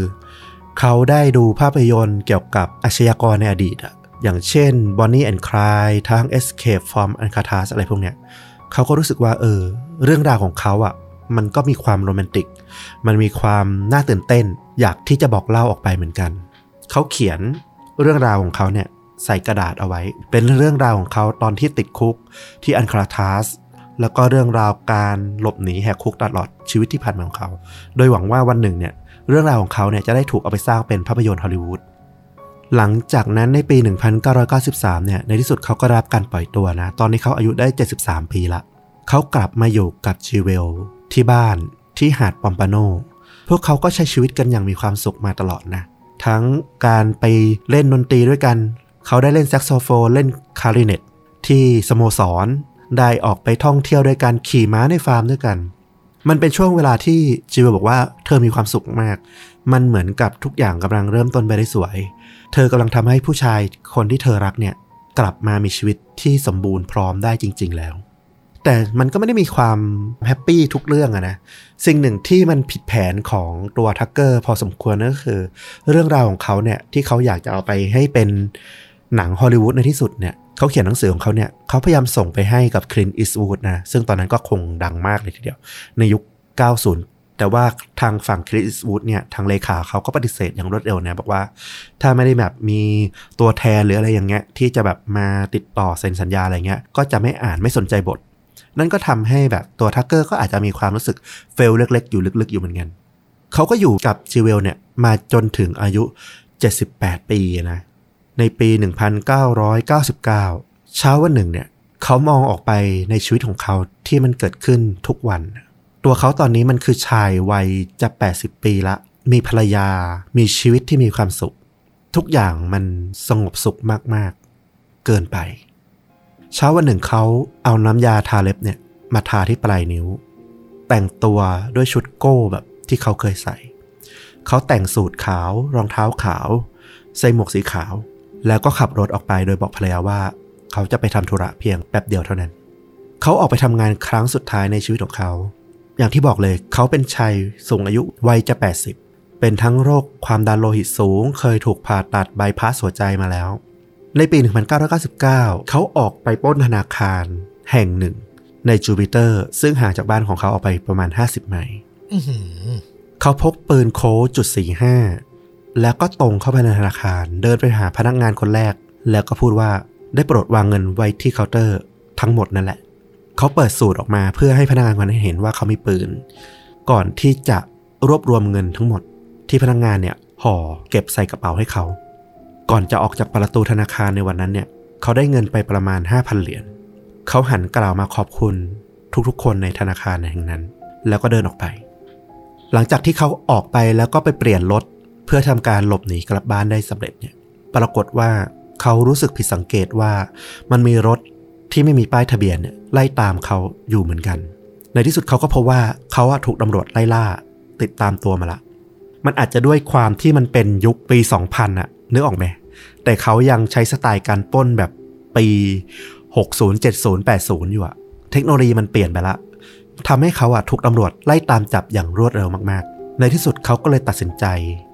เขาได้ดูภาพยนตร์เกี่ยวกับอาชญากรในอดีตอะอย่างเช่น Bonnie and Clyde ทั้ง Escape from Alcatraz อะไรพวกเนี้ย เขาก็รู้สึกว่าเออ เรื่องราวของเขาอะ่ะ มันก็มีความโรแมนติก มันมีความน่าตื่นเต้น อยากที่จะบอกเล่าออกไปเหมือนกัน เขาเขียนเรื่องราวของเขาเนี่ยใส่กระดาษเอาไว้ เป็นเรื่องราวของเขาตอนที่ติดคุกที่อันคาราทาสแล้วก็เรื่องราวการหลบหนีแหกคุกตลอดชีวิตที่ผ่านมาของเขา โดยหวังว่าวันหนึ่งเนี่ยเรื่องราวของเขาเนี่ยจะได้ถูกเอาไปสร้างเป็นภาพยนตร์ฮอลลีวูดหลังจากนั้นในปี 1993 เนี่ย ในที่สุดเขาก็รับการปล่อยตัวนะ ตอนนี้เขาอายุได้ 73 ปีละ เขากลับมาอยู่กับจีเวล ที่บ้านที่หาดปอมปาโน พวกเขาก็ใช้ชีวิตกันอย่างมีความสุขมาตลอดนะ ทั้งการไปเล่นดนตรีด้วยกัน เขาได้เล่นแซกโซโฟนเล่นคลาริเน็ตที่สโมสร ได้ออกไปท่องเที่ยวด้วยกันขี่ม้าในฟาร์มด้วยกัน มันเป็นช่วงเวลาที่จิวบอกว่าเธอมีความสุขมาก มันเหมือนกับทุกอย่างกำลังเริ่มต้นไปได้สวย เธอกำลังทำให้ผู้ชายคนที่เธอรักเนี่ยกลับมามีชีวิตที่สมบูรณ์พร้อมได้จริง ๆ แล้ว แต่มันก็ไม่ได้มีความแฮปปี้ทุกเรื่องอะนะสิ่งหนึ่งที่มันผิดแผนของตัวทักเกอร์พอสมควรก็คือ เรื่องราวของเขาเนี่ยที่เขาอยากจะเอาไปให้เป็นหนังฮอลลีวูดในที่สุดเนี่ยเขาเขียนหนังสือของเขาเนี่ยเขาพยายามส่งไปให้กับคลินอิสวูดนะซึ่งตอนนั้นก็คงดังมากเลยทีเดียว ในยุค 90แต่ว่าทางฝั่งคลินอิสวูดเนี่ยทางเลขาเขาก็ปฏิเสธอย่างรวดเร็วนะบอกว่า ถ้าไม่ได้แบบมีตัวแทนหรืออะไรอย่างเงี้ยที่จะแบบมาติดต่อเซ็นสัญญาอะไรเงี้ยก็จะไม่อ่านไม่สนใจบท นั่นก็ทำให้แบบตัวทักเกอร์ก็อาจจะมีความรู้สึกเฟลเล็ก ๆ อยู่ลึกๆ อยู่เหมือนกัน เขาก็อยู่กับจิเวลเนี่ยมาจนถึงอายุ 78 ปีนะ ในปี 1999 เช้าวันหนึ่งเนี่ยเขามองออกไปในชีวิตของเขาที่มันเกิดขึ้นทุกวัน ตัวเขาตอนนี้มันคือชายวัยจะ 80 ปีละ มีภรรยา มีชีวิตที่มีความสุข ทุกอย่างมันสงบสุขมากๆ เกินไป เช้าวันหนึ่งเขาเอาน้ำยาทาเล็บเนี่ย มาทาที่ปลายนิ้ว แต่งตัวด้วยชุดโก้แบบที่เขาเคยใส่ เขาแต่งสูทขาวรองเท้าขาว ใส่หมวกสีขาว แล้วก็ขับรถออกไปโดยบอกภรรยาว่า เขาจะไปทำธุระเพียงแป๊บเดียวเท่านั้น เขาออกไปทำงานครั้งสุดท้ายในชีวิตของเขา อย่างที่บอกเลยเขาเป็นชายสูงอายุวัยจะ 80 เป็นทั้งโรคความดันโลหิตสูง เคยถูกผ่าตัดบายพาสหัวใจมาแล้ว ในปี 1999 เขาออกไปปล้นธนาคารแห่งหนึ่ง ในจูปิเตอร์ ซึ่งห่างจากบ้านของเขาออกไปประมาณ 50 ไมล์อื้อหือเขาพกปืนโค้ดจุดสี่ห้าแล้วก็ตรงเข้าไปในธนาคาร เดินไปหาพนักงานคนแรก แล้วก็พูดว่าได้โปรดวางเงินไว้ที่เคาน์เตอร์ทั้งหมดนั่นแหละ เขาเปิดสูตรออกมาเพื่อให้พนักงานคนนั้นเห็นว่าเขามีปืน ก่อนที่จะรวบรวมเงินทั้งหมดที่พนักงานเนี่ยห่อเก็บใส่กระเป๋าให้เขา ก่อนจะออกจากประตูธนาคารในวันนั้นเนี่ย เขาได้เงินไปประมาณ 5,000 เหรียญ เขาหันกล่าวมาขอบคุณทุกๆ คนในธนาคารแห่งนั้น แล้วก็เดินออกไป หลังจากที่เขาออกไปแล้วก็ไปเปลี่ยนรถเพื่อทำการหลบหนีกลับบ้านได้สำเร็จเนี่ย ปรากฏว่าเขารู้สึกผิดสังเกตว่ามันมีรถที่ไม่มีป้ายทะเบียนเนี่ยไล่ตามเขาอยู่เหมือนกัน ในที่สุดเขาก็พบว่าเขาถูกตำรวจไล่ล่าติดตามตัวมาละ มันอาจจะด้วยความที่มันเป็นยุคปี 2000อะนึกออกไหม แต่เขายังใช้สไตล์การป้นแบบปี 60 70 80 อยู่อะเทคโนโลยีมันเปลี่ยนไปละทำให้เขาอะถูกตำรวจไล่ตามจับอย่างรวดเร็วมากๆ ในที่สุดเขาก็เลยตัดสินใจ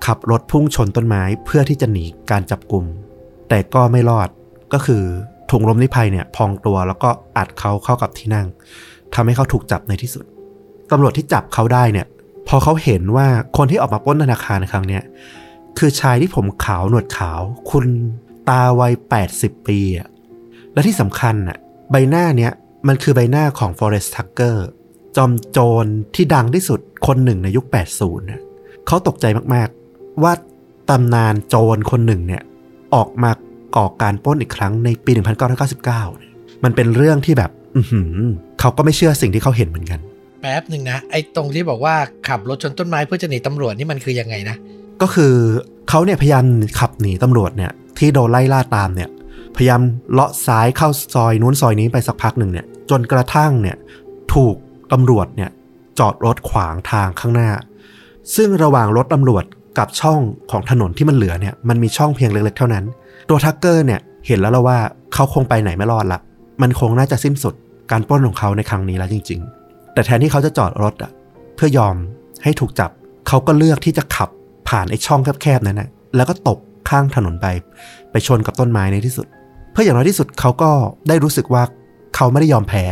ขับรถพุ่งชนต้นไม้เพื่อที่จะหนีการจับกลุ่ม แต่ก็ไม่รอดก็คือถุงลมนิภัยเนี่ยพองตัวแล้วก็อัดเขาเข้ากับที่นั่งทำให้เขาถูกจับในที่สุดตำรวจที่จับเขาได้เนี่ย พอเขาเห็นว่าคนที่ออกมาป้นธนาคารในครั้งเนี้ย คือชายที่ผมขาวหนวดขาว คุณตาวัย 80 ปีอะและที่สำคัญอะใบหน้าเนี้ยมันคือใบหน้าของ Forrest Tucker จอมโจรที่ดังที่สุดคนหนึ่งในยุค 80นะเขาตกใจมากๆ ว่าตำนานโจรคนหนึ่งเนี่ยออกมาก่อการปล้นอีกครั้งในปี 1999เนี่ยมันเป็นเรื่องที่แบบอือหือเขาก็ไม่เชื่อสิ่งที่เขาเห็นเหมือนกัน แป๊บหนึ่งนะ ไอ้ตรงที่บอกว่าขับรถชนต้นไม้เพื่อจะหนีตำรวจนี่มันคือยังไงนะ ก็คือเขาเนี่ยพยายามขับหนีตำรวจเนี่ยที่โดนไล่ล่าตามเนี่ยพยายามเลาะซ้ายเข้าซอยนู้นซอยนี้ไปสักพักหนึ่งเนี่ยจนกระทั่งเนี่ยถูกตำรวจเนี่ยจอดรถขวางทางข้างหน้า ซึ่งระหว่างรถตำรวจกับช่องของถนนที่มันเหลือเนี่ยมันมีช่องเพียงเล็กๆเท่านั้น ตัวทักเกอร์เนี่ยเห็นแล้วละว่าเขาคงไปไหนไม่รอดละ มันคงน่าจะสิ้นสุดการปล้นของเขาในครั้งนี้แล้วจริง ๆ แต่แทนที่เขาจะจอดรถอะเพื่อยอมให้ถูกจับเขาก็เลือกที่จะขับ ผ่านไอ้ช่องแคบๆนั้นนะแล้วก็ตกข้างถนนไป ไปชนกับต้นไม้ในที่สุด เพื่ออย่างน้อยที่สุดเขาก็ได้รู้สึกว่าเขาไม่ได้ยอมแพ้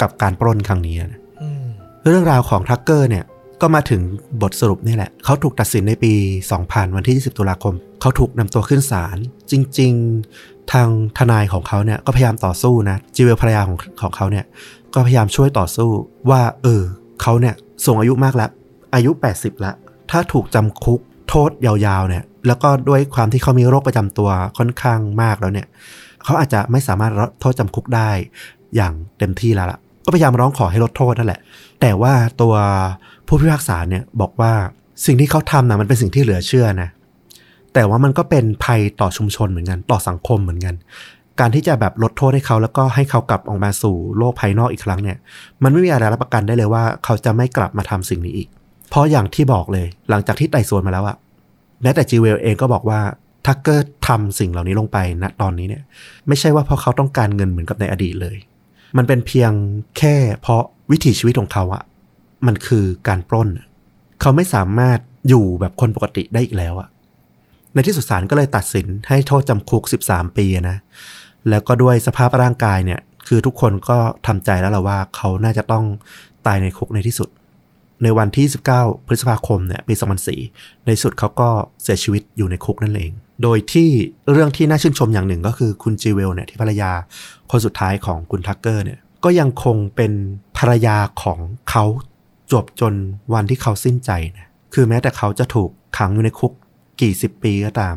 กับการปล้นครั้งนี้นะอืมเรื่องราวของทักเกอร์เนี่ยก็มาถึงบทสรุปนี่แหละ เขาถูกตัดสินในปี 2000 วันที่ 20 ตุลาคม เขาถูกนำตัวขึ้นศาล จริง ๆ ทางทนายของเขาเนี่ยก็พยายามต่อสู้นะจีเวลภรรยาของของเขาเนี่ย ก็พยายามช่วยต่อสู้ว่า เออ เขาเนี่ยสูงอายุมากแล้ว อายุ 80แล้ว ถ้าถูกจำคุกโทษยาวๆเนี่ย แล้วก็ด้วยความที่เขามีโรคประจำตัวค่อนข้างมากแล้วเนี่ยเขาอาจจะไม่สามารถรับโทษจำคุกได้อย่างเต็มที่แล้วล่ะ ก็พยายามร้องขอให้ลดโทษนั่นแหละ แต่ว่าตัวผู้พิพากษาเนี่ยบอกว่าสิ่งที่เขาทำนะมันเป็นสิ่งที่เหลือเชื่อนะ แต่ว่ามันก็เป็นภัยต่อชุมชนเหมือนกัน ต่อสังคมเหมือนกัน การที่จะแบบลดโทษให้เขาแล้วก็ให้เขากลับออกมาสู่โลกภายนอกอีกครั้งเนี่ย มันไม่มีอะไรรับประกันได้เลยว่า เขาจะไม่กลับมาทำสิ่งนี้อีก เพราะอย่างที่บอกเลย หลังจากที่ไต่สวนมาแล้วอะแม้แต่จีเวลเองก็บอกว่าทักเกอร์ทำสิ่งเหล่านี้ลงไปณตอนนี้เนี่ย ไม่ใช่ว่าเพราะเขาต้องการเงินเหมือนกับในอดีตเลย มันเป็นเพียงแค่เพราะวิถีชีวิตของเขาอะมันคือการปล้น เขาไม่สามารถอยู่แบบคนปกติได้อีกแล้วอะในที่สุดศาลก็เลยตัดสินให้โทษจำคุก 13 ปีนะ แล้วก็ด้วยสภาพร่างกายเนี่ย คือทุกคนก็ทำใจแล้วละว่าเขาน่าจะต้องตายในคุกในที่สุด ในวันที่ 19 พฤษภาคมเนี่ยปี 2004 ในสุดเขาก็เสียชีวิตอยู่ในคุกนั่นเอง โดยที่เรื่องที่น่าชื่นชมอย่างหนึ่งก็คือคุณจีเวลเนี่ยที่ภรรยาคนสุดท้ายของคุณทักเกอร์เนี่ยก็ยังคงเป็นภรรยาของเขาจบจนวันที่เขาสิ้นใจนะคือแม้แต่เขาจะถูกขังอยู่ในคุกกี่สิบปีก็ตาม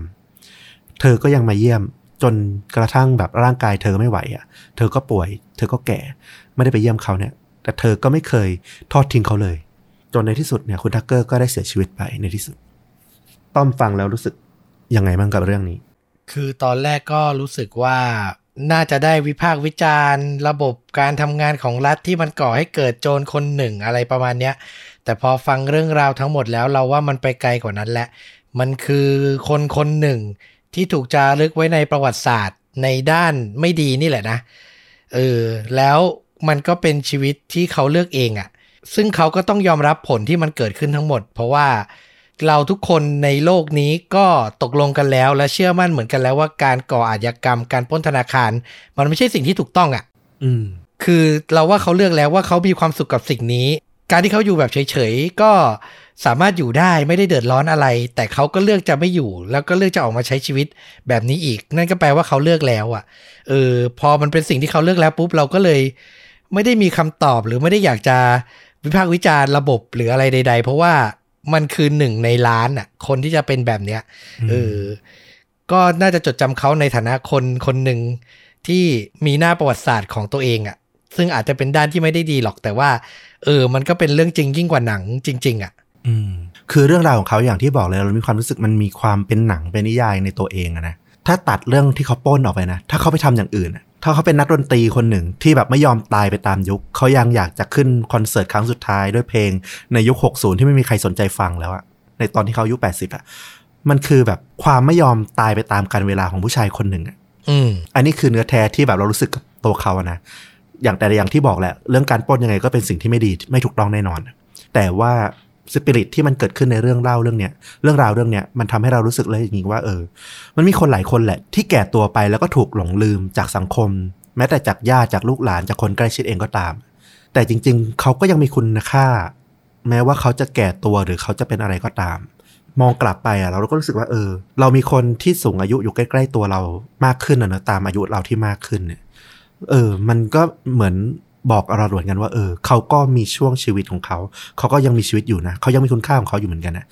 เธอก็ยังมาเยี่ยมจนกระทั่งแบบร่างกายเธอไม่ไหวอะ่ะ เธอก็ป่วย เธอก็แก่ ไม่ได้ไปเยี่ยมเขาเนี่ย แต่เธอก็ไม่เคยทอดทิ้งเขาเลย จนในที่สุดเนี่ยคุณทักเกอร์ก็ได้เสียชีวิตไปในที่สุด ต้อมฟังแล้วรู้สึกยังไงบ้างกับเรื่องนี้ คือตอนแรกก็รู้สึกว่าน่าจะได้วิพากษ์วิจารณ์ ระบบการทำงานของรัฐที่มันก่อให้เกิดโจรคนหนึ่งอะไรประมาณเนี้ย แต่พอฟังเรื่องราวทั้งหมดแล้วเราว่ามันไปไกลกว่านั้นแหละ มันคือคนคนหนึ่งที่ถูกจารึกไว้ในประวัติศาสตร์ในด้านไม่ดีนี่แหละนะ เออ แล้วมันก็เป็นชีวิตที่เขาเลือกเองอะ่ะ ซึ่งเขาก็ต้องยอมรับผลที่มันเกิดขึ้นทั้งหมด เพราะว่าเราทุกคนในโลกนี้ก็ตกลงกันแล้ว และเชื่อมั่นเหมือนกันแล้วว่าการก่ออาชญากรรมการปล้นธนาคาร มันไม่ใช่สิ่งที่ถูกต้องอะ่ะ อืม คือเราว่าเขาเลือกแล้วว่าเขามีความสุขกับสิ่งนี้ การที่เขาอยู่แบบเฉยๆก็สามารถอยู่ได้ไม่ได้เดือดร้อนอะไร แต่เขาก็เลือกจะไม่อยู่ แล้วก็เลือกจะออกมาใช้ชีวิตแบบนี้อีก นั่นก็แปลว่าเขาเลือกแล้วอะ่ะเออพอมันเป็นสิ่งที่เขาเลือกแล้วปุ๊บเราก็เลย ไม่ได้มีคำตอบหรือไม่ได้อยากจะ วิพากษ์วิจารณ์ระบบหรืออะไรใด ๆ เพราะว่ามันคือหนึ่งในล้านอะ คนที่จะเป็นแบบเนี้ยเออก็น่าจะจดจำเขาในฐานะคนคนหนึ่งที่มีหน้าประวัติศาสตร์ของตัวเองอะ่ะ ซึ่งอาจจะเป็นด้านที่ไม่ได้ดีหรอกแต่ว่า เออ มันก็เป็นเรื่องจริงยิ่งกว่าหนังจริง ๆอะ่ะ อืม คือเรื่องราวของเขาอย่างที่บอกเลยเรามีความรู้สึกมันมีความเป็นหนังเป็นนิยายในตัวเองอะนะถ้าตัดเรื่องที่เขาปล้นออกไปนะ ถ้าเขาไปทำอย่างอื่นอะ ถ้าเขาเป็นนักดนตรีคนหนึ่งที่แบบไม่ยอมตายไปตามยุค เขายังอยากจะขึ้นคอนเสิร์ตครั้งสุดท้ายด้วยเพลงในยุค 60 ที่ไม่มีใครสนใจฟังแล้วอะในตอนที่เขาอายุ 80อะมันคือแบบความไม่ยอมตายไปตามการเวลาของผู้ชายคนหนึ่งอะอืมอันนี้คือเนื้อแท้ที่แบบเรารู้สึกกับตัวเขาอะนะอย่างแต่อย่างที่บอกแหละ เรื่องการปล้นยังไงก็เป็นสิ่งที่ไม่ดีไม่ถูกต้องแน่นอน แต่ว่า สปิริตที่มันเกิดขึ้นในเรื่องเล่าเรื่องเนี้ยเรื่องราวเรื่องเนี้ยมันทำให้เรารู้สึกเลยอย่างนี้ว่าเออ มันมีคนหลายคนแหละ ที่แก่ตัวไปแล้วก็ถูกหลงลืมจากสังคม แม้แต่จากญาติจากลูกหลานจากคนใกล้ชิดเองก็ตาม แต่จริง ๆ เขาก็ยังมีคุณค่า แม้ว่าเขาจะแก่ตัวหรือเขาจะเป็นอะไรก็ตาม มองกลับไปอะเราก็รู้สึกว่าเออ เรามีคนที่สูงอายุอยู่ใกล้ ๆ ตัวเรามากขึ้นนอะตามอายุเราที่มากขึ้นเนี่ยเออ มันก็เหมือน บอกเราเหมือนกันว่าเออเขาก็มีช่วงชีวิตของเขา เขาก็ยังมีชีวิตอยู่นะเขายังมีคุณค่าของเขาอยู่เหมือนกันนะ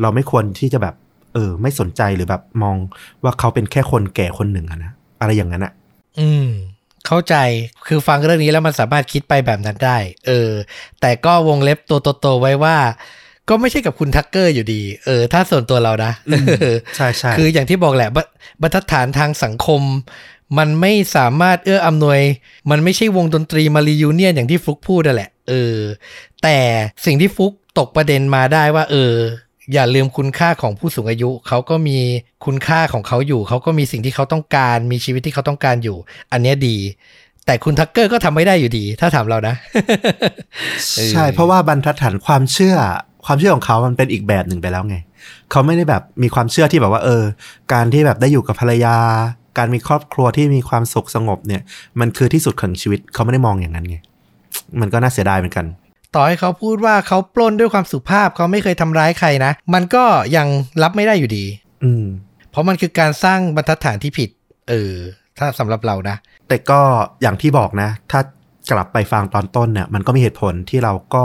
เราไม่ควรที่จะแบบเออ ไม่สนใจหรือแบบมองว่าเขาเป็นแค่คนแก่คนหนึ่งอะนะอะไรอย่างนั้นอะอืม เข้าใจคือฟังเรื่องนี้แล้วมันสามารถคิดไปแบบนั้นได้ เออ แต่ก็วงเล็บตัวโตๆไว้ว่า ก็ไม่ใช่กับคุณทักเกอร์อยู่ดี เออ ถ้าส่วนตัวเรานะใช่ใช่คืออย่างที่บอกแหละบรรทัดฐานทางสังคม มันไม่สามารถเอื้ออำนวย มันไม่ใช่วงดนตรีมา reunion อย่างที่ฟลุกพูดนั่นแหละ เออ แต่สิ่งที่ฟลุกตกประเด็นมาได้ว่า เออ อย่าลืมคุณค่าของผู้สูงอายุ เขาก็มีคุณค่าของเขาอยู่ เขาก็มีสิ่งที่เขาต้องการ มีชีวิตที่เขาต้องการอยู่ อันนี้ดี แต่คุณทักเกอร์ก็ทำไม่ได้อยู่ดี ถ้าถามเรานะ ใช่ เพราะว่าบรรทัดฐานความเชื่อ ความเชื่อของเขามันเป็นอีกแบบหนึ่งไปแล้วไง เขาไม่ได้แบบมีความเชื่อที่แบบว่า เออ การที่แบบได้อยู่กับภรรยา การมีครอบครัวที่มีความสุขสงบเนี่ย มันคือที่สุดของชีวิตเขาไม่ได้มองอย่างนั้นไง มันก็น่าเสียดายเหมือนกัน ต่อให้เขาพูดว่าเขาปล้นด้วยความสุภาพเขาไม่เคยทำร้ายใครนะ มันก็ยังรับไม่ได้อยู่ดี อืม เพราะมันคือการสร้างบรรทัดฐานที่ผิด เออ ถ้าสำหรับเรานะ แต่ก็อย่างที่บอกนะ ถ้ากลับไปฟังตอนต้นเนี่ยมันก็มีเหตุผลที่เราก็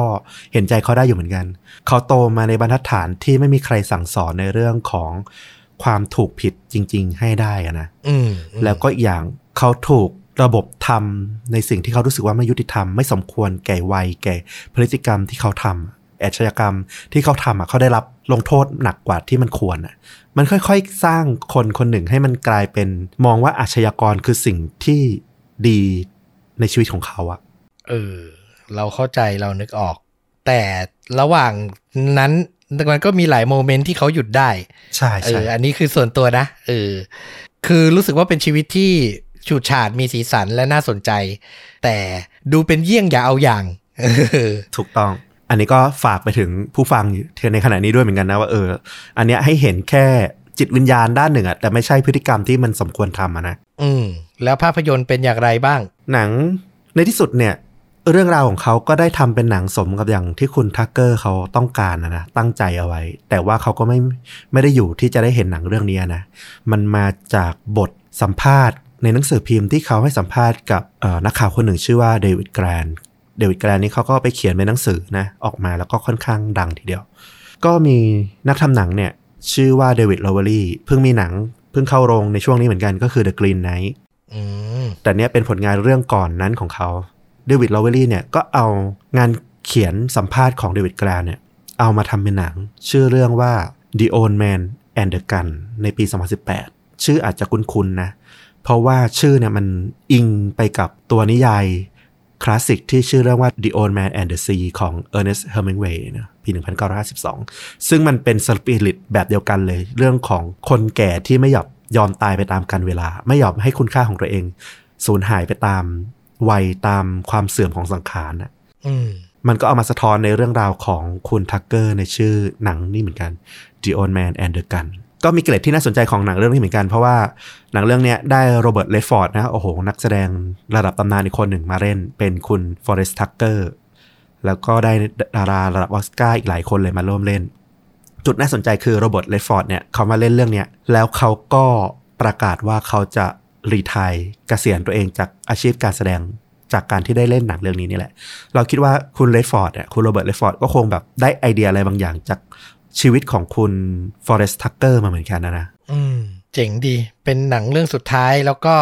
เห็นใจเขาได้อยู่เหมือนกัน เขาโตมาในบรรทัดฐานที่ไม่มีใครสั่งสอนในเรื่องของ ความถูกผิดจริง ๆ ให้ได้อะนะอืมแล้วก็อีกอย่างเขาถูกระบบทำในสิ่งที่เขารู้สึกว่าไม่ยุติธรรมไม่สมควรแก่วัยแก่พฤติกรรมที่เขาทำอาชญากรรมที่เขาทำอะเขาได้รับลงโทษหนักกว่าที่มันควรอะ มันค่อยๆ สร้างคนคนหนึ่งให้มันกลายเป็นมองว่าอาชญากรคือสิ่งที่ดีในชีวิตของเขาอะเออ เราเข้าใจเรานึกออก แต่ระหว่างนั้น มันก็มีหลายโมเมนต์ที่เขาหยุดได้ ใช่เอใช่ออันนี้คือส่วนตัวนะเออคือรู้สึกว่าเป็นชีวิตที่ฉูดฉาดมีสีสันและน่าสนใจ แต่ดูเป็นเยี่ยงอย่าเอาอย่างเออถูกต้อง อันนี้ก็ฝากไปถึงผู้ฟังอยู่ในขณะนี้ด้วยเหมือนกันนะว่าเออ อันเนี้ยให้เห็นแค่จิตวิญญาณด้านหนึ่งอะแต่ไม่ใช่พฤติกรรมที่มันสมควรทำอะนะ อืม แล้วภาพยนตร์เป็นอย่างไรบ้าง หนังในที่สุดเนี่ย เรื่องราวของเขาก็ได้ทำเป็นหนังสมกับอย่างที่คุณทักเกอร์เขาต้องการนะนะตั้งใจเอาไว้ แต่ว่าเขาก็ไม่ไม่ได้อยู่ที่จะได้เห็นหนังเรื่องนี้นะมันมาจากบทสัมภาษณ์ ในหนังสือพิมพ์ที่เขาให้สัมภาษณ์กับเอ่อนักข่าวคนหนึ่งชื่อว่าเดวิดแกรนเดวิดแกรนนี่เขาก็ไปเขียนเป็นหนังสือนะออกมาแล้วก็ค่อนข้างดังทีเดียว ก็มีนักทำหนังเนี่ยชื่อว่าเดวิดโลเวอรี่เพิ่งมีหนังเพิ่งเข้าโรงในช่วงนี้เหมือนกันก็คือ The Green Knight อืมแต่เนี้ยเป็นผลงานเรื่องก่อนนั้นของเขา เดวิดโลเวอรี่เนี่ยก็เอางานเขียนสัมภาษณ์ของเดวิดแกรนเนี่ยเอามาทำเป็นหนัง ชื่อเรื่องว่า The Old Man and the Gun ในปี 2018 ชื่ออาจจะคุ้นๆนะ เพราะว่าชื่อเนี่ยมันอิงไปกับตัวนิยายคลาสสิกที่ชื่อเรื่องว่า The Old Man and the Sea ของ Ernest Hemingway นะปี 1952 ซึ่งมันเป็นสปิริตแบบเดียวกันเลย เรื่องของคนแก่ที่ไม่ยอมยอมตายไปตามกาลเวลา ไม่ยอมให้คุณค่าของตัวเองสูญหายไปตาม วัยตามความเสื่อมของสังขารน่ะอืมมันก็เอามาสะท้อนในเรื่องราวของคุณทักเกอร์ในชื่อหนังนี่เหมือนกัน The Old Man and the Gun ก็มีเกร็ดที่น่าสนใจของหนังเรื่องนี้เหมือนกัน เพราะว่าหนังเรื่องเนี้ยได้โรเบิร์ตเรดฟอร์ดนะโอ้โห นักแสดงระดับตำนานอีกคนหนึ่งมาเล่น เป็นคุณฟอเรสต์ทักเกอร์แล้วก็ได้ดาราระดับออสการ์อีกหลายคนเลยมาร่วมเล่น จุดน่าสนใจคือโรเบิร์ตเรดฟอร์ดเนี่ยเขามาเล่นเรื่องเนี้ยแล้วเขาก็ประกาศว่าเขาจะ retireเกษียณตัวเองจากอาชีพการแสดงจากการที่ได้เล่นหนังเรื่องนี้นี่แหละ เราคิดว่าคุณเรดฟอร์ดเนี่ยคุณโรเบิร์ตเรดฟอร์ดก็คงแบบได้ไอเดียอะไรบางอย่างจากชีวิตของคุณฟอเรสต์ทักเกอร์มาเหมือนกันนะนะ อืม เจ๋งดี เป็นหนังเรื่องสุดท้ายแล้วก็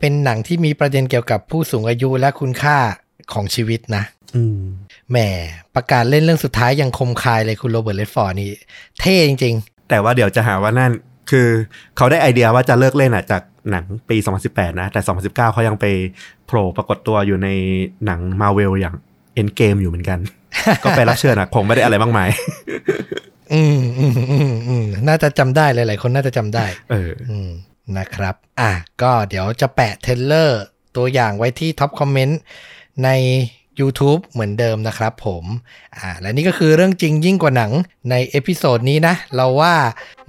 เป็นหนังที่มีประเด็นเกี่ยวกับผู้สูงอายุและคุณค่าของชีวิตนะ อืม แหม ประกาศเล่นเรื่องสุดท้ายยังคมคายเลยคุณโรเบิร์ตเรดฟอร์ดนี่ เท่จริงแต่ว่าเดี๋ยวจะหาว่านั่น คือเขาได้ไอเดียว่าจะเลิกเล่นอะจากหนังปี 2018 นะ แต่ 2019 เขายังไปโผล่ปรากฏตัวอยู่ในหนังมาเวลอย่าง Endgame อยู่เหมือนกัน ก็ไปรับเชิญอะคงไม่ได้อะไรมากมายๆอืมอืมอืมอืมน่าจะจำได้หลายๆคนน่าจะจำได้ เอออืมนะครับ อะก็เดี๋ยวจะแปะเทรลเลอร์ตัวอย่างไว้ที่ท็อปคอมเมนต์ใน YouTube เหมือนเดิมนะครับผมอ่าและนี่ก็คือเรื่องจริงยิ่งกว่าหนังใน episode นี้นะ เราว่า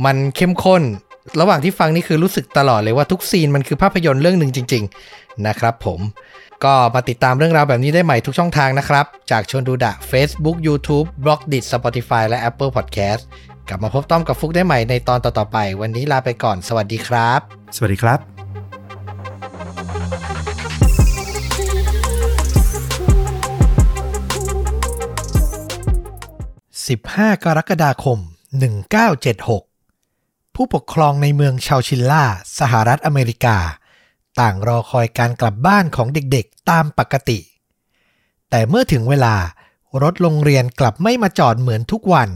มันเข้มข้น ระหว่างที่ฟังนี่คือรู้สึกตลอดเลยว่าทุกซีนมันคือภาพยนตร์เรื่องหนึ่งจริง ๆ นะครับผมก็มาติดตามเรื่องราวแบบนี้ได้ใหม่ทุกช่องทางนะครับ จากชวนดูดะ Facebook YouTube b l o g d i t Spotify และ Apple Podcast กลับมาพบต้อมกับฟลุกได้ใหม่ในตอนต่อๆไป วันนี้ลาไปก่อน สวัสดีครับ สวัสดีครับ 15 กรกฎาคม 1976 ผู้ปกครองในเมืองชาวชิลล่า สหรัฐอเมริกา ต่างรอคอยการกลับบ้านของเด็กๆตามปกติ แต่เมื่อถึงเวลารถโรงเรียนกลับไม่มาจอดเหมือนทุกวัน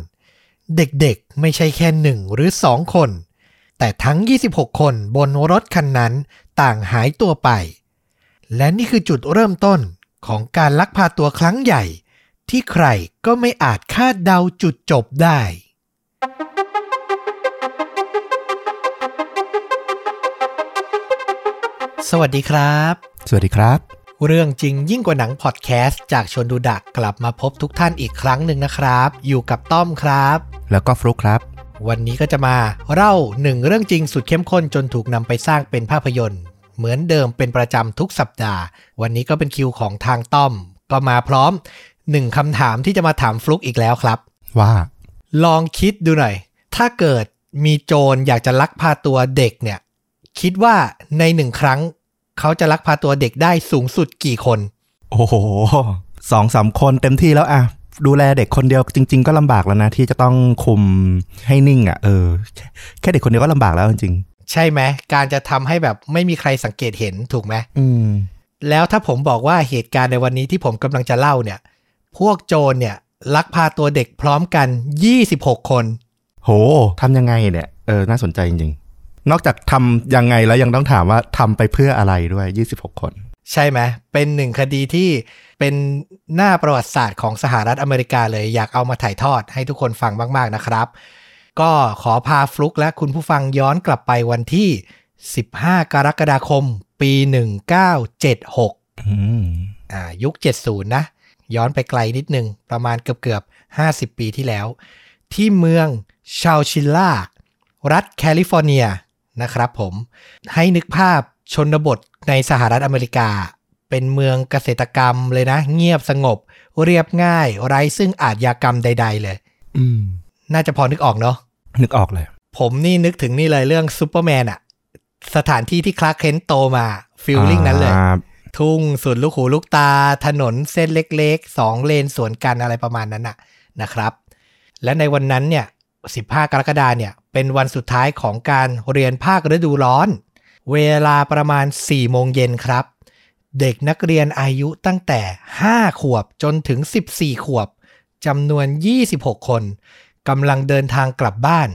เด็กๆไม่ใช่แค่หนึ่งหรือสองคน แต่ทั้ง 26 คนบนรถคันนั้นต่างหายตัวไป และนี่คือจุดเริ่มต้นของการลักพาตัวครั้งใหญ่ ที่ใครก็ไม่อาจคาดเดาจุดจบได้ สวัสดีครับ สวัสดีครับ เรื่องจริงยิ่งกว่าหนังพอดแคสต์จากชนดูดักกลับมาพบทุกท่านอีกครั้งหนึ่งนะครับ อยู่กับต้อมครับ แล้วก็ฟลุกครับ วันนี้ก็จะมาเล่าหนึ่งเรื่องจริงสุดเข้มข้นจนถูกนำไปสร้างเป็นภาพยนตร์ เหมือนเดิมเป็นประจำทุกสัปดาห์ วันนี้ก็เป็นคิวของทางต้อมก็มาพร้อม หนึ่งคำถามที่จะมาถามฟลุกอีกแล้วครับ ว่า ลองคิดดูหน่อย ถ้าเกิดมีโจรอยากจะลักพาตัวเด็กเนี่ย คิดว่าในหนึ่งครั้ง เขาจะลักพาตัวเด็กได้สูงสุดกี่คน โอ้โหสองสามคนเต็มที่แล้วอะดูแลเด็กคนเดียวจริง ๆ ก็ลำบากแล้วนะ ที่จะต้องคุมให้นิ่งอะเออแค่แค่เด็กคนเดียวก็ลำบากแล้วจริงใช่ไหมการจะทำให้แบบไม่มีใครสังเกตเห็นถูกไหมๆอืม แล้วถ้าผมบอกว่าเหตุการณ์ในวันนี้ที่ผมกำลังจะเล่าเนี่ย พวกโจรเนี่ย ลักพาตัวเด็กพร้อมกัน 26 คน โหทำยังไงเนี่ย เออ น่าสนใจจริงๆ นอกจากทำยังไงแล้วยังต้องถามว่าทำไปเพื่ออะไรด้วย 26 คน ใช่ไหม เป็นหนึ่งคดีที่เป็นหน้าประวัติศาสตร์ของสหรัฐอเมริกาเลย อยากเอามาถ่ายทอดให้ทุกคนฟังมาก ๆ นะครับ ก็ขอพาฟลุกและคุณผู้ฟังย้อนกลับไปวันที่ 15 กรกฎาคม ปี 1976อืมอ่ายุค 70 นะ ย้อนไปไกลนิดนึงประมาณเกือบเกือบๆ50 ปีที่แล้ว ที่เมืองเชาชิลล่า รัฐแคลิฟอร์เนียนะครับผมให้นึกภาพชนบทในสหรัฐอเมริกา เป็นเมืองเกษตรกรรมเลยนะ เงียบสงบ เรียบง่าย ไร้ซึ่งอาชญากรรมใด ๆ เลย อืม น่าจะพอนึกออกเนาะนึกออกเลย ผมนี่นึกถึงนี่เลยเรื่องซูเปอร์แมนอะสถานที่ที่คลาร์กเคนต์โตมา feeling นั้นเลยอ่า ทุ่งสุดลูกหูลูกตา ถนนเส้นเล็กๆสองเลนสวนกันอะไรประมาณนั้นน่ะนะครับ และในวันนั้นเนี่ย 15 กรกฎาเนี่ย เป็นวันสุดท้ายของการเรียนภาคฤดูร้อน เวลาประมาณ 4 โมงเย็นครับ เด็กนักเรียนอายุตั้งแต่ 5 ขวบจนถึง 14 ขวบจำนวน 26 คนกำลังเดินทางกลับบ้าน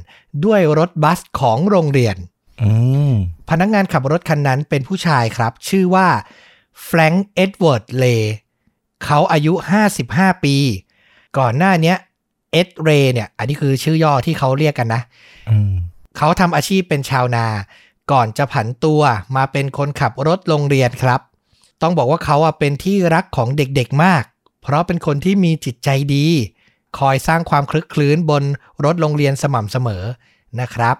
ด้วยรถบัสของโรงเรียนอืมพนักงานขับรถคันนั้นเป็นผู้ชายครับ ชื่อว่า แฟรงค์เอ็ดเวิร์ดเรย์เขาอายุ 55 ปี ก่อนหน้าเนี้ยเอ็ดเรย์เนี่ย อันนี้คือชื่อย่อที่เขาเรียกกันนะอืมเขาทำอาชีพเป็นชาวนา ก่อนจะผันตัวมาเป็นคนขับรถโรงเรียนครับ ต้องบอกว่าเขาอะเป็นที่รักของเด็กๆมาก เพราะเป็นคนที่มีจิตใจดี คอยสร้างความคลึกคลื้นบนรถโรงเรียนสม่ำเสมอนะครับ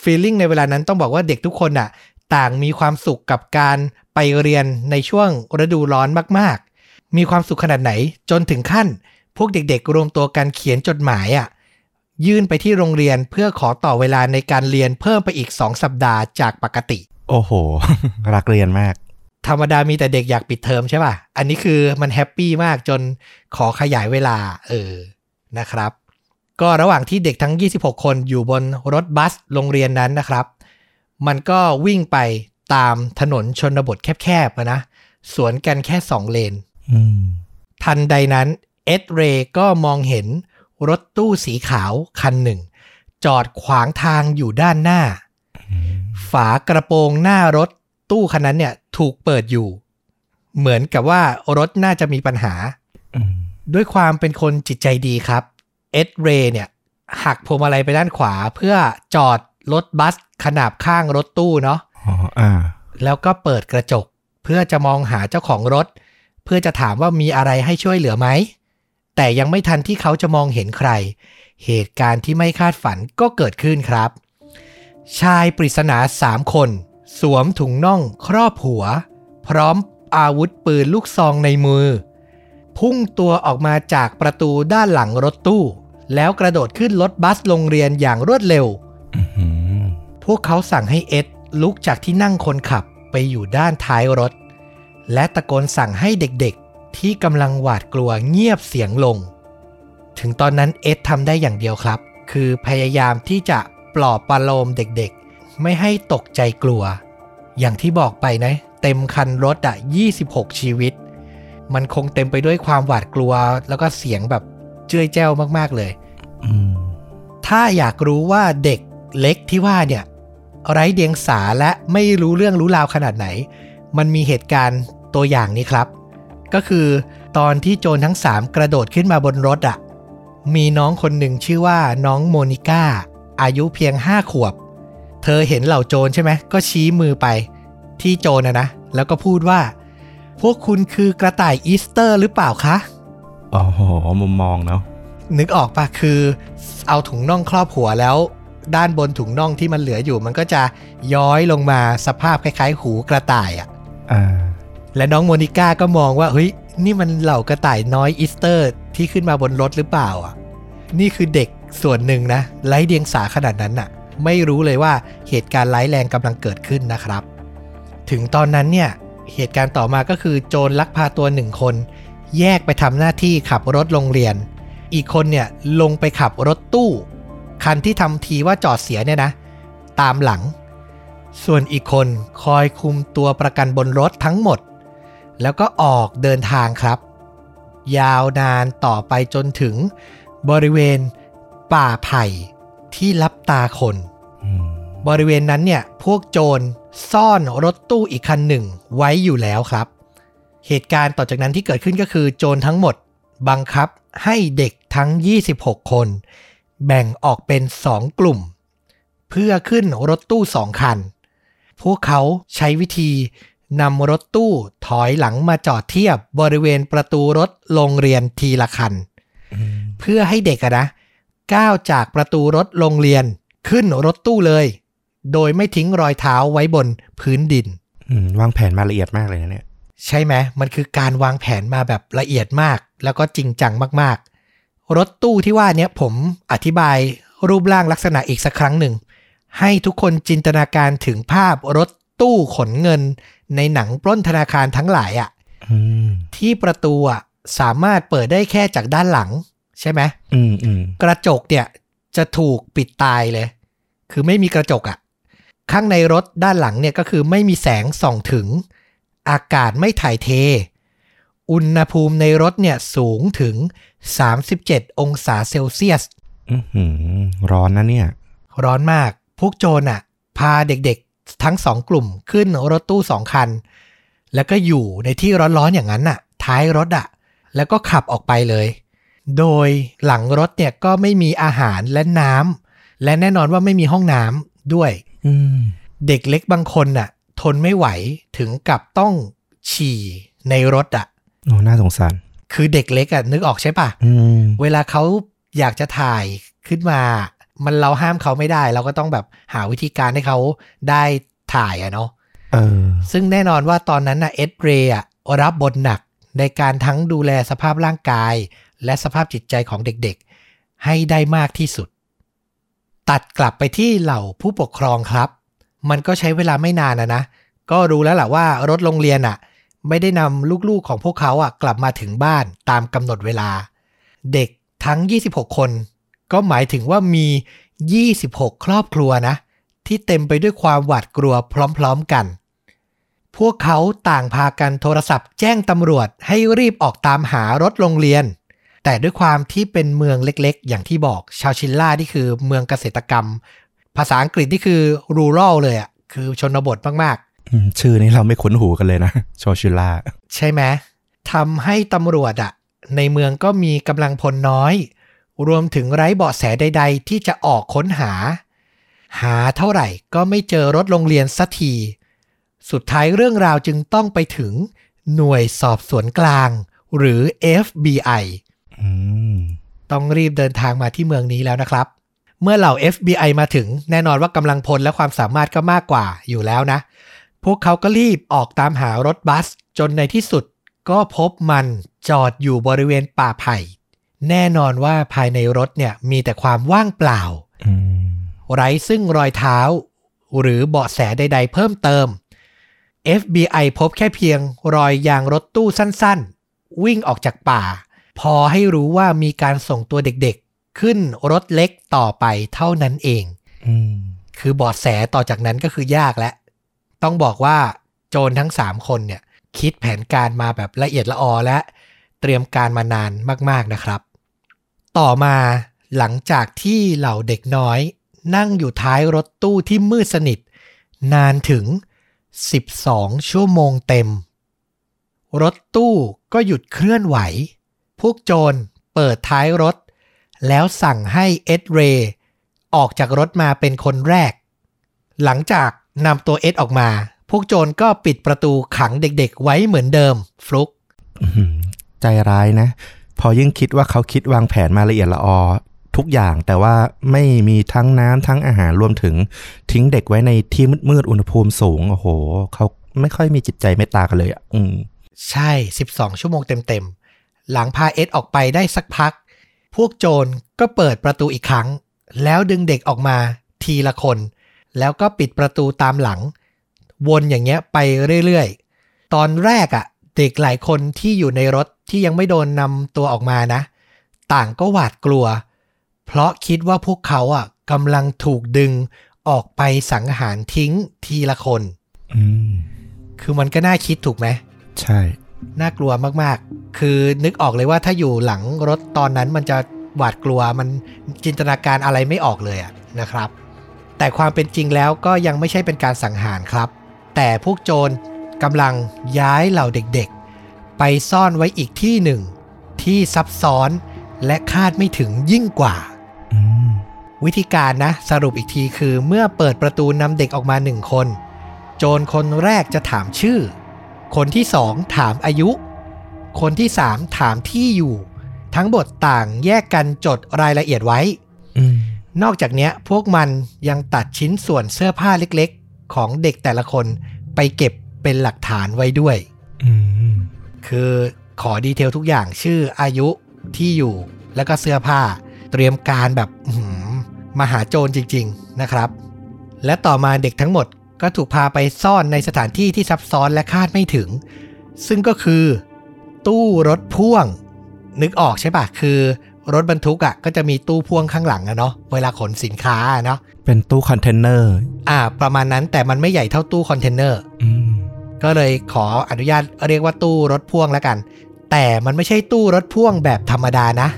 ฟีลลิ่งในเวลานั้นต้องบอกว่าเด็กทุกคนน่ะ ต่างมีความสุขกับการ ไปเรียนในช่วงฤดูร้อนมากๆ มีความสุขขนาดไหนจนถึงขั้น พวกเด็กๆ รวมตัวกันเขียนจดหมายอะยื่นไปที่โรงเรียนเพื่อขอต่อเวลาในการเรียนเพิ่มไปอีก 2 สัปดาห์จากปกติ โอ้โห รักเรียนมาก ธรรมดามีแต่เด็กอยากปิดเทอมใช่ป่ะ อันนี้คือมันแฮปปี้มากจนขอขยายเวลา เออ นะครับ ก็ระหว่างที่เด็กทั้ง 26 คนอยู่บนรถบัสโรงเรียนนั้นนะครับ มันก็วิ่งไป ตามถนนชนบทแคบๆอะนะ สวนกันแค่2เลนอืมทันใดนั้น เอ็ดเรย์ก็มองเห็นรถตู้สีขาวคันหนึ่ง จอดขวางทางอยู่ด้านหน้า ฝากระโปรงหน้ารถตู้คันนั้นเนี่ยถูกเปิดอยู่ เหมือนกับว่ารถน่าจะมีปัญหาอืมด้วยความเป็นคนจิตใจดีครับ เอ็ดเรย์เนี่ย หักพวงมาลัยไปด้านขวาเพื่อจอดรถบัสขนาบข้างรถตู้เนาะอ๋ออ่า แล้วก็เปิดกระจก เพื่อจะมองหาเจ้าของรถ เพื่อจะถามว่ามีอะไรให้ช่วยเหลือไหม แต่ยังไม่ทันที่เขาจะมองเห็นใคร เหตุการณ์ที่ไม่คาดฝันก็เกิดขึ้นครับ ชายปริศนาสามคน สวมถุงน่องครอบหัว พร้อมอาวุธปืนลูกซองในมือ พุ่งตัวออกมาจากประตูด้านหลังรถตู้ แล้วกระโดดขึ้นรถบัสโรงเรียนอย่างรวดเร็วอืมพวกเขาสั่งให้เอ็ด ลุกจากที่นั่งคนขับไปอยู่ด้านท้ายรถ และตะโกนสั่งให้เด็กๆ ที่กำลังหวาดกลัวเงียบเสียงลง ถึงตอนนั้นเอ็ดทำได้อย่างเดียวครับ คือพยายามที่จะปลอบประโลมเด็กๆ ไม่ให้ตกใจกลัว อย่างที่บอกไปนะ เต็มคันรถอะ26 ชีวิต มันคงเต็มไปด้วยความหวาดกลัว แล้วก็เสียงแบบเจ้ยแจ้วมากๆเลยอืมถ้าอยากรู้ว่าเด็กเล็กที่ว่าเนี่ย ไร้เดียงสาและไม่รู้เรื่องรู้ราวขนาดไหน มันมีเหตุการณ์ตัวอย่างนี้ครับ ก็คือตอนที่โจรทั้ง 3 กระโดดขึ้นมาบนรถอะ่ะ มีน้องคนหนึ่งชื่อว่าน้องโมนิก้า อายุเพียง 5 ขวบ เธอเห็นเหล่าโจรใช่ไหม ก็ชี้มือไป ที่โจรนะนะ แล้วก็พูดว่า พวกคุณคือกระต่ายอีสเตอร์หรือเปล่าคะโอ้โหมุมมองเนาะนึกออกปะคือ เอาถุงน่องครอบหัวแล้ว ด้านบนถุงน่องที่มันเหลืออยู่ มันก็จะย้อยลงมาสภาพคล้าย ๆ หูกระต่ายอะ่ะอ่าและน้องโมนิก้าก็มองว่าเฮ้ยนี่มันเหล่ากระต่ายน้อยอีสเตอร์ ที่ขึ้นมาบนรถหรือเปล่าอะ นี่คือเด็กส่วนหนึ่งนะไร้เดียงสาขนาดนั้นน่ะ ไม่รู้เลยว่าเหตุการณ์ร้ายแรงกำลังเกิดขึ้นนะครับ ถึงตอนนั้นเนี่ยเหตุการณ์ต่อมาก็คือโจรลักพาตัวหนึ่งคน แยกไปทำหน้าที่ขับรถโรงเรียน อีกคนเนี่ยลงไปขับรถตู้ คันที่ทำทีว่าจอดเสียเนี่ยนะ ตามหลัง ส่วนอีกคนคอยคุมตัวประกันบนรถทั้งหมด แล้วก็ออกเดินทางครับ ยาวนานต่อไปจนถึงบริเวณป่าไผ่ที่รับตาคนอืมบริเวณนั้นเนี่ยพวกโจรซ่อนรถตู้อีกคันหนึ่งไว้อยู่แล้วครับ เหตุการณ์ต่อจากนั้นที่เกิดขึ้นก็คือโจรทั้งหมด บังคับให้เด็กทั้ง 26 คน แบ่งออกเป็น2กลุ่ม เพื่อขึ้นรถตู้สองคัน พวกเขาใช้วิธีนำรถตู้ถอยหลังมาจอดเทียบบริเวณประตูรถโรงเรียนทีละคันอืมเพื่อให้เด็กอะนะก้าวจากประตูรถโรงเรียนขึ้นรถตู้เลย โดยไม่ทิ้งรอยเท้าไว้บนพื้นดินอืมวางแผนมาละเอียดมากเลยนะเนี่ย ใช่ไหมมันคือการวางแผนมาแบบละเอียดมาก แล้วก็จริงจังมากๆ รถตู้ที่ว่าเนี้ยผมอธิบายรูปร่างลักษณะอีกสักครั้งหนึ่ง ให้ทุกคนจินตนาการถึงภาพรถตู้ขนเงินในหนังปล้นธนาคารทั้งหลายอะอืมที่ประตูอะสามารถเปิดได้แค่จากด้านหลัง ใช่ไหมอืมอืมกระจกเนี่ยจะถูกปิดตายเลย คือไม่มีกระจกอะข้างในรถด้านหลังเนี่ยก็คือไม่มีแสงส่องถึง อากาศไม่ถ่ายเท อุณหภูมิในรถเนี่ยสูงถึง 37 องศาเซลเซียสอื้อหือร้อนนะเนี่ย ร้อนมาก พวกโจรอะ พาเด็กๆทั้งสองกลุ่มขึ้นรถตู้สองคัน แล้วก็อยู่ในที่ร้อนๆอย่างนั้นน่ะ ท้ายรถอะ แล้วก็ขับออกไปเลย โดยหลังรถเนี่ยก็ไม่มีอาหารและน้ำและแน่นอนว่าไม่มีห้องน้ำด้วยอืมเด็กเล็กบางคนน่ะ ทนไม่ไหวถึงกับต้องฉี่ในรถอะ โอ้น่าสงสาร คือเด็กเล็กอะนึกออกใช่ปะอืมเวลาเขาอยากจะถ่ายขึ้นมา มันเราห้ามเขาไม่ได้ เราก็ต้องแบบหาวิธีการให้เขาได้ถ่ายอะเนาะเออซึ่งแน่นอนว่าตอนนั้นน่ะเอ็ดเรย์อะรับบทหนักในการทั้งดูแลสภาพร่างกาย และสภาพจิตใจของเด็กๆ ให้ได้มากที่สุด ตัดกลับไปที่เหล่าผู้ปกครองครับ มันก็ใช้เวลาไม่นานนะนะ ก็รู้แล้วแหละว่ารถโรงเรียนอะ ไม่ได้นำลูกๆของพวกเขาอะกลับมาถึงบ้านตามกำหนดเวลา เด็กทั้ง 26 คน ก็หมายถึงว่ามี 26 ครอบครัวนะ ที่เต็มไปด้วยความหวาดกลัวพร้อมๆกัน พวกเขาต่างพากันโทรศัพท์แจ้งตำรวจให้รีบออกตามหารถโรงเรียน แต่ด้วยความที่เป็นเมืองเล็กๆ อย่างที่บอกชาวชินล่าที่คือเมืองเกษตรกรรม ภาษาอังกฤษที่คือ rural เลยอะคือชนบทมากๆ ชื่อนี้เราไม่คุ้นหูกันเลยนะโชชิล่าใช่ไหมทำให้ตำรวจอะในเมืองก็มีกำลังพลน้อย รวมถึงไร้เบาะแสใด ๆ ที่จะออกค้นหา หาเท่าไหร่ก็ไม่เจอรถโรงเรียนสักที สุดท้ายเรื่องราวจึงต้องไปถึงหน่วยสอบสวนกลาง หรือ FBI อืมต้องรีบเดินทางมาที่เมืองนี้แล้วนะครับ เมื่อเหล่า FBI มาถึงแน่นอนว่ากำลังพลและความสามารถก็มากกว่าอยู่แล้วนะ พวกเขาก็รีบออกตามหารถบัส จนในที่สุดก็พบมันจอดอยู่บริเวณป่าไผ่ แน่นอนว่าภายในรถเนี่ยมีแต่ความว่างเปล่าอืมไร้ซึ่งรอยเท้า หรือเบาะแสใด ๆ เพิ่มเติม FBI พบแค่เพียงรอยยางรถตู้สั้นๆ วิ่งออกจากป่า พอให้รู้ว่ามีการส่งตัวเด็กๆ ขึ้นรถเล็กต่อไปเท่านั้นเองอืมคือเบาะแสต่อจากนั้นก็คือยากแล้ว ต้องบอกว่าโจรทั้ง 3 คนเนี่ยคิดแผนการมาแบบละเอียดละออและเตรียมการมานานมากๆนะครับ ต่อมาหลังจากที่เหล่าเด็กน้อย นั่งอยู่ท้ายรถตู้ที่มืดสนิท นานถึง 12 ชั่วโมงเต็ม รถตู้ก็หยุดเคลื่อนไหว พวกโจรเปิดท้ายรถ แล้วสั่งให้เอ็ดเรย์ออกจากรถมาเป็นคนแรก หลังจาก นำตัวเอ็ดออกมา พวกโจรก็ปิดประตูขังเด็กๆ ไว้เหมือนเดิม ฟลุกอื้อหือใจร้ายนะ พอยิ่งคิดว่าเขาคิดวางแผนมาละเอียดละออทุกอย่างแต่ว่าไม่มีทั้งน้ำทั้งอาหารรวมถึงทิ้งเด็กไว้ในที่มืดๆอุณหภูมิสูง โอ้โห เขาไม่ค่อยมีจิตใจเมตตากันเลยอะอืมใช่ 12 ชั่วโมงเต็มๆ หลังพาเอ็ดออกไปได้สักพัก พวกโจรก็เปิดประตูอีกครั้ง แล้วดึงเด็กออกมาทีละคน แล้วก็ปิดประตูตามหลัง วนอย่างเงี้ยไปเรื่อยๆ ตอนแรกอะ่ะ เด็กหลายคนที่อยู่ในรถที่ยังไม่โดนนำตัวออกมานะ ต่างก็หวาดกลัว เพราะคิดว่าพวกเขาอะกำลังถูกดึงออกไปสังหารทิ้งทีละคนอืมคือมันก็น่าคิดถูกไหม ใช่ น่ากลัวมากๆ คือนึกออกเลยว่าถ้าอยู่หลังรถตอนนั้นมันจะหวาดกลัวมันจินตนาการอะไรไม่ออกเลยอะนะครับ แต่ความเป็นจริงแล้วก็ยังไม่ใช่เป็นการสังหารครับ แต่พวกโจรกำลังย้ายเหล่าเด็กๆ ไปซ่อนไว้อีกที่หนึ่ง ที่ซับซ้อนและคาดไม่ถึงยิ่งกว่าอืมวิธีการนะ สรุปอีกทีคือเมื่อเปิดประตูนำเด็กออกมาหนึ่งคน โจรคนแรกจะถามชื่อ คนที่สองถามอายุ คนที่สามถามที่อยู่ ทั้งหมดต่างแยกกันจดรายละเอียดไว้อืม นอกจากเนี้ยพวกมันยังตัดชิ้นส่วนเสื้อผ้าเล็กๆ ของเด็กแต่ละคนไปเก็บเป็นหลักฐานไว้ด้วยอืมคือขอ detail ทุกอย่างชื่ออายุที่อยู่แล้วก็เสื้อผ้า เตรียมการแบบอื้อหือมหาโจรจริง ๆนะครับ และต่อมาเด็กทั้งหมดก็ถูกพาไปซ่อนในสถานที่ที่ซับซ้อนและคาดไม่ถึง ซึ่งก็คือ ตู้รถพ่วง นึกออกใช่ปะคือ รถบรรทุกอะ่ะก็จะมีตู้พ่วงข้างหลังอะเนาะเวลาขนสินค้าอะเนาะเป็นตู้คอนเทนเนอร์อ่า ประมาณนั้นแต่มันไม่ใหญ่เท่าตู้คอนเทนเนอร์อืมก็เลยขออนุญาตเรียกว่าตู้รถพ่วงแล้วกัน แต่มันไม่ใช่ตู้รถพ่วงแบบธรรมดานะ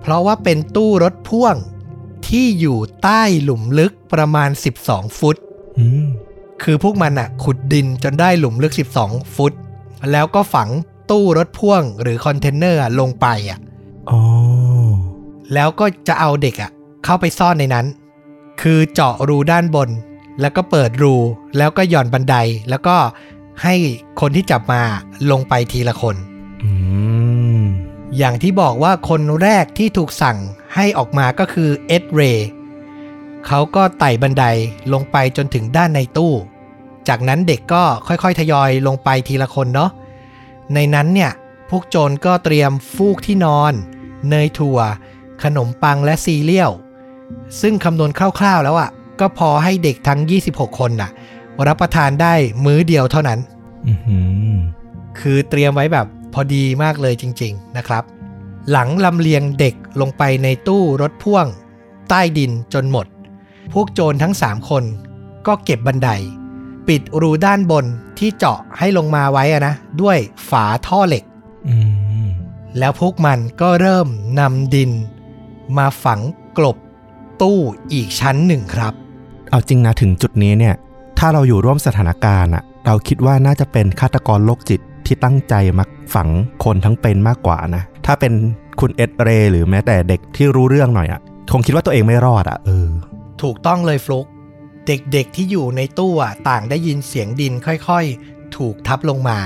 เพราะว่าเป็นตู้รถพ่วงที่อยู่ใต้หลุมลึกประมาณ 12 ฟุตอืมคือพวกมันอะขุดดินจนได้หลุมลึก 12 ฟุต แล้วก็ฝังตู้รถพ่วงหรือคอนเทนเนอร์อะลงไปอะอ๋อ แล้วก็จะเอาเด็กอะเข้าไปซ่อนในนั้น คือเจาะรูด้านบน แล้วก็เปิดรู แล้วก็หย่อนบันได แล้วก็ให้คนที่จับมาลงไปทีละคนอืมอย่างที่บอกว่าคนแรกที่ถูกสั่งให้ออกมาก็คือเอ็ดเรย์เขาก็ไต่บันไดลงไปจนถึงด้านในตู้ จากนั้นเด็กก็ค่อยๆ ทยอยลงไปทีละคนเนาะ ในนั้นเนี่ย พวกโจรก็เตรียมฟูกที่นอน เนยถั่ว ขนมปังและซีเรียล ซึ่งคำนวณคร่าวๆแล้วอะ ก็พอให้เด็กทั้ง 26 คนน่ะ รับประทานได้มื้อเดียวเท่านั้นอือหือคือเตรียมไว้แบบพอดีมากเลยจริง ๆนะครับ หลังลำเลียงเด็กลงไปในตู้รถพ่วง ใต้ดินจนหมด พวกโจรทั้ง 3 คนก็เก็บบันได ปิดรูด้านบนที่เจาะให้ลงมาไว้อะนะ ด้วยฝาท่อเหล็กอืมแล้วพวกมันก็เริ่มนำดิน มาฝังกลบตู้อีกชั้นหนึ่งครับ เอาจริงนะถึงจุดนี้เนี่ย ถ้าเราอยู่ร่วมสถานการณ์อะเราคิดว่าน่าจะเป็นฆาตกรโรคจิตที่ตั้งใจมาฝังคนทั้งเป็นมากกว่านะ ถ้าเป็นคุณเอ็ดเรย์หรือแม้แต่เด็กที่รู้เรื่องหน่อยอะคงคิดว่าตัวเองไม่รอดอะเออ ถูกต้องเลยฟลุก เด็กๆที่อยู่ในตู้อะต่างได้ยินเสียงดินค่อยๆ ถูกทับลงมา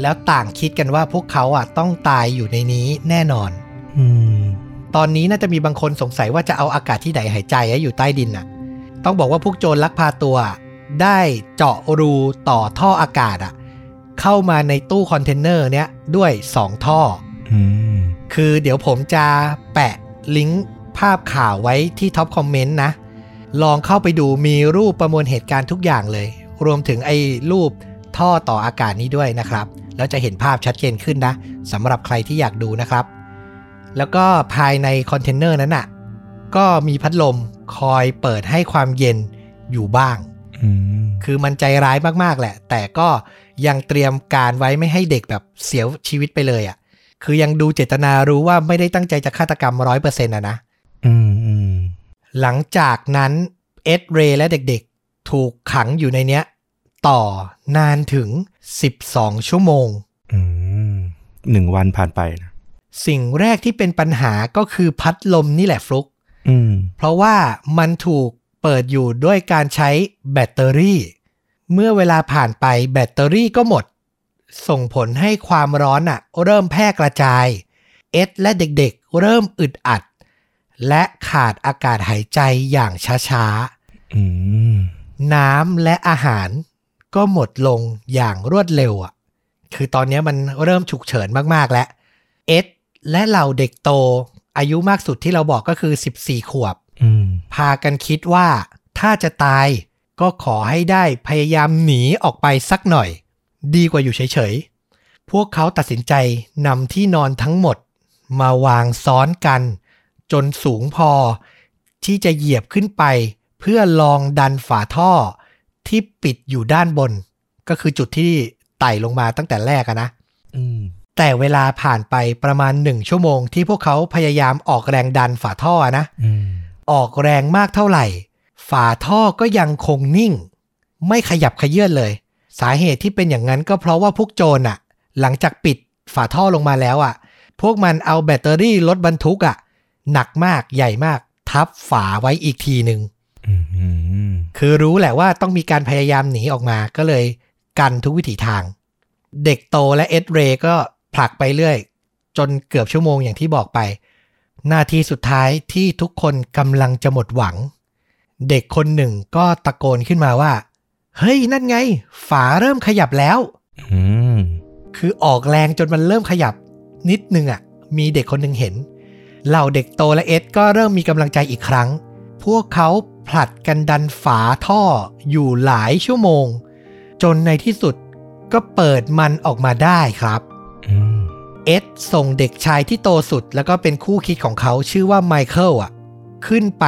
แล้วต่างคิดกันว่าพวกเขาอะต้องตายอยู่ในนี้แน่นอน อืม ตอนนี้น่าจะมีบางคนสงสัยว่าจะเอาอากาศที่ไหนหายใจอะอยู่ใต้ดินน่ะ ต้องบอกว่าพวกโจรลักพาตัว ได้เจาะรูต่อท่ออากาศอะเข้ามาในตู้คอนเทนเนอร์เนี้ยด้วย 2 ท่ออืมคือเดี๋ยวผมจะแปะลิงก์ภาพข่าวไว้ที่ top comment นะ ลองเข้าไปดูมีรูปประมวลเหตุการณ์ทุกอย่างเลย รวมถึงไอ้รูปท่อต่ออากาศนี้ด้วยนะครับ แล้วจะเห็นภาพชัดเจนขึ้นนะสำหรับใครที่อยากดูนะครับ แล้วก็ภายในคอนเทนเนอร์นั้นน่ะ ก็มีพัดลมคอยเปิดให้ความเย็นอยู่บ้างอืมคือมันใจร้ายมากๆแหละ แต่ก็ยังเตรียมการไว้ไม่ให้เด็กแบบเสียชีวิตไปเลยอะ่ะ คือยังดูเจตนารู้ว่าไม่ได้ตั้งใจจะฆาตกรรมร้อยเปอร์เซ็นต์ะนะอืมอืมหลังจากนั้นเอ็ดเรย์และเด็กๆ ถูกขังอยู่ในเนี้ย ต่อนานถึง 12 ชั่วโมงอืมหนึ่งวันผ่านไปนะ สิ่งแรกที่เป็นปัญหาก็คือพัดลมนี่แหละฟลุกอืมเพราะว่ามันถูกเปิดอยู่ด้วยการใช้แบตเตอรี่ เมื่อเวลาผ่านไปแบตเตอรี่ก็หมด ส่งผลให้ความร้อนอะเริ่มแพร่กระจาย เอ็ดและเด็กๆ เริ่มอึดอัด และขาดอากาศหายใจอย่างช้าอืมๆน้ำและอาหารก็หมดลงอย่างรวดเร็วอะคือตอนนี้มันเริ่มฉุกเฉินมากๆแล้วเอ็ด และเหล่าเด็กโตอายุมากสุดที่เราบอกก็คือ 14 ขวบอืมพากันคิดว่าถ้าจะตายก็ขอให้ได้พยายามหนีออกไปสักหน่อย ดีกว่าอยู่เฉยๆ พวกเขาตัดสินใจนำที่นอนทั้งหมด มาวางซ้อนกัน จนสูงพอ ที่จะเหยียบขึ้นไป เพื่อลองดันฝาท่อ ที่ปิดอยู่ด้านบน ก็คือจุดที่ไต่ลงมาตั้งแต่แรกอะนะอืม แต่เวลาผ่านไปประมาณหนึ่งชั่วโมงที่พวกเขาพยายามออกแรงดันฝาท่อนะอืมออกแรงมากเท่าไหร่ ฝาท่อก็ยังคงนิ่ง ไม่ขยับขยื่นเลย สาเหตุที่เป็นอย่างนั้นก็เพราะว่าพวกโจรอะหลังจากปิดฝาท่อลงมาแล้วอะพวกมันเอาแบตเตอรี่รถบรรทุกอะหนักมากใหญ่มาก ทับฝาไว้อีกทีหนึ่งอืมอืมคือรู้แหละว่าต้องมีการพยายามหนีออกมาก็เลยกันทุกวิถีทาง เด็กโตและเอ็ดเรย์ก็ ผลักไปเรื่อย จนเกือบชั่วโมงอย่างที่บอกไป นาทีสุดท้ายที่ทุกคนกำลังจะหมดหวัง เด็กคนหนึ่งก็ตะโกนขึ้นมาว่า เฮ้ย นั่นไง ฝาเริ่มขยับแล้วอืมคือออกแรงจนมันเริ่มขยับ นิดนึงอะ่ะ มีเด็กคนหนึ่งเห็น เหล่าเด็กโตและเอ็ดก็เริ่มมีกำลังใจอีกครั้ง พวกเขาผลัดกันดันฝาท่ออยู่หลายชั่วโมง จนในที่สุดก็เปิดมันออกมาได้ครับอืม เอ็ดส่งเด็กชายที่โตสุด แล้วก็เป็นคู่คิดของเขาชื่อว่าไมเคิลอะ ขึ้นไป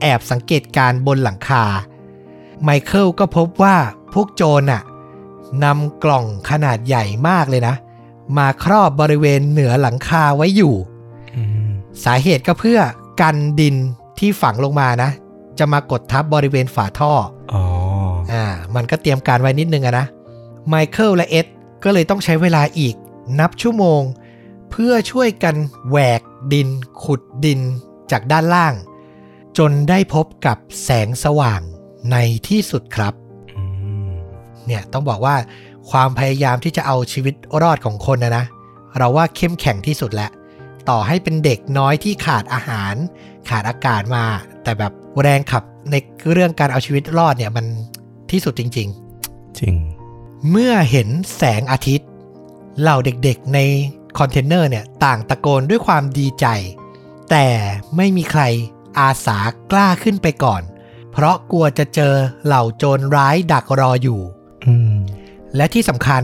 แอบสังเกตการณ์บนหลังคา ไมเคิลก็พบว่าพวกโจรอะนำกล่องขนาดใหญ่มากเลยนะ มาครอบบริเวณเหนือหลังคาไว้อยู่อืมสาเหตุก็เพื่อกันดินที่ฝังลงมานะ จะมากดทับบริเวณฝาท่ออ๋ออ่า มันก็เตรียมการไว้นิดนึงอะนะไมเคิลและเอ็ดก็เลยต้องใช้เวลาอีก นับชั่วโมง เพื่อช่วยกันแหวกดิน ขุดดินจากด้านล่าง จนได้พบกับแสงสว่างในที่สุดครับอืมเนี่ยต้องบอกว่าความพยายามที่จะเอาชีวิตรอดของคนนะนะ เราว่าเข้มแข็งที่สุดแล้ว ต่อให้เป็นเด็กน้อยที่ขาดอาหาร ขาดอากาศมา แต่แบบแรงขับในเรื่องการเอาชีวิตรอดเนี่ยมันที่สุดจริง ๆ จริง เมื่อเห็นแสงอาทิตย์ เหล่าเด็กๆในคอนเทนเนอร์เนี่ยต่างตะโกนด้วยความดีใจ แต่ไม่มีใครอาสากล้าขึ้นไปก่อน เพราะกลัวจะเจอเหล่าโจรร้ายดักรออยู่และที่สำคัญ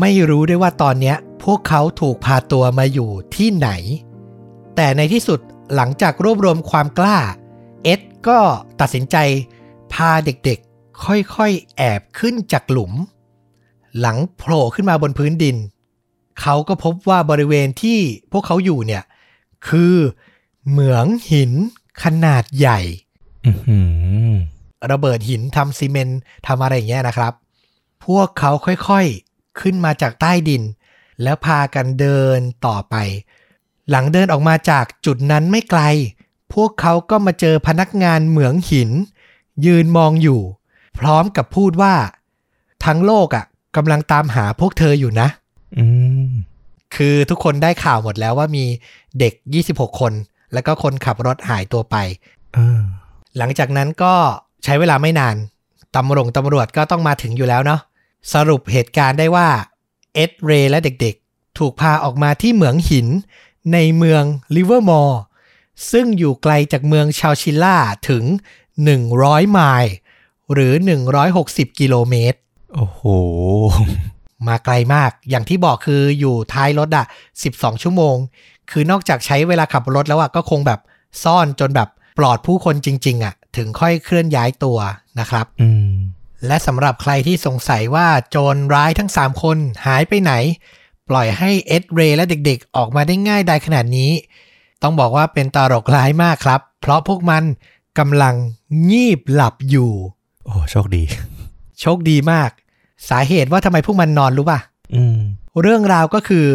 ไม่รู้ด้วยว่าตอนนี้พวกเขาถูกพาตัวมาอยู่ที่ไหน แต่ในที่สุดหลังจากรวบรวมความกล้า เอ็ดก็ตัดสินใจ พาเด็กๆ ค่อยๆ แอบขึ้นจากหลุม หลังโผล่ขึ้นมาบนพื้นดิน เขาก็พบว่าบริเวณที่พวกเขาอยู่เนี่ย คือเหมืองหินขนาดใหญ่ระเบิดหินทำซีเมนต์ทำอะไรอย่างเงี้ยนะครับ พวกเขาค่อยๆขึ้นมาจากใต้ดิน แล้วพากันเดินต่อไป หลังเดินออกมาจากจุดนั้นไม่ไกล พวกเขาก็มาเจอพนักงานเหมืองหิน ยืนมองอยู่ พร้อมกับพูดว่า ทั้งโลกอะกำลังตามหาพวกเธออยู่นะ อืม คือทุกคนได้ข่าวหมดแล้วว่ามีเด็ก 26 คน แล้วก็คนขับรถหายตัวไปเออหลังจากนั้นก็ใช้เวลาไม่นานตำรวจตำรวจก็ต้องมาถึงอยู่แล้วเนาะสรุปเหตุการณ์ได้ว่าเอ็ดเรย์และเด็กๆ ถูกพาออกมาที่เหมืองหิน ในเมืองลิเวอร์มอร์ซึ่งอยู่ไกลจากเมืองชาวชิลล่าถึง 100 ไมล์หรือ 160 กิโลเมตร โอ้โห มาไกลมาก อย่างที่บอกคืออยู่ท้ายรถอะ12 ชั่วโมง คือนอกจากใช้เวลาขับรถแล้วอะก็คงแบบซ่อนจนแบบปลอดผู้คนจริง ๆอะถึงค่อยเคลื่อนย้ายตัวนะครับอืมและสำหรับใครที่สงสัยว่าโจรร้ายทั้ง 3 คนหายไปไหน ปล่อยให้เอ็ดเรย์และเด็กๆ ออกมาได้ง่ายได้ขนาดนี้ ต้องบอกว่าเป็นตลกร้ายมากครับ เพราะพวกมันกำลังงีบหลับอยู่ โอ้โชคดี โชคดีมาก สาเหตุว่าทำไมพวกมันนอนรู้ป่ะอืมเรื่องราวก็คือ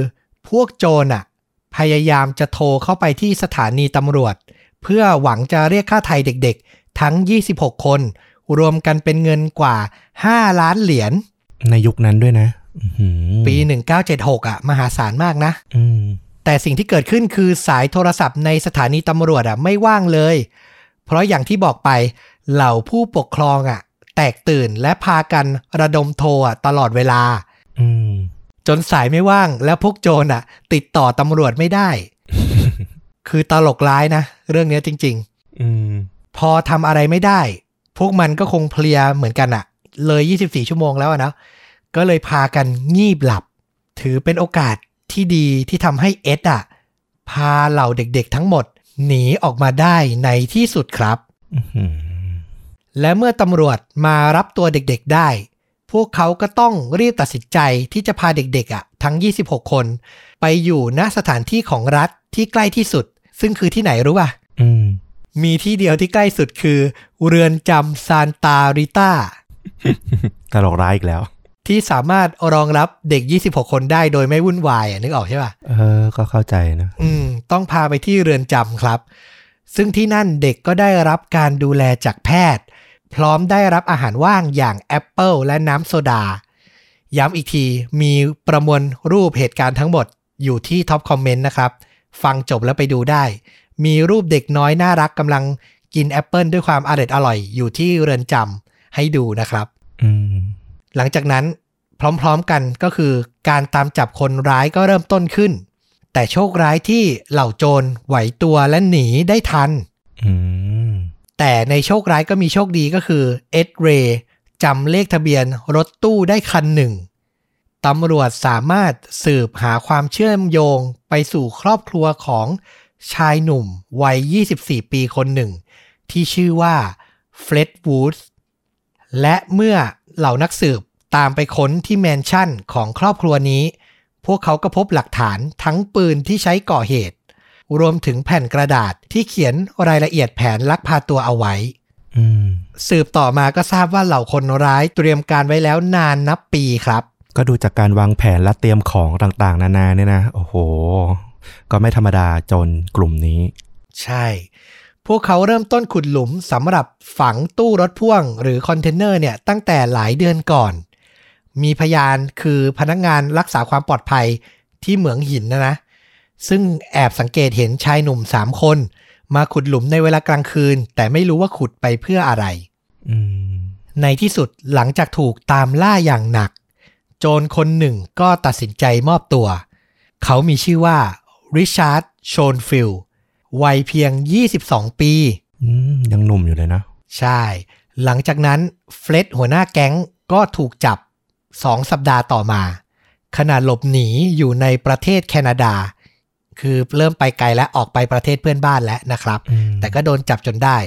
พวกโจรอะพยายามจะโทรเข้าไปที่สถานีตำรวจ เพื่อหวังจะเรียกค่าไทยเด็กๆ ทั้ง 26 คน รวมกันเป็นเงินกว่า 5 ล้านเหรียญในยุคนั้นด้วยนะอื้อหือปี 1976 อะ มหาศาลมากนะอืมแต่สิ่งที่เกิดขึ้นคือสายโทรศัพท์ในสถานีตำรวจอะไม่ว่างเลย เพราะอย่างที่บอกไป เหล่าผู้ปกครองอะ แตกตื่นและพากันระดมโทรอะตลอดเวลาอืมจนสายไม่ว่างแล้วพวกโจรอะ ติดต่อตำรวจไม่ได้ คือตลกร้ายนะ เรื่องเนี้ยจริงอืมๆพอทำอะไรไม่ได้ พวกมันก็คงเพลียเหมือนกันอะ เลย 24 ชั่วโมงแล้วอะนะก็เลยพากันงีบหลับ ถือเป็นโอกาสที่ดีที่ทำให้เอ็ดอะ พาเหล่าเด็กๆทั้งหมด หนีออกมาได้ในที่สุดครับอื้อหือ และเมื่อตำรวจมารับตัวเด็กๆได้ พวกเขาก็ต้องรีบตัดสินใจที่จะพาเด็กๆอะทั้ง 26 คน ไปอยู่ณสถานที่ของรัฐที่ใกล้ที่สุด ซึ่งคือที่ไหนรู้ป่ะอืมมีที่เดียวที่ใกล้สุดคือ เรือนจำซานตาริต้าตลกร้ายอีกแล้ว ที่สามารถรองรับเด็ก 26 คนได้โดยไม่วุ่นวายอะนึกออกใช่ป่ะเออ ก็เข้าใจนะอืม ต้องพาไปที่เรือนจำครับ ซึ่งที่นั่นเด็กก็ได้รับการดูแลจากแพทย์ พร้อมได้รับอาหารว่างอย่างแอปเปิลและน้ำโซดา ย้ำอีกทีมีประมวลรูปเหตุการณ์ทั้งหมดอยู่ที่ top comment นะครับ ฟังจบแล้วไปดูได้ มีรูปเด็กน้อยน่ารักกำลังกินแอปเปิลด้วยความอร่อยอร่อยอยู่ที่เรือนจำให้ดูนะครับอืมหลังจากนั้นพร้อมๆกันก็คือการตามจับคนร้ายก็เริ่มต้นขึ้น แต่โชคร้ายที่เหล่าโจรไหวตัวและหนีได้ทันอืม แต่ในโชคร้ายก็มีโชคดีก็คือเอ็ดเรย์จำเลขทะเบียนรถตู้ได้คันหนึ่งตำรวจสามารถสืบหาความเชื่อมโยงไปสู่ครอบครัวของชายหนุ่มวัย 24 ปีคนหนึ่ง ที่ชื่อว่าเฟร็ดวูดส์และเมื่อเหล่านักสืบตามไปค้นที่แมนชั่นของครอบครัวนี้ พวกเขาก็พบหลักฐานทั้งปืนที่ใช้ก่อเหตุ รวมถึงแผ่นกระดาษที่เขียนรายละเอียดแผนลักพาตัวเอาไว้อืมสืบต่อมาก็ทราบว่าเหล่าคนร้ายเตรียมการไว้แล้วนานนับปีครับ ก็ดูจากการวางแผนและเตรียมของต่างๆ นานาเนี่ยนะ โอ้โห ก็ไม่ธรรมดาจนกลุ่มนี้ ใช่ พวกเขาเริ่มต้นขุดหลุมสำหรับฝังตู้รถพ่วงหรือคอนเทนเนอร์เนี่ยตั้งแต่หลายเดือนก่อน มีพยานคือพนักงานรักษาความปลอดภัยที่เหมืองหินนะนะ ซึ่งแอบสังเกตเห็นชายหนุ่มสามคน มาขุดหลุมในเวลากลางคืน แต่ไม่รู้ว่าขุดไปเพื่ออะไรอืมในที่สุดหลังจากถูกตามล่าอย่างหนักโจโจรคนหนึ่งก็ตัดสินใจมอบตัว เขามีชื่อว่าริชาร์ดโชนฟิลด์วัยเพียง 22 ปีอืมยังหนุ่มอยู่เลยนะ ใช่ หลังจากนั้นเฟร็ดหัวหน้าแก๊งก็ถูกจับ 2 สัปดาห์ต่อมาขณะหลบหนีอยู่ในประเทศแคนาดา คือเริ่มไปไกลและออกไปประเทศเพื่อนบ้านแล้วนะครับอืมแต่ก็โดนจับจนได้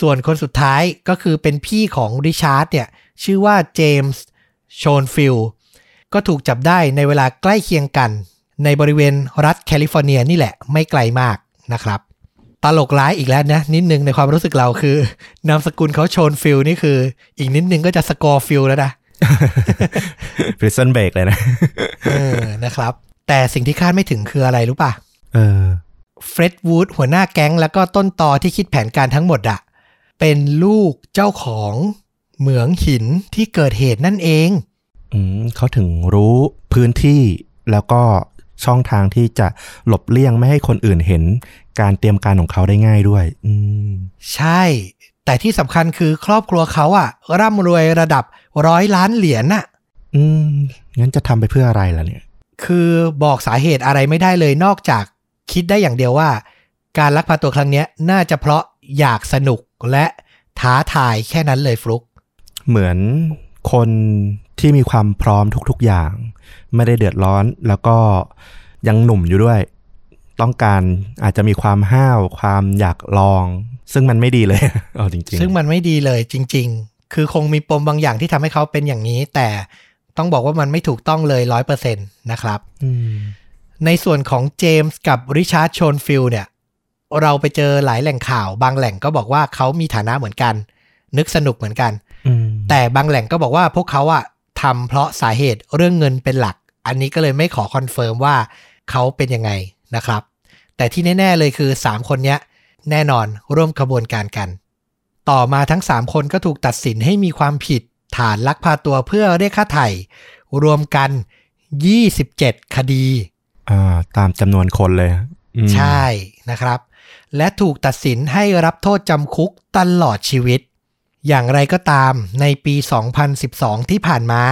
ส่วนคนสุดท้ายก็คือเป็นพี่ของริชาร์ดเนี่ย ชื่อว่าเจมส์โชนฟิลด์ก็ถูกจับได้ในเวลาใกล้เคียงกัน ในบริเวณรัฐแคลิฟอร์เนียนี่แหละไม่ไกลมากนะครับ ตลกร้ายอีกแล้วนะ นิดนึงในความรู้สึกเราคือนามสกุลเขาโชนฟิลด์นี่คือ อีกนิดนึงก็จะสกอร์ฟิลด์แล้วนะ Prison Break เลยนะเออนะครับ แต่สิ่งที่คาดไม่ถึงคืออะไรรู้ป่ะ เออ เฟร็ดวูดหัวหน้าแก๊งแล้วก็ต้นตอที่คิดแผนการทั้งหมดอะเป็นลูกเจ้าของเหมืองหินที่เกิดเหตุนั่นเอง อืมเขาถึงรู้พื้นที่แล้วก็ช่องทางที่จะหลบเลี่ยงไม่ให้คนอื่นเห็น การเตรียมการของเขาได้ง่ายด้วย อืม ใช่ แต่ที่สำคัญคือครอบครัวเขาอะร่ำรวยระดับร้อยล้านเหรียญน่ะ อืม งั้นจะทำไปเพื่ออะไรล่ะเนี่ย คือบอกสาเหตุอะไรไม่ได้เลยนอกจากคิดได้อย่างเดียวว่า การลักพาตัวครั้งเนี้ยน่าจะเพราะอยากสนุกและท้าทายแค่นั้นเลยฟลุก เหมือนคนที่มีความพร้อมทุกๆอย่าง ไม่ได้เดือดร้อนแล้วก็ยังหนุ่มอยู่ด้วย ต้องการอาจจะมีความห้าวความอยากลอง ซึ่งมันไม่ดีเลยเอาจริง ๆ ซึ่งมันไม่ดีเลยจริง ๆ คือคงมีปมบางอย่างที่ทำให้เขาเป็นอย่างนี้ แต่ ต้องบอกว่ามันไม่ถูกต้องเลยร้อยเปอร์เซ็นต์นะครับอืมในส่วนของเจมส์กับริชาร์ดโชนฟิลด์เนี่ย เราไปเจอหลายแหล่งข่าว บางแหล่งก็บอกว่าเขามีฐานะเหมือนกัน นึกสนุกเหมือนกันอืมแต่บางแหล่งก็บอกว่าพวกเขาอะทำเพราะสาเหตุเรื่องเงินเป็นหลัก อันนี้ก็เลยไม่ขอ confirm ว่าเขาเป็นยังไงนะครับ แต่ที่แน่ ๆ เลยคือ 3 คนเนี้ย แน่นอนร่วมขบวนการกัน ต่อมาทั้ง 3 คนก็ถูกตัดสินให้มีความผิด ฐานลักพาตัวเพื่อเรียกค่าไถ่รวมกัน 27 คดีอ่าตามจำนวนคนเลยอืมใช่นะครับ และถูกตัดสินให้รับโทษจำคุกตลอดชีวิต อย่างไรก็ตามในปี 2012 ที่ผ่านมา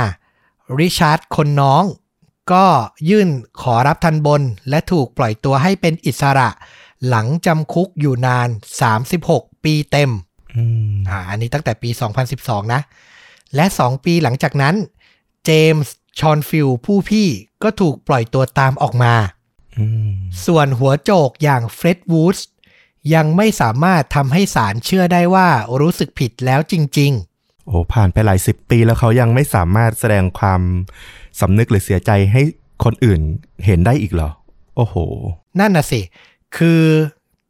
ริชาร์ดคนน้อง ก็ยื่นขอรับทันบน และถูกปล่อยตัวให้เป็นอิสระ หลังจำคุกอยู่นาน 36 ปีเต็มอืมอ่าอันนี้ตั้งแต่ปี 2012 นะ และ 2 ปีหลังจากนั้น เจมส์ชอนฟิลด์ผู้พี่ก็ถูกปล่อยตัวตามออกมาอืมส่วนหัวโจกอย่างเฟร็ดวูดส์ยังไม่สามารถทำให้ศาลเชื่อได้ว่ารู้สึกผิดแล้วจริงโอ้ผ่านไปหลายสิบปีแล้วเขายังไม่สามารถแสดงความสำนึกหรือเสียใจให้คนอื่นเห็นได้อีกเหรอ โอ้โหๆนั่นน่ะสิ คือ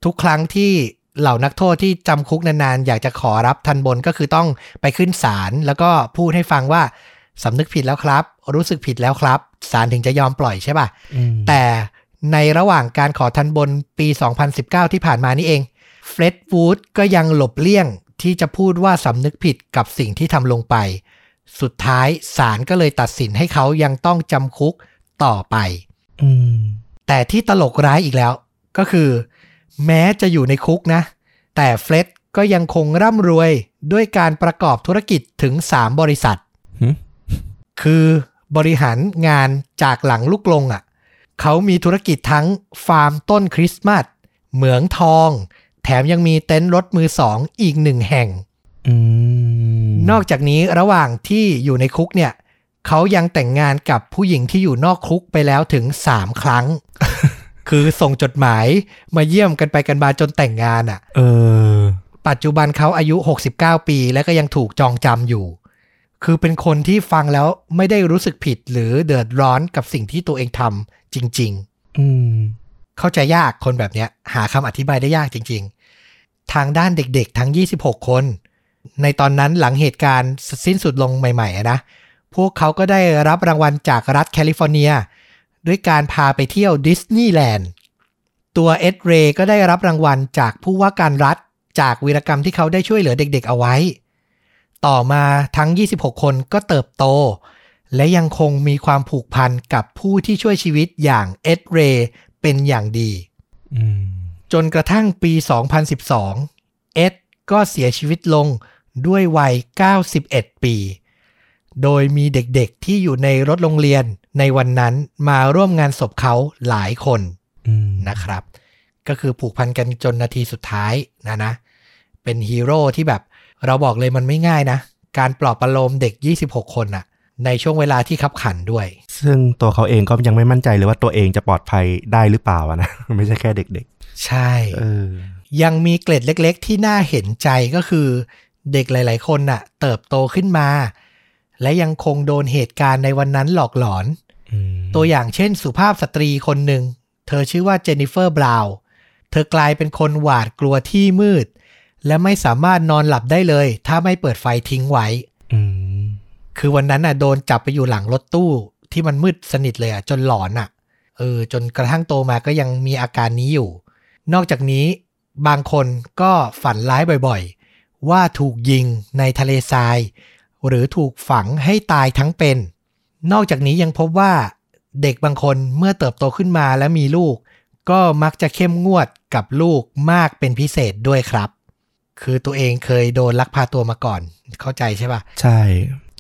ทุกครั้งที่ เหล่านักโทษที่จำคุกนานๆ อยากจะขอรับทันบนก็คือต้องไปขึ้นศาลแล้วก็พูดให้ฟังว่าสำนึกผิดแล้วครับ รู้สึกผิดแล้วครับศาลถึงจะยอมปล่อยใช่ป่ะอืมแต่ในระหว่างการขอทันบนปี 2019 ที่ผ่านมานี่เองเฟร็ดวูดก็ยังหลบเลี่ยงที่จะพูดว่าสำนึกผิดกับสิ่งที่ทำลงไป สุดท้ายศาลก็เลยตัดสินให้เขายังต้องจำคุกต่อไปอืมแต่ที่ตลกร้ายอีกแล้ว ก็คือ แม้จะอยู่ในคุกนะ แต่เฟร็ดก็ยังคงร่ำรวยด้วยการประกอบธุรกิจถึง 3 บริษัทหึคือบริหารงานจากหลังลูกลงอะ่ะ เขามีธุรกิจทั้งฟาร์มต้นคริสต์มาส เหมืองทอง แถมยังมีเต็นท์รถมือสองอีกหนึ่งแห่งอืมนอกจากนี้ระหว่างที่อยู่ในคุกเนี่ย เขายังแต่งงานกับผู้หญิงที่อยู่นอกคุกไปแล้วถึง 3 ครั้ง คือส่งจดหมายมาเยี่ยมกันไปกันมาจนแต่งงานอะ เออ ปัจจุบันเขาอายุ 69 ปีและก็ยังถูกจองจำอยู่ คือเป็นคนที่ฟังแล้วไม่ได้รู้สึกผิดหรือเดือดร้อนกับสิ่งที่ตัวเองทำจริงอืมๆเข้าใจยากคนแบบเนี้ย หาคำอธิบายได้ยากจริง ๆ ทางด้านเด็กๆ ทั้ง 26 คน ในตอนนั้นหลังเหตุการณ์สิ้นสุดลงใหม่ๆอะนะพวกเขาก็ได้รับรางวัลจากรัฐแคลิฟอร์เนีย ด้วยการพาไปเที่ยวดิสนีย์แลนด์ตัวเอ็ดเรย์ก็ได้รับรางวัลจากผู้ว่าการรัฐ จากวีรกรรมที่เขาได้ช่วยเหลือเด็กๆเอาไว้ ต่อมาทั้ง 26 คนก็เติบโต และยังคงมีความผูกพันกับผู้ที่ช่วยชีวิตอย่างเอ็ดเรย์เป็นอย่างดีอืมจนกระทั่งปี 2012 เอ็ดก็เสียชีวิตลงด้วยวัย 91 ปี โดยมีเด็กๆที่อยู่ในรถโรงเรียน ในวันนั้นมาร่วมงานศพเขาหลายคนอืมนะครับ ก็คือผูกพันกันจนนาทีสุดท้ายนะนะ เป็นฮีโร่ที่แบบเราบอกเลยมันไม่ง่ายนะ การปลอบประโลมเด็ก 26 คนอะในช่วงเวลาที่ขับขันด้วย ซึ่งตัวเขาเองก็ยังไม่มั่นใจเลยว่าตัวเองจะปลอดภัยได้หรือเปล่าอะนะ ไม่ใช่แค่เด็กใช่ๆเออยังมีเกล็ดเล็ก ๆ ที่น่าเห็นใจก็คือเด็กหลาย ๆ คนน่ะ เติบโตขึ้นมา และยังคงโดนเหตุการณ์ในวันนั้นหลอกหลอนอืม ตัวอย่างเช่นสุภาพสตรีคนหนึ่ง เธอชื่อว่าเจนนิเฟอร์บราวน์เธอกลายเป็นคนหวาดกลัวที่มืด และไม่สามารถนอนหลับได้เลย ถ้าไม่เปิดไฟทิ้งไว้อืมคือวันนั้นน่ะโดนจับไปอยู่หลังรถตู้ที่มันมืดสนิทเลยอะ จนหลอนอะ เออ จนกระทั่งโตมาก็ยังมีอาการนี้อยู่ นอกจากนี้บางคนก็ฝันร้ายบ่อยๆ ว่าถูกยิงในทะเลทราย หรือถูกฝังให้ตายทั้งเป็น นอกจากนี้ยังพบว่าเด็กบางคนเมื่อเติบโตขึ้นมาและมีลูก ก็มักจะเข้มงวดกับลูกมากเป็นพิเศษด้วยครับ คือตัวเองเคยโดนลักพาตัวมาก่อน เข้าใจใช่ปะใช่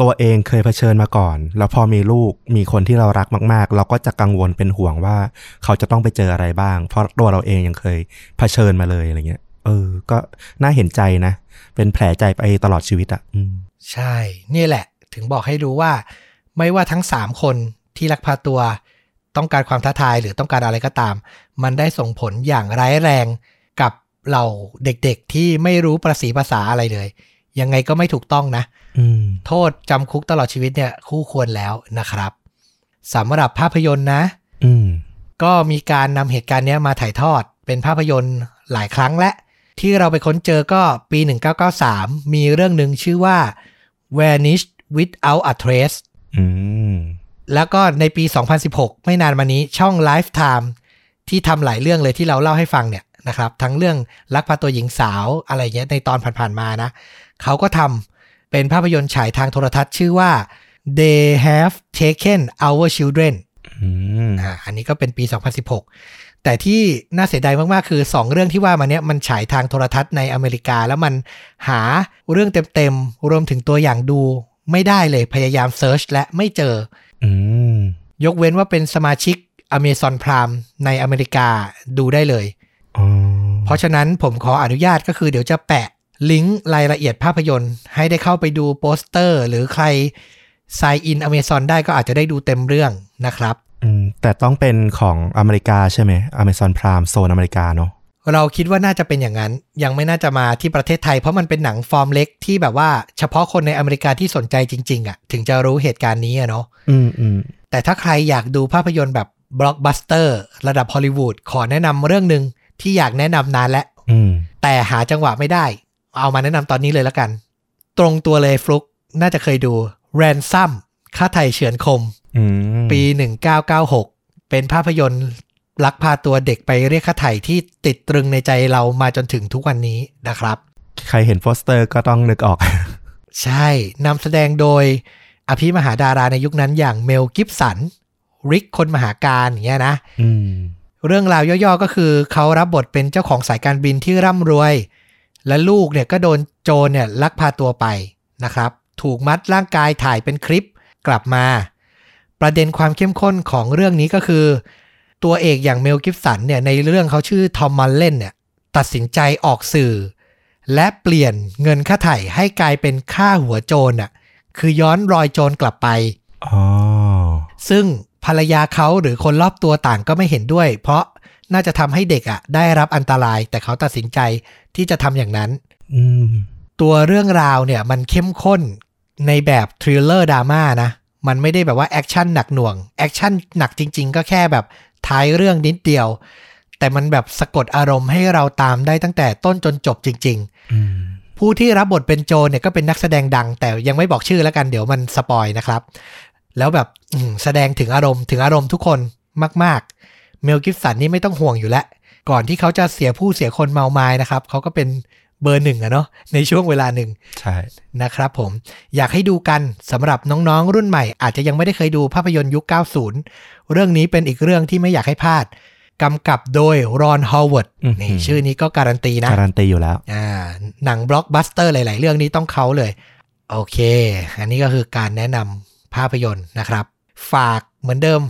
ตัวเองเคยเผชิญมาก่อน แล้วพอมีลูกมีคนที่เรารักมาก ๆ เราก็จะกังวลเป็นห่วงว่า เขาจะต้องไปเจออะไรบ้าง เพราะตัวเราเองยังเคยเผชิญมาเลยอะไรเงี้ย เออ ก็น่าเห็นใจนะ เป็นแผลใจไปตลอดชีวิตอะอืมใช่ นี่แหละ ถึงบอกให้รู้ว่า ไม่ว่าทั้ง 3 คนที่ลักพาตัวต้องการความท้าทายหรือต้องการอะไรก็ตาม มันได้ส่งผลอย่างร้ายแรงกับเราเด็กๆที่ไม่รู้ประสีภาษาอะไรเลย ยังไงก็ไม่ถูกต้องนะอืมโทษจำคุกตลอดชีวิตเนี่ย คู่ควรแล้วนะครับสำหรับภาพยนตร์นะอืมก็มีการนำเหตุการณ์เนี้ยมาถ่ายทอดเป็นภาพยนตร์หลายครั้งและ ที่เราไปค้นเจอก็ปี 1993 มีเรื่องหนึ่งชื่อว่า Vanish Without a Trace อืม แล้วก็ในปี 2016 ไม่นานมานี้ช่อง Lifetime ที่ทำหลายเรื่องเลยที่เราเล่าให้ฟังเนี่ยนะครับ ทั้งเรื่องลักพาตัวหญิงสาวอะไรเงี้ยในตอนผ่านๆมานะเขาก็ทำเป็นภาพยนตร์ฉายทางโทรทัศน์ชื่อว่า They Have Taken Our Children อืมอ่าอันนี้ก็เป็นปี 2016 แต่ที่น่าเสียดายมาก ๆ คือ 2 เรื่องที่ว่ามาเนี้ยมันฉายทางโทรทัศน์ในอเมริกา แล้วมันหาเรื่องเต็ม ๆ รวมถึงตัวอย่างดู ไม่ได้เลยพยายามเซิร์ชและไม่เจออืมยกเว้นว่าเป็นสมาชิก Amazon Prime ในอเมริกาดูได้เลยอ๋อเพราะฉะนั้นผมขออนุญาตก็คือเดี๋ยวจะแปะลิงก์รายละเอียดภาพยนตร์ ให้ได้เข้าไปดูโปสเตอร์ หรือใคร sign in Amazon ได้ก็อาจจะได้ดูเต็มเรื่องนะครับอืมแต่ต้องเป็นของอเมริกาใช่ไหม Amazon Prime โซนอเมริกาเนาะ เราคิดว่าน่าจะเป็นอย่างนั้น ยังไม่น่าจะมาที่ประเทศไทย เพราะมันเป็นหนังฟอร์มเล็กที่แบบว่า เฉพาะคนในอเมริกาที่สนใจจริง ๆอะถึงจะรู้เหตุการณ์นี้อะเนาะอืมอืมแต่ถ้าใครอยากดูภาพยนตร์แบบบล็อกบัสเตอร์ระดับฮอลลีวูดขอแนะนำเรื่องหนึ่งที่อยากแนะนำนานแล้วอืมแต่หาจังหวะไม่ได้ เอามาแนะนำตอนนี้เลยแล้วกัน ตรงตัวเลยฟลุกน่าจะเคยดู Ransom ค่าไถ่เฉือนคมอืมปี 1996 เป็นภาพยนตร์ ลักพาตัวเด็กไปเรียกค่าไถ่ที่ติดตรึงในใจเรามาจนถึงทุกวันนี้นะครับ ใครเห็นโปสเตอร์ก็ต้องนึกออก ใช่นำแสดงโดย อภิมหาดาราในยุคนั้นอย่างเมลกิฟสัน ริกคนมหาการอย่างเงี้ยนะอืมเรื่องราวย่อๆก็คือเขารับบทเป็นเจ้าของสายการบินที่ร่ำรวย และลูกเนี่ยก็โดนโจรเนี่ยลักพาตัวไปนะครับ ถูกมัดร่างกายถ่ายเป็นคลิปกลับมา ประเด็นความเข้มข้นของเรื่องนี้ก็คือ ตัวเอกอย่างเมลกิฟสันเนี่ยในเรื่องเขาชื่อทอมมันเล่นเนี่ยตัดสินใจออกสื่อ และเปลี่ยนเงินค่าไถ่ให้กลายเป็นค่าหัวโจรน่ะคือย้อนรอยโจรกลับไปอ๋อซึ่งภรรยาเขาหรือคนรอบตัวต่างก็ไม่เห็นด้วย เพราะน่าจะทำให้เด็กอะ ได้รับอันตราย แต่เขาตัดสินใจที่จะทำอย่างนั้นอืมตัวเรื่องราวเนี่ยมันเข้มข้นในแบบ thriller ดราม่านะ มันไม่ได้แบบว่าแอคชั่นหนักหน่วง แอคชั่นหนักจริง ๆ ก็แค่แบบ ท้ายเรื่องนิดเดียว แต่มันแบบสะกดอารมณ์ให้เราตามได้ตั้งแต่ต้นจนจบจริงๆอืมผู้ที่รับบทเป็นโจรเนี่ยก็เป็นนักแสดงดัง แต่ยังไม่บอกชื่อแล้วกันเดี๋ยวมันสปอยนะครับ แล้วแบบอืมแสดงถึงอารมณ์ถึงอารมณ์ทุกคนมาก ๆ เมลกิฟสันนี่ไม่ต้องห่วงอยู่แล้วก่อนที่เขาจะเสียผู้เสียคนเมาไม้นะครับเขาก็เป็น เบอร์หนึ่งอะเนาะในช่วงเวลาหนึ่งใช่นะครับผมอยากให้ดูกันสำหรับน้องๆ รุ่นใหม่ อาจจะยังไม่ได้เคยดูภาพยนตร์ยุค 90 เรื่องนี้เป็นอีกเรื่องที่ไม่อยากให้พลาดกำกับโดยรอนฮาวเวิร์ดนี่ชื่อนี้ก็การันตีนะ การันตีอยู่แล้วอ่าหนังบล็อกบัสเตอร์หลาย ๆ เรื่องนี้ต้องเขาเลย โอเค อันนี้ก็คือการแนะนำภาพยนตร์นะครับ ฝากเหมือนเดิม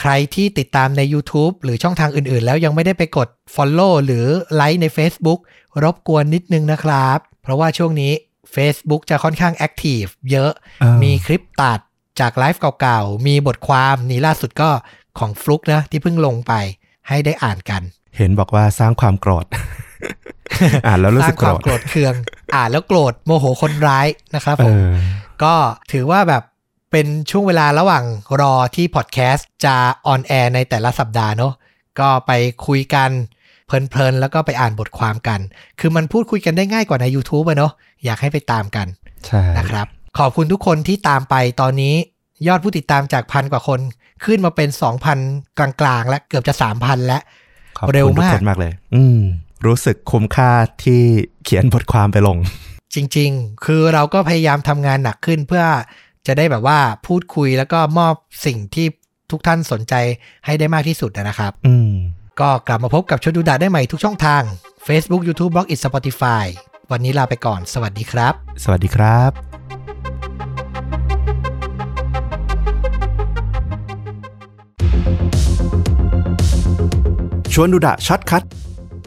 ใครที่ติดตามใน YouTube หรือช่องทางอื่นๆ แล้วยังไม่ได้ไปกด Follow หรือไลค์ใน Facebook รบกวนนิดนึงนะครับ เพราะว่าช่วงนี้ Facebook จะค่อนข้าง activeเยอะเออมีคลิปตัดจากไลฟ์เก่าๆ มีบทความนี่ล่าสุดก็ของฟลุกนะที่เพิ่งลงไปให้ได้อ่านกัน เห็นบอกว่าสร้างความโกรธ อ่านแล้วรู้สึกโกรธ สร้างความโกรธเคือง อ่านแล้วโกรธโมโหคนร้ายนะครับเออผมก็ถือว่าแบบ เป็นช่วงเวลาระหว่างรอที่พอดแคสต์จะ on air ในแต่ละสัปดาห์เนาะก็ไปคุยกันเพลินๆ แล้วก็ไปอ่านบทความกัน คือมันพูดคุยกันได้ง่ายกว่าใน YouTube อะเนาะอยากให้ไปตามกันใช่นะครับ ขอบคุณทุกคนที่ตามไปตอนนี้ยอดผู้ติดตามจากพันกว่าคน ขึ้นมาเป็น 2,000 กลางๆ และเกือบจะ 3,000 แล้วขอบคุณเร็วมากทุกคนมากเลย อืมรู้สึกคุ้มค่าที่เขียนบทความไปลง จริง ๆ คือเราก็พยายามทำงานหนักขึ้นเพื่อ จะได้แบบว่าพูดคุยแล้วก็มอบสิ่งที่ทุกท่านสนใจให้ได้มากที่สุดนะครับ อืมก็กลับมาพบกับชวนดูดะได้ใหม่ทุกช่องทาง Facebook YouTube b l o g i t Spotify วันนี้ลาไปก่อน สวัสดีครับ สวัสดีครับชวนดูดะ short cut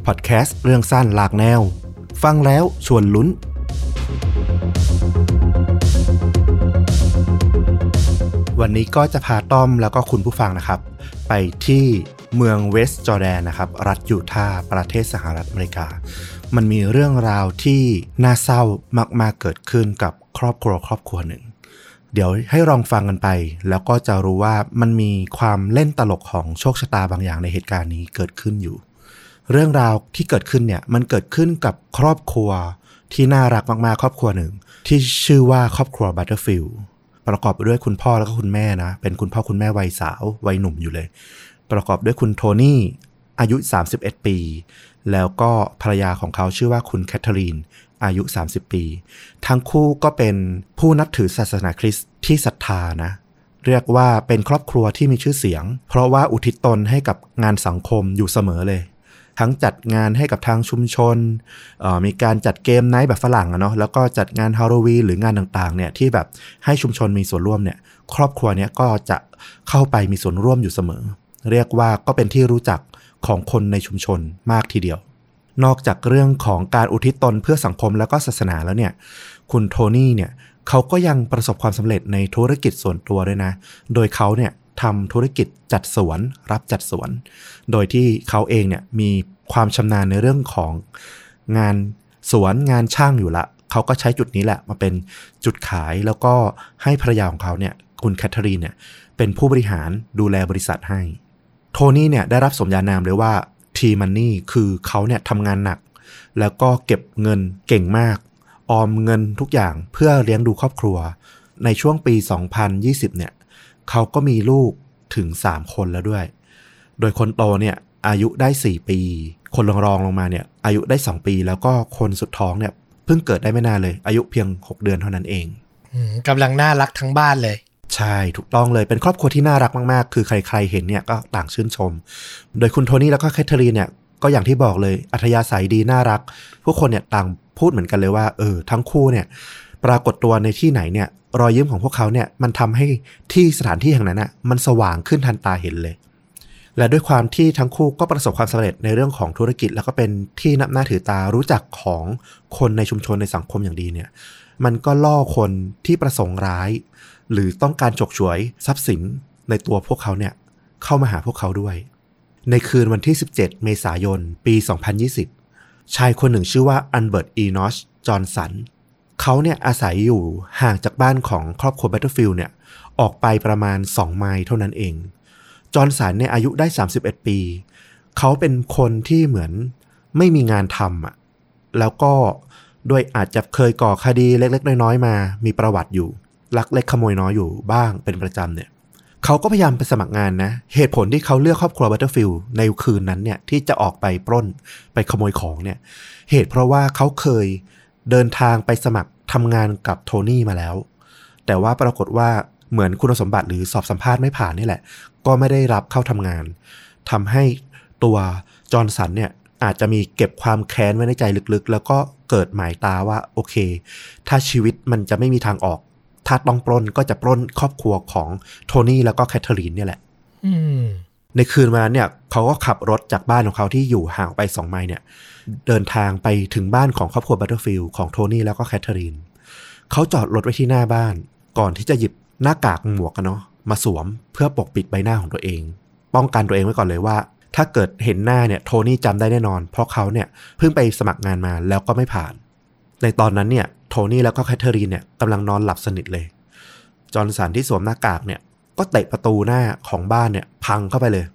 พอดแคสต์เรื่องสั้นหลากแนว ฟังแล้วชวนลุ้น วันนี้ก็จะพาต้อมแล้วก็คุณผู้ฟังนะครับ ไปที่เมืองเวสต์จอร์แดนนะครับ รัฐยูทาห์ประเทศสหรัฐอเมริกา มันมีเรื่องราวที่น่าเศร้ามากๆเกิดขึ้นกับครอบครัวครอบครัวหนึ่ง เดี๋ยวให้ลองฟังกันไป แล้วก็จะรู้ว่ามันมีความเล่นตลกของโชคชะตาบางอย่างในเหตุการณ์นี้เกิดขึ้นอยู่ เรื่องราวที่เกิดขึ้นเนี่ยมันเกิดขึ้นกับครอบครัวที่น่ารักมากๆครอบครัวหนึ่ง ที่ชื่อว่าครอบครัวบัตเตอร์ฟิลด์ ประกอบด้วยคุณพ่อแล้วก็คุณแม่นะ เป็นคุณพ่อคุณแม่วัยสาววัยหนุ่มอยู่เลย ประกอบด้วยคุณโทนี่อายุ 31 ปี แล้วก็ภรรยาของเขาชื่อว่าคุณแคทเธอรีนอายุ 30 ปี ทั้งคู่ก็เป็นผู้นับถือศาสนาคริสต์ที่ศรัทธานะ เรียกว่าเป็นครอบครัวที่มีชื่อเสียง เพราะว่าอุทิศตนให้กับงานสังคมอยู่เสมอเลย ทั้งจัดงานให้กับทางชุมชน มีการจัดเกมไนท์แบบฝรั่งอะเนาะแล้วก็จัดงานฮาโลวีนหรืองานต่างๆเนี่ยที่แบบให้ชุมชนมีส่วนร่วมเนี่ยครอบครัวเนี้ยก็จะเข้าไปมีส่วนร่วมอยู่เสมอ เรียกว่าก็เป็นที่รู้จักของคนในชุมชนมากทีเดียว นอกจากเรื่องของการอุทิศตนเพื่อสังคมแล้วก็ศาสนาแล้วเนี่ยคุณโทนี่เนี่ยเขาก็ยังประสบความสำเร็จในธุรกิจส่วนตัวด้วยนะ โดยเขาเนี่ย ทำธุรกิจจัดสวน รับจัดสวน โดยที่เขาเองเนี่ยมีความชำนาญในเรื่องของงานสวนงานช่างอยู่ละ เขาก็ใช้จุดนี้แหละมาเป็นจุดขายแล้วก็ให้ภรรยาของเขาเนี่ยคุณแคทเธอรีนเนี่ยเป็นผู้บริหารดูแลบริษัทให้ โทนี่เนี่ยได้รับสมญานามเลยว่าทีมันนี่คือเขาเนี่ยทำงานหนัก แล้วก็เก็บเงินเก่งมาก ออมเงินทุกอย่างเพื่อเลี้ยงดูครอบครัว ในช่วงปี 2020 เนี่ย เขาก็มีลูกถึง3คนแล้วด้วย โดยคนโตเนี่ยอายุได้4ปี คนรองรองๆลงมาเนี่ยอายุได้2ปี แล้วก็คนสุดท้องเนี่ยเพิ่งเกิดได้ไม่นานเลย อายุเพียง6เดือนเท่านั้นเองอืมกำลังน่ารักทั้งบ้านเลย ใช่ถูกต้องเลยเป็นครอบครัวที่น่ารักมากๆ คือใครๆเห็นเนี่ยก็ต่างชื่นชม โดยคุณโทนี่แล้วก็แคทเธอรีนเนี่ยก็อย่างที่บอกเลยอัธยาศัยดีน่ารัก ผู้คนเนี่ยต่างพูดเหมือนกันเลยว่า เออ ทั้งคู่เนี่ย ปรากฏตัวในที่ไหนเนี่ย รอยยิ้มของพวกเขาเนี่ยมันทำให้ที่สถานที่แห่งนั้นน่ะมันสว่างขึ้นทันตาเห็นเลย และด้วยความที่ทั้งคู่ก็ประสบความสำเร็จในเรื่องของธุรกิจ แล้วก็เป็นที่นับหน้าถือตารู้จักของคนในชุมชนในสังคมอย่างดีเนี่ย มันก็ล่อคนที่ประสงค์ร้าย หรือต้องการฉกฉวยทรัพย์สินในตัวพวกเขาเนี่ยเข้ามาหาพวกเขาด้วย ในคืนวันที่ 17 เมษายน ปี 2020 ชายคนหนึ่งชื่อว่าอัลเบิร์ตอีนอชจอห์นสัน เขาเนี่ยอาศัยอยู่ห่างจากบ้านของครอบครัวบัตเตอร์ฟิลด์เนี่ยออกไปประมาณ 2 ไมล์เท่านั้นเอง จอห์นสันเนี่ยอายุได้ 31 ปี เขาเป็นคนที่เหมือนไม่มีงานทำอะแล้วก็ด้วยอาจจะเคยก่อคดีเล็ก ๆ น้อยๆมา มีประวัติอยู่ ลักเล็กขโมยน้อยอยู่บ้างเป็นประจำเนี่ยเขาก็พยายามไปสมัครงานนะ เหตุผลที่เขาเลือกครอบครัวบัตเตอร์ฟิลด์ในคืนนั้นเนี่ยที่จะออกไปปล้นไปขโมยของเนี่ย เหตุเพราะว่าเขาเคย เดินทางไปสมัครทำงานกับโทนี่มาแล้ว แต่ว่าปรากฏว่าเหมือนคุณสมบัติหรือสอบสัมภาษณ์ไม่ผ่านนี่แหละ ก็ไม่ได้รับเข้าทำงาน ทำให้ตัวจอห์นสันเนี่ยอาจจะมีเก็บความแค้นไว้ในใจลึกๆ แล้วก็เกิดหมายตาว่าโอเค ถ้าชีวิตมันจะไม่มีทางออก ถ้าต้องปล้นก็จะปล้นครอบครัวของโทนี่แล้วก็แคทเธอรีนเนี่ยแหละ อืม ในคืนวันนั้นเนี่ยเขาก็ขับรถจากบ้านของเขาที่อยู่ห่างไปสองไมล์เนี่ย เดินทางไปถึงบ้านของครอบครัวบัตเตอร์ฟิลด์ของโทนี่แล้วก็แคทเธอรีนเขาจอดรถไว้ที่หน้าบ้าน ก่อนที่จะหยิบหน้ากากหมวกกันน็อกมาสวมเพื่อปกปิดใบหน้าของตัวเอง ป้องกันตัวเองไว้ก่อนเลยว่า ถ้าเกิดเห็นหน้าเนี่ยโทนี่จำได้แน่นอน เพราะเขาเนี่ยเพิ่งไปสมัครงานมาแล้วก็ไม่ผ่าน ในตอนนั้นเนี่ยโทนี่แล้วก็แคทเธอรีนเนี่ยกำลังนอนหลับสนิทเลย จอห์นสันที่สวมหน้ากากเนี่ย ก็เตะประตูหน้าของบ้านเนี่ยพังเข้าไปเลย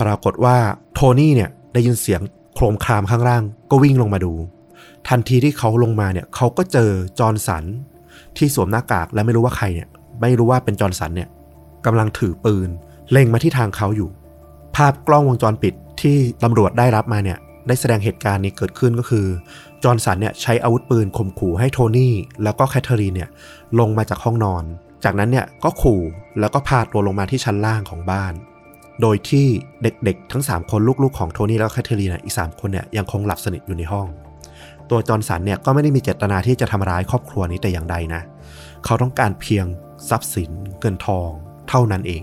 ปรากฏว่าโทนี่เนี่ยได้ยินเสียงโครมครามข้างล่าง ก็วิ่งลงมาดู ทันทีที่เขาลงมาเนี่ยเขาก็เจอจอห์นสันที่สวมหน้ากากและไม่รู้ว่าใครเนี่ยไม่รู้ว่าเป็นจอห์นสันเนี่ยกำลังถือปืน เล็งมาที่ทางเขาอยู่ ภาพกล้องวงจรปิดที่ตำรวจได้รับมาเนี่ยได้แสดงเหตุการณ์นี้เกิดขึ้นก็คือ จอห์นสันเนี่ยใช้อาวุธปืนข่มขู่ให้โทนี่แล้วก็แคทเธอรีนเนี่ยลงมาจากห้องนอน จากนั้นเนี่ยก็ขู่แล้วก็พาตัวลงมาที่ชั้นล่างของบ้าน โดยที่เด็กๆ ทั้ง 3 คนลูกๆของโทนี่แล้วก็แคทเธอรีนอีก 3 คนเนี่ยยังคงหลับสนิทอยู่ในห้อง ตัวจอห์นสันเนี่ยก็ไม่ได้มีเจตนาที่จะทำร้ายครอบครัวนี้แต่อย่างใดนะ เขาต้องการเพียงทรัพย์สินเงินทอง เท่านั้นเอง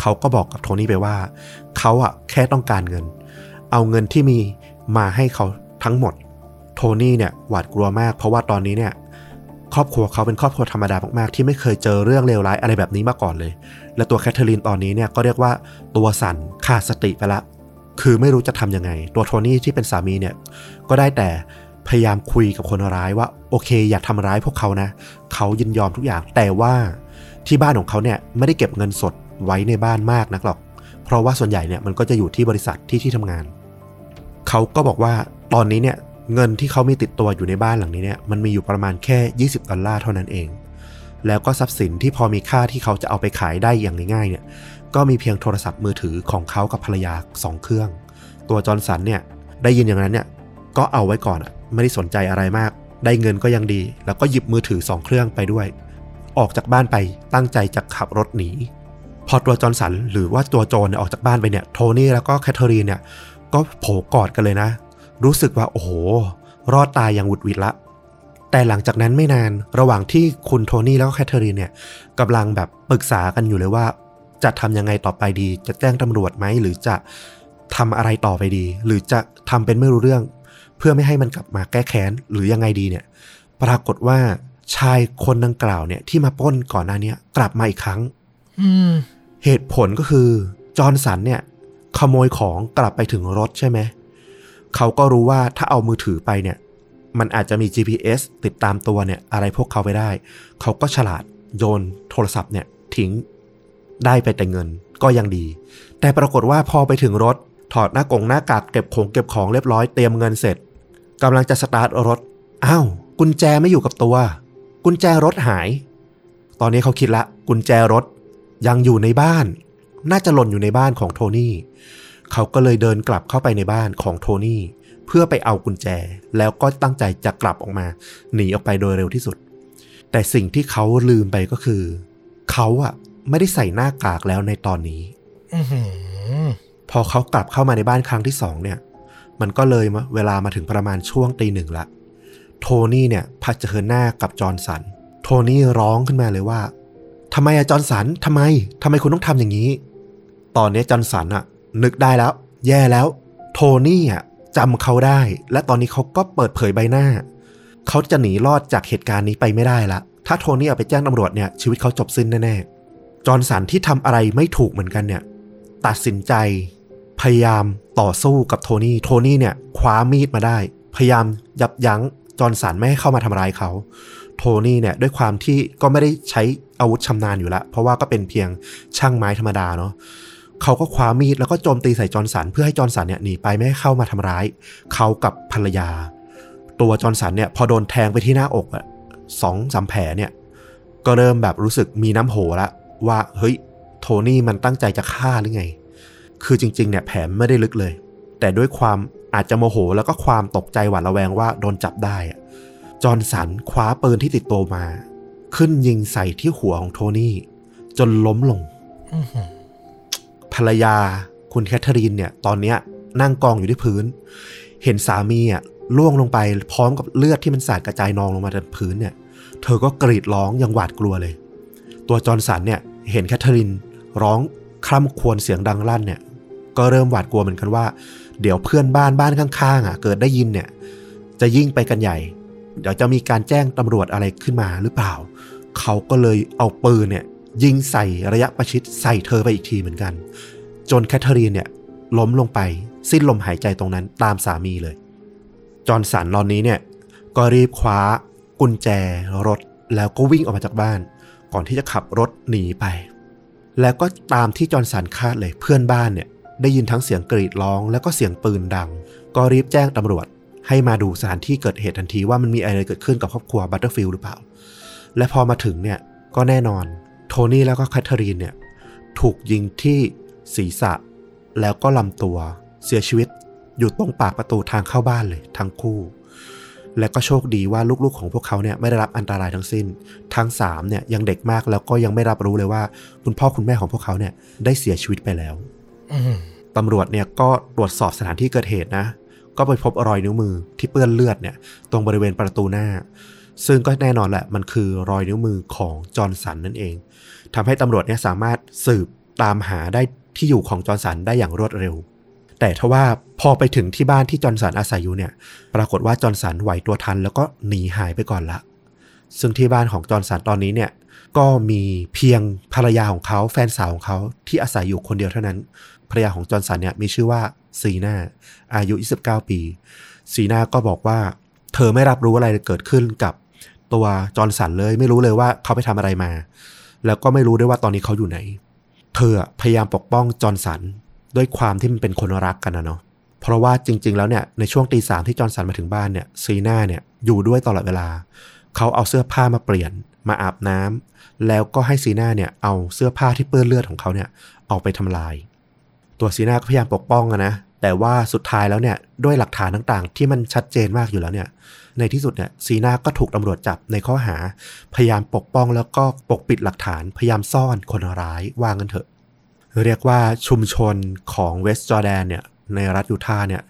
เขาก็บอกกับโทนี่ไปว่า เขาอะแค่ต้องการเงิน เอาเงินที่มีมาให้เขาทั้งหมด โทนี่เนี่ยหวาดกลัวมาก เพราะว่าตอนนี้เนี่ย ครอบครัวเขาเป็นครอบครัวธรรมดามากๆ ที่ไม่เคยเจอเรื่องเลวร้ายอะไรแบบนี้มาก่อนเลย และตัวแคทเธอรีนตอนนี้เนี่ยก็เรียกว่าตัวสั่นขาดสติไปละ คือไม่รู้จะทำยังไง ตัวโทนี่ที่เป็นสามีเนี่ยก็ได้แต่พยายามคุยกับคนร้ายว่าโอเค อย่าทำร้ายพวกเขานะ เขายินยอมทุกอย่าง แต่ว่าที่บ้านของเขาเนี่ยไม่ได้เก็บเงินสดไว้ในบ้านมากนักหรอก เพราะว่าส่วนใหญ่เนี่ยมันก็จะอยู่ที่บริษัทที่ที่ทำงาน เขาก็บอกว่าตอนนี้เนี่ย เงินที่เขามีติดตัวอยู่ในบ้านหลังนี้เนี่ยมันมีอยู่ประมาณแค่ 20 ดอลลาร์เท่านั้นเอง แล้วก็ทรัพย์สินที่พอมีค่าที่เขาจะเอาไปขายได้อย่างง่ายๆเนี่ยก็มีเพียงโทรศัพท์มือถือของเขากับภรรยาสองเครื่อง ตัวจอร์นสันเนี่ยได้ยินอย่างนั้นเนี่ยก็เอาไว้ก่อนอะไม่ได้สนใจอะไรมาก ได้เงินก็ยังดี แล้วก็หยิบมือถือสองเครื่องไปด้วย ออกจากบ้านไปตั้งใจจะขับรถหนีพอตัวจอร์นสันหรือว่าตัวโจรเนี่ยออกจากบ้านไปเนี่ยโทนี่แล้วก็แคทเธอรีนเนี่ยก็โผกอดกันเลยนะ รู้สึกว่าโอ้โห รอดตายอย่างหวุดหวิดละ แต่หลังจากนั้นไม่นานระหว่างที่คุณโทนี่แล้วก็แคทเธอรีนเนี่ยกำลังแบบปรึกษากันอยู่เลยว่า จะทำยังไงต่อไปดี จะแจ้งตำรวจไหมหรือจะทำอะไรต่อไปดี หรือจะทำเป็นไม่รู้เรื่อง เพื่อไม่ให้มันกลับมาแก้แค้นหรือยังไงดีเนี่ย ปรากฏว่าชายคนดังกล่าวเนี่ยที่มาปล้นก่อนหน้าเนี้ยกลับมาอีกครั้งอืมเหตุผลก็คือจอห์นสันเนี่ย ขโมยของกลับไปถึงรถใช่ไหม เขาก็รู้ว่าถ้าเอามือถือไปเนี่ย มันอาจจะมี GPS ติดตามตัวเนี่ยอะไรพวกเขาไปได้ เขาก็ฉลาดโยนโทรศัพท์เนี่ยทิ้งได้ไปแต่เงินก็ยังดี แต่ปรากฏว่าพอไปถึงรถ ถอดหน้ากงหน้ากากเก็บของเก็บของเรียบร้อยเตรียมเงินเสร็จกำลังจะสตาร์ทรถอ้าวกุญแจไม่อยู่กับตัว กุญแจรถหาย ตอนนี้เขาคิดละ กุญแจรถยังอยู่ในบ้าน น่าจะหล่นอยู่ในบ้านของโทนี่ เขาก็เลยเดินกลับเข้าไปในบ้านของโทนี่เพื่อไปเอากุญแจ แล้วก็ตั้งใจจะกลับออกมา หนีออกไปโดยเร็วที่สุด แต่สิ่งที่เขาลืมไปก็คือ เขาอะไม่ได้ใส่หน้ากากแล้วในตอนนี้อือหือพอเขากลับเข้ามาในบ้านครั้งที่สองเนี่ย มันก็เลยมาเวลามาถึงประมาณช่วงตีหนึ่งละโทนี่เนี่ยเผชิญหน้ากับจอร์นสัน โทนี่ร้องขึ้นมาเลยว่าทำไมอะจอร์นสันทำไมทำไมคุณต้องทำอย่างนี้ ตอนนี้จอร์นสันอะ นึกได้แล้ว แย่แล้ว โทนี่อะจำเขาได้ และตอนนี้เขาก็เปิดเผยใบหน้า เขาจะหนีรอดจากเหตุการณ์นี้ไปไม่ได้ละ ถ้าโทนี่เอาไปแจ้งตำรวจเนี่ยชีวิตเขาจบสิ้นแน่ๆ จอร์นสันที่ทำอะไรไม่ถูกเหมือนกันเนี่ย ตัดสินใจ พยายามต่อสู้กับโทนี่ โทนี่เนี่ยคว้ามีดมาได้ พยายามยับยั้งจอร์นสันไม่ให้เข้ามาทำร้ายเขาโทนี่เนี่ยด้วยความที่ก็ไม่ได้ใช้อาวุธชำนาญอยู่แล้วเพราะว่าก็เป็นเพียงช่างไม้ธรรมดาเนาะ เขาก็คว้ามีดแล้วก็โจมตีใส่จอร์นสันเพื่อให้จอร์นสันเนี่ยหนีไปไม่ให้เข้ามาทำร้าย เขากับภรรยา ตัวจอร์นสันเนี่ยพอโดนแทงไปที่หน้าอกอะสองสามแผลเนี่ยก็เริ่มแบบรู้สึกมีน้ำโหละว่าเฮ้ยโทนี่มันตั้งใจจะฆ่าหรือไง คือจริงๆเนี่ยแผลไม่ได้ลึกเลย แต่ด้วยความอาจจะโมโหแล้วก็ความตกใจหวาดระแวงว่าโดนจับได้อะจอร์นสันคว้าปืนที่ติดตัวมา ขึ้นยิงใส่ที่หัวของโทนี่ จนล้มลง ภรรยาคุณแคทเธอรีนเนี่ยตอนเนี้ยนั่งกองอยู่ที่พื้น เห็นสามีอะล่วงลงไปพร้อมกับเลือดที่มันสาดกระจายนองลงมาบนพื้นเนี่ย เธอก็กรีดร้องอย่างหวาดกลัวเลย ตัวจอร์นสันเนี่ยเห็นแคทเธอรีนร้องคร่ำครวญเสียงดังลั่นเนี่ย ก็เริ่มหวาดกลัวเหมือนกันว่า เดี๋ยวเพื่อนบ้านบ้านข้างๆอะเกิดได้ยินเนี่ย จะยิ่งไปกันใหญ่ เดี๋ยวจะมีการแจ้งตำรวจอะไรขึ้นมาหรือเปล่า เขาก็เลยเอาปืนเนี่ย ยิงใส่ระยะประชิดใส่เธอไปอีกทีเหมือนกัน จนแคทเธอรีนเนี่ย ล้มลงไป สิ้นลมหายใจตรงนั้นตามสามีเลย จอร์นสันตอนนี้เนี่ย ก็รีบคว้า กุญแจรถแล้วก็วิ่งออกมาจากบ้าน ก่อนที่จะขับรถหนีไป แล้วก็ตามที่จอร์นสันคาดเลยเพื่อนบ้านเนี่ย ได้ยินทั้งเสียงกรีดร้อง แล้วก็เสียงปืนดัง ก็รีบแจ้งตำรวจให้มาดูสถานที่เกิดเหตุทันทีว่ามันมีอะไรเกิดขึ้นกับครอบครัวบัตเตอร์ฟิลด์หรือเปล่า และพอมาถึงเนี่ยก็แน่นอน โทนี่แล้วก็แคทเธอรีนเนี่ยถูกยิงที่ศีรษะ แล้วก็ลำตัวเสียชีวิตอยู่ตรงปากประตูทางเข้าบ้านเลยทั้งคู่ และก็โชคดีว่าลูกๆของพวกเขาเนี่ยไม่ได้รับอันตรายทั้งสิ้น ทั้งสามเนี่ยยังเด็กมากแล้วก็ยังไม่รับรู้เลยว่า คุณพ่อคุณแม่ของพวกเขาเนี่ยได้เสียชีวิตไปแล้วตำรวจเนี่ยก็ตรวจสอบสถานที่เกิดเหตุนะ ก็ไปพบรอยนิ้วมือที่เปื้อนเลือดเนี่ย ตรงบริเวณประตูหน้า ซึ่งก็แน่นอนแหละมันคือรอยนิ้วมือของจอร์นสันนั่นเองทำให้ตำรวจเนี่ยสามารถสืบตามหาได้ที่อยู่ของจอร์นสันได้อย่างรวดเร็ว แต่ทว่าพอไปถึงที่บ้านที่จอร์นสันอาศัยอยู่เนี่ย ปรากฏว่าจอร์นสันไหวตัวทัน แล้วก็หนีหายไปก่อนละ ซึ่งที่บ้านของจอร์นสันตอนนี้เนี่ยก็มีเพียงภรรยาของเขาแฟนสาวของเขาที่อาศัยอยู่คนเดียวเท่านั้น ภรรยาของจอร์นสันเนี่ยมีชื่อว่าซีนาอายุ 29 ปีซีนาก็บอกว่าเธอไม่รับรู้อะไรเกิดขึ้นกับ ตัวจอร์นสันเลย ไม่รู้เลยว่าเขาไปทำอะไรมา แล้วก็ไม่รู้ด้วยว่าตอนนี้เขาอยู่ไหน เธอพยายามปกป้องจอร์นสันด้วยความที่มันเป็นคนรักกันนะเนาะเพราะว่าจริง ๆ แล้วเนี่ยในช่วงตีสามที่จอร์นสันมาถึงบ้านเนี่ยซีน่าเนี่ยอยู่ด้วยตลอดเวลา เขาเอาเสื้อผ้ามาเปลี่ยนมาอาบน้ำแล้วก็ให้ซีน่าเนี่ยเอาเสื้อผ้าที่เปื้อนเลือดของเขาเนี่ยเอาไปทำลาย ตัวซีน่าก็พยายามปกป้องนะแต่ว่าสุดท้ายแล้วเนี่ยด้วยหลักฐานต่างๆ ที่มันชัดเจนมากอยู่แล้วเนี่ย ในที่สุดเนี่ยซีนาก็ถูกตำรวจจับในข้อหา พยายามปกป้องแล้วก็ปกปิดหลักฐานพยายามซ่อนคนร้ายว่างันเถอะ เรียกว่าชุมชนของเวสต์จอร์แดนเนี่ยในรัฐยูทาห์เนี่ย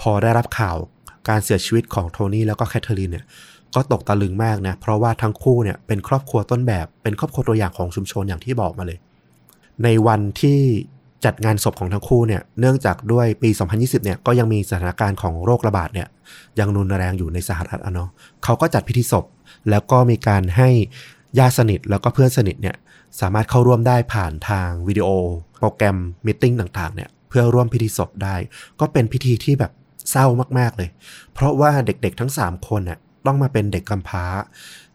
พอได้รับข่าวการเสียชีวิตของโทนี่แล้วก็แคทเธอรีนเนี่ยก็ตกตะลึงมากนะ เพราะว่าทั้งคู่เนี่ยเป็นครอบครัวต้นแบบ เป็นครอบครัวตัวอย่างของชุมชนอย่างที่บอกมาเลย ในวันที่ จัดงานศพของทั้งคู่เนี่ยเนื่องจากด้วยปี 2020เนี่ยก็ยังมีสถานการณ์ของโรคระบาดเนี่ยยังรุนแรงอยู่ในสหรัฐอะเนาะเขาก็จัดพิธีศพ แล้วก็มีการให้ญาติสนิทแล้วก็เพื่อนสนิทเนี่ยสามารถเข้าร่วมได้ผ่านทางวิดีโอ โปรแกรมมิ팅ต่างๆเนี่ยเพื่อร่วมพิธีศพได้ ก็เป็นพิธีที่แบบเศร้ามากๆเลย เพราะว่าเด็กๆทั้ง 3 คนน่ะต้องมาเป็นเด็กกำพร้า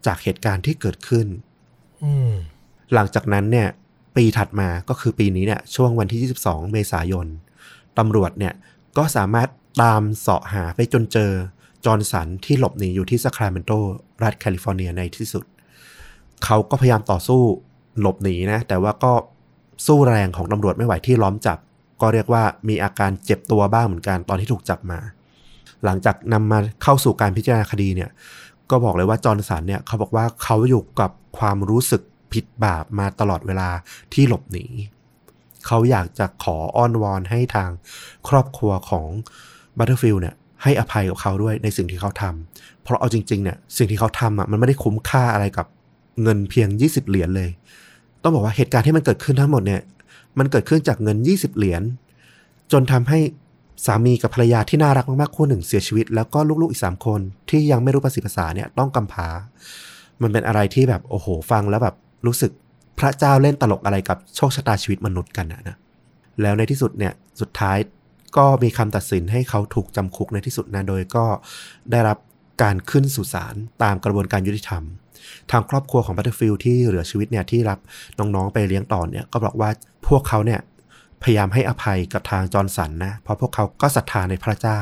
จากเหตุการณ์ที่เกิดขึ้นอืมหลังจากนั้นเนี่ย ปีถัดมาก็คือปีนี้เนี่ยช่วงวันที่ 22 เมษายนตำรวจเนี่ยก็สามารถตามเสาะหาไปจนเจอจอร์นสันที่หลบหนีอยู่ที่ซัคราเมนโต รัฐแคลิฟอร์เนียในที่สุด เขาก็พยายามต่อสู้หลบหนีนะ แต่ว่าก็สู้แรงของตำรวจไม่ไหวที่ล้อมจับ ก็เรียกว่ามีอาการเจ็บตัวบ้างเหมือนกันตอนที่ถูกจับมา หลังจากนำมาเข้าสู่การพิจารณาคดีเนี่ย ก็บอกเลยว่าจอร์นสันเนี่ยเขาบอกว่าเขาอยู่กับความรู้สึก ผิดบาปมาตลอดเวลาที่หลบหนี เขาอยากจะขออ้อนวอนให้ทางครอบครัวของบัตเตอร์ฟิลเนี่ยให้อภัยกับเขาด้วยในสิ่งที่เขาทำเพราะเอาจริงๆเนี่ยสิ่งที่เขาทำอะมันไม่ได้คุ้มค่าอะไรกับเงินเพียง 20 เหรียญเลย ต้องบอกว่าเหตุการณ์ที่มันเกิดขึ้นทั้งหมดเนี่ยมันเกิดขึ้นจากเงิน 20 เหรียญจนทำให้สามีกับภรรยาที่น่ารักมากๆคู่หนึ่งเสียชีวิต แล้วก็ลูกๆอีกสามคนที่ยังไม่รู้ประสีประสาเนี่ยต้องกำพร้ามันเป็นอะไรที่แบบโอ้โหฟังแล้วแบบ รู้สึกพระเจ้าเล่นตลกอะไรกับโชคชะตาชีวิตมนุษย์กันนะนะแล้วในที่สุดเนี่ยสุดท้ายก็มีคำตัดสินให้เขาถูกจำคุกในที่สุดนะโดยก็ได้รับการขึ้นสู่ศาลตามกระบวนการยุติธรรม ทางครอบครัวของบัตเตอร์ฟิลที่เหลือชีวิตเนี่ยที่รับน้องๆไปเลี้ยงต่อเนี่ยก็บอกว่าพวกเขาเนี่ยพยายามให้อภัยกับทางจอห์นสันนะเพราะพวกเขาก็ศรัทธาในพระเจ้า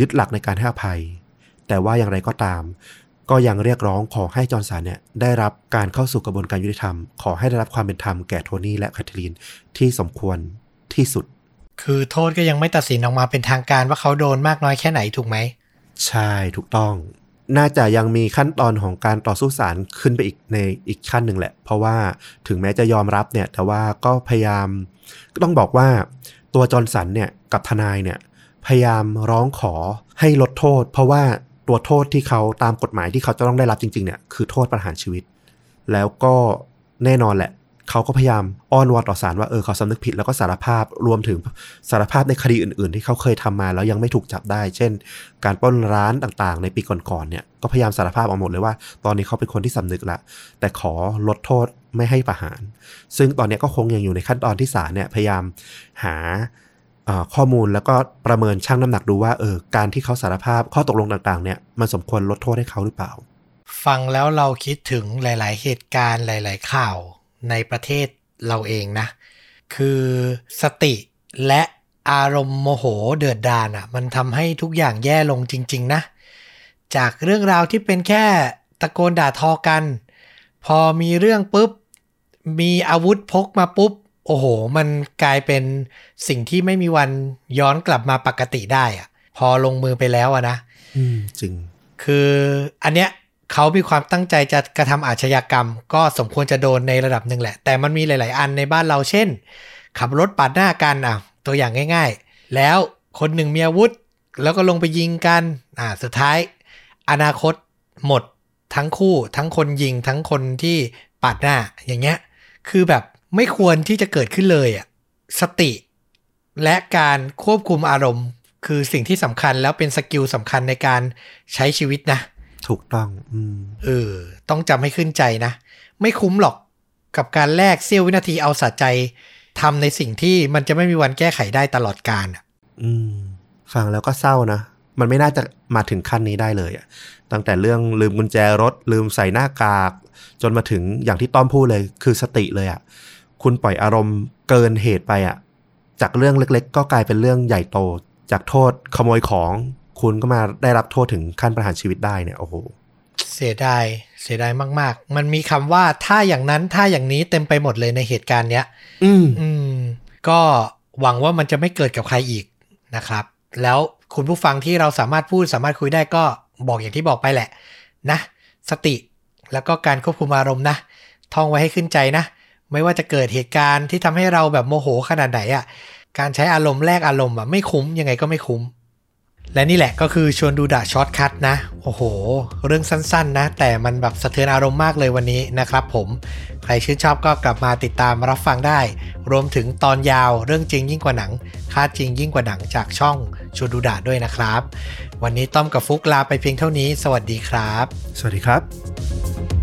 ยึดหลักในการให้อภัย แต่ว่าอย่างไรก็ตาม ก็ยังเรียกร้องขอให้จอห์นสันเนี่ยได้รับการเข้าสู่กระบวนการยุติธรรม ขอให้ได้รับความเป็นธรรมแก่โทนี่และแคทเธอรีนที่สมควรที่สุด คือโทษก็ยังไม่ตัดสินออกมาเป็นทางการว่าเขาโดนมากน้อยแค่ไหนถูกไหม ใช่ถูกต้อง น่าจะยังมีขั้นตอนของการต่อสู้ศาลขึ้นไปอีกในอีกขั้นหนึ่งแหละ เพราะว่าถึงแม้จะยอมรับเนี่ย แต่ว่าก็พยายามก็ต้องบอกว่าตัวจอร์นสันเนี่ยกับทนายเนี่ยพยายามร้องขอให้ลดโทษ เพราะว่า ตัวโทษที่เขาตามกฎหมายที่เขาจะต้องได้รับจริงๆเนี่ยคือโทษประหารชีวิต แล้วก็แน่นอนแหละ เขาก็พยายามอ้อนวอนต่อศาลว่าเออเขาสำนึกผิดแล้วก็สารภาพรวมถึงสารภาพในคดีอื่น ๆ ที่เขาเคยทำมาแล้วยังไม่ถูกจับได้ เช่น การปล้นร้านต่างๆ ในปีก่อนๆเนี่ยก็พยายามสารภาพออกหมดเลยว่า ตอนนี้เขาเป็นคนที่สำนึกละแต่ขอลดโทษไม่ให้ประหาร ซึ่งตอนนี้ก็คงยังอยู่ในขั้นตอนที่ศาลเนี่ยพยายามหา ข้อมูลแล้วก็ประเมินชั่งน้ำหนักดูว่าเออการที่เขาสารภาพข้อตกลงต่างๆ เนี่ยมันสมควรลดโทษให้เขาหรือเปล่า ฟังแล้วเราคิดถึงหลาย ๆ เหตุการณ์หลาย ๆ ข่าวในประเทศเราเองนะ คือสติและอารมณ์โมโหเดือดดาลอะ มันทำให้ทุกอย่างแย่ลงจริง ๆ นะ จากเรื่องราวที่เป็นแค่ตะโกนด่าทอกัน พอมีเรื่องปุ๊บ มีอาวุธพกมาปุ๊บ โอ้โห มันกลายเป็นสิ่งที่ไม่มีวันย้อนกลับมาปกติได้อะพอลงมือไปแล้วอะนะอืมจริง คืออันเนี้ยเขามีความตั้งใจจะกระทำอาชญากรรม ก็สมควรจะโดนในระดับหนึ่งแหละ แต่มันมีหลาย ๆ อันในบ้านเราเช่น ขับรถปาดหน้ากันอะ ตัวอย่างง่าย ๆ แล้วคนหนึ่งมีอาวุธ แล้วก็ลงไปยิงกัน อ่า สุดท้าย อนาคตหมดทั้งคู่ ทั้งคนยิงทั้งคนที่ปาดหน้าอย่างเงี้ย คือแบบ ไม่ควรที่จะเกิดขึ้นเลยอะสติ และการควบคุมอารมณ์ คือสิ่งที่สำคัญแล้วเป็นสกิลสำคัญในการใช้ชีวิตนะ ถูกต้อง อืมเออ ต้องจำให้ขึ้นใจนะ ไม่คุ้มหรอกกับการแลกเสี้ยววินาทีเอาสะใจทำในสิ่งที่มันจะไม่มีวันแก้ไขได้ตลอดกาลอะอืม ฟังแล้วก็เศร้านะ มันไม่น่าจะมาถึงขั้นนี้ได้เลยอะตั้งแต่เรื่องลืมกุญแจรถ ลืมใส่หน้ากาก จนมาถึงอย่างที่ต้อมพูดเลย คือสติเลยอะ คุณปล่อยอารมณ์เกินเหตุไปอะจากเรื่องเล็ก ๆ ก็กลายเป็นเรื่องใหญ่โต จากโทษขโมยของคุณก็มาได้รับโทษถึงขั้นประหารชีวิตได้เนี่ยโอ้โหเสียดายเสียดายมาก ๆ มันมีคำว่าถ้าอย่างนั้นถ้าอย่างนี้เต็มไปหมดเลยในเหตุการณ์เนี้ย อืมอืม ก็หวังว่ามันจะไม่เกิดกับใครอีกนะครับ แล้วคุณผู้ฟังที่เราสามารถพูดสามารถคุยได้ก็บอกอย่างที่บอกไปแหละ นะ สติแล้วก็การควบคุมอารมณ์นะท่องไว้ให้ขึ้นใจนะ ไม่ว่าจะเกิดเหตุการณ์ที่ทำให้เราแบบโมโหขนาดไหนอะ่ะ การใช้อารมณ์แลกอารมณ์อะไม่คุ้มยังไงก็ไม่คุ้ม และนี่แหละก็คือชวนดูดะ shortcut นะ โอ้โห เรื่องสั้นๆ นะ แต่มันแบบสะเทือนอารมณ์มากเลยวันนี้นะครับผม ใครชื่นชอบก็กลับมาติดตามรับฟังได้ รวมถึงตอนยาวเรื่องจริงยิ่งกว่าหนังค่าจริงยิ่งกว่าหนังจากช่องชวนดูดะด้วยนะครับ วันนี้ต้อมกับฟุกลาไปเพียงเท่านี้ สวัสดีครับ สวัสดีครับ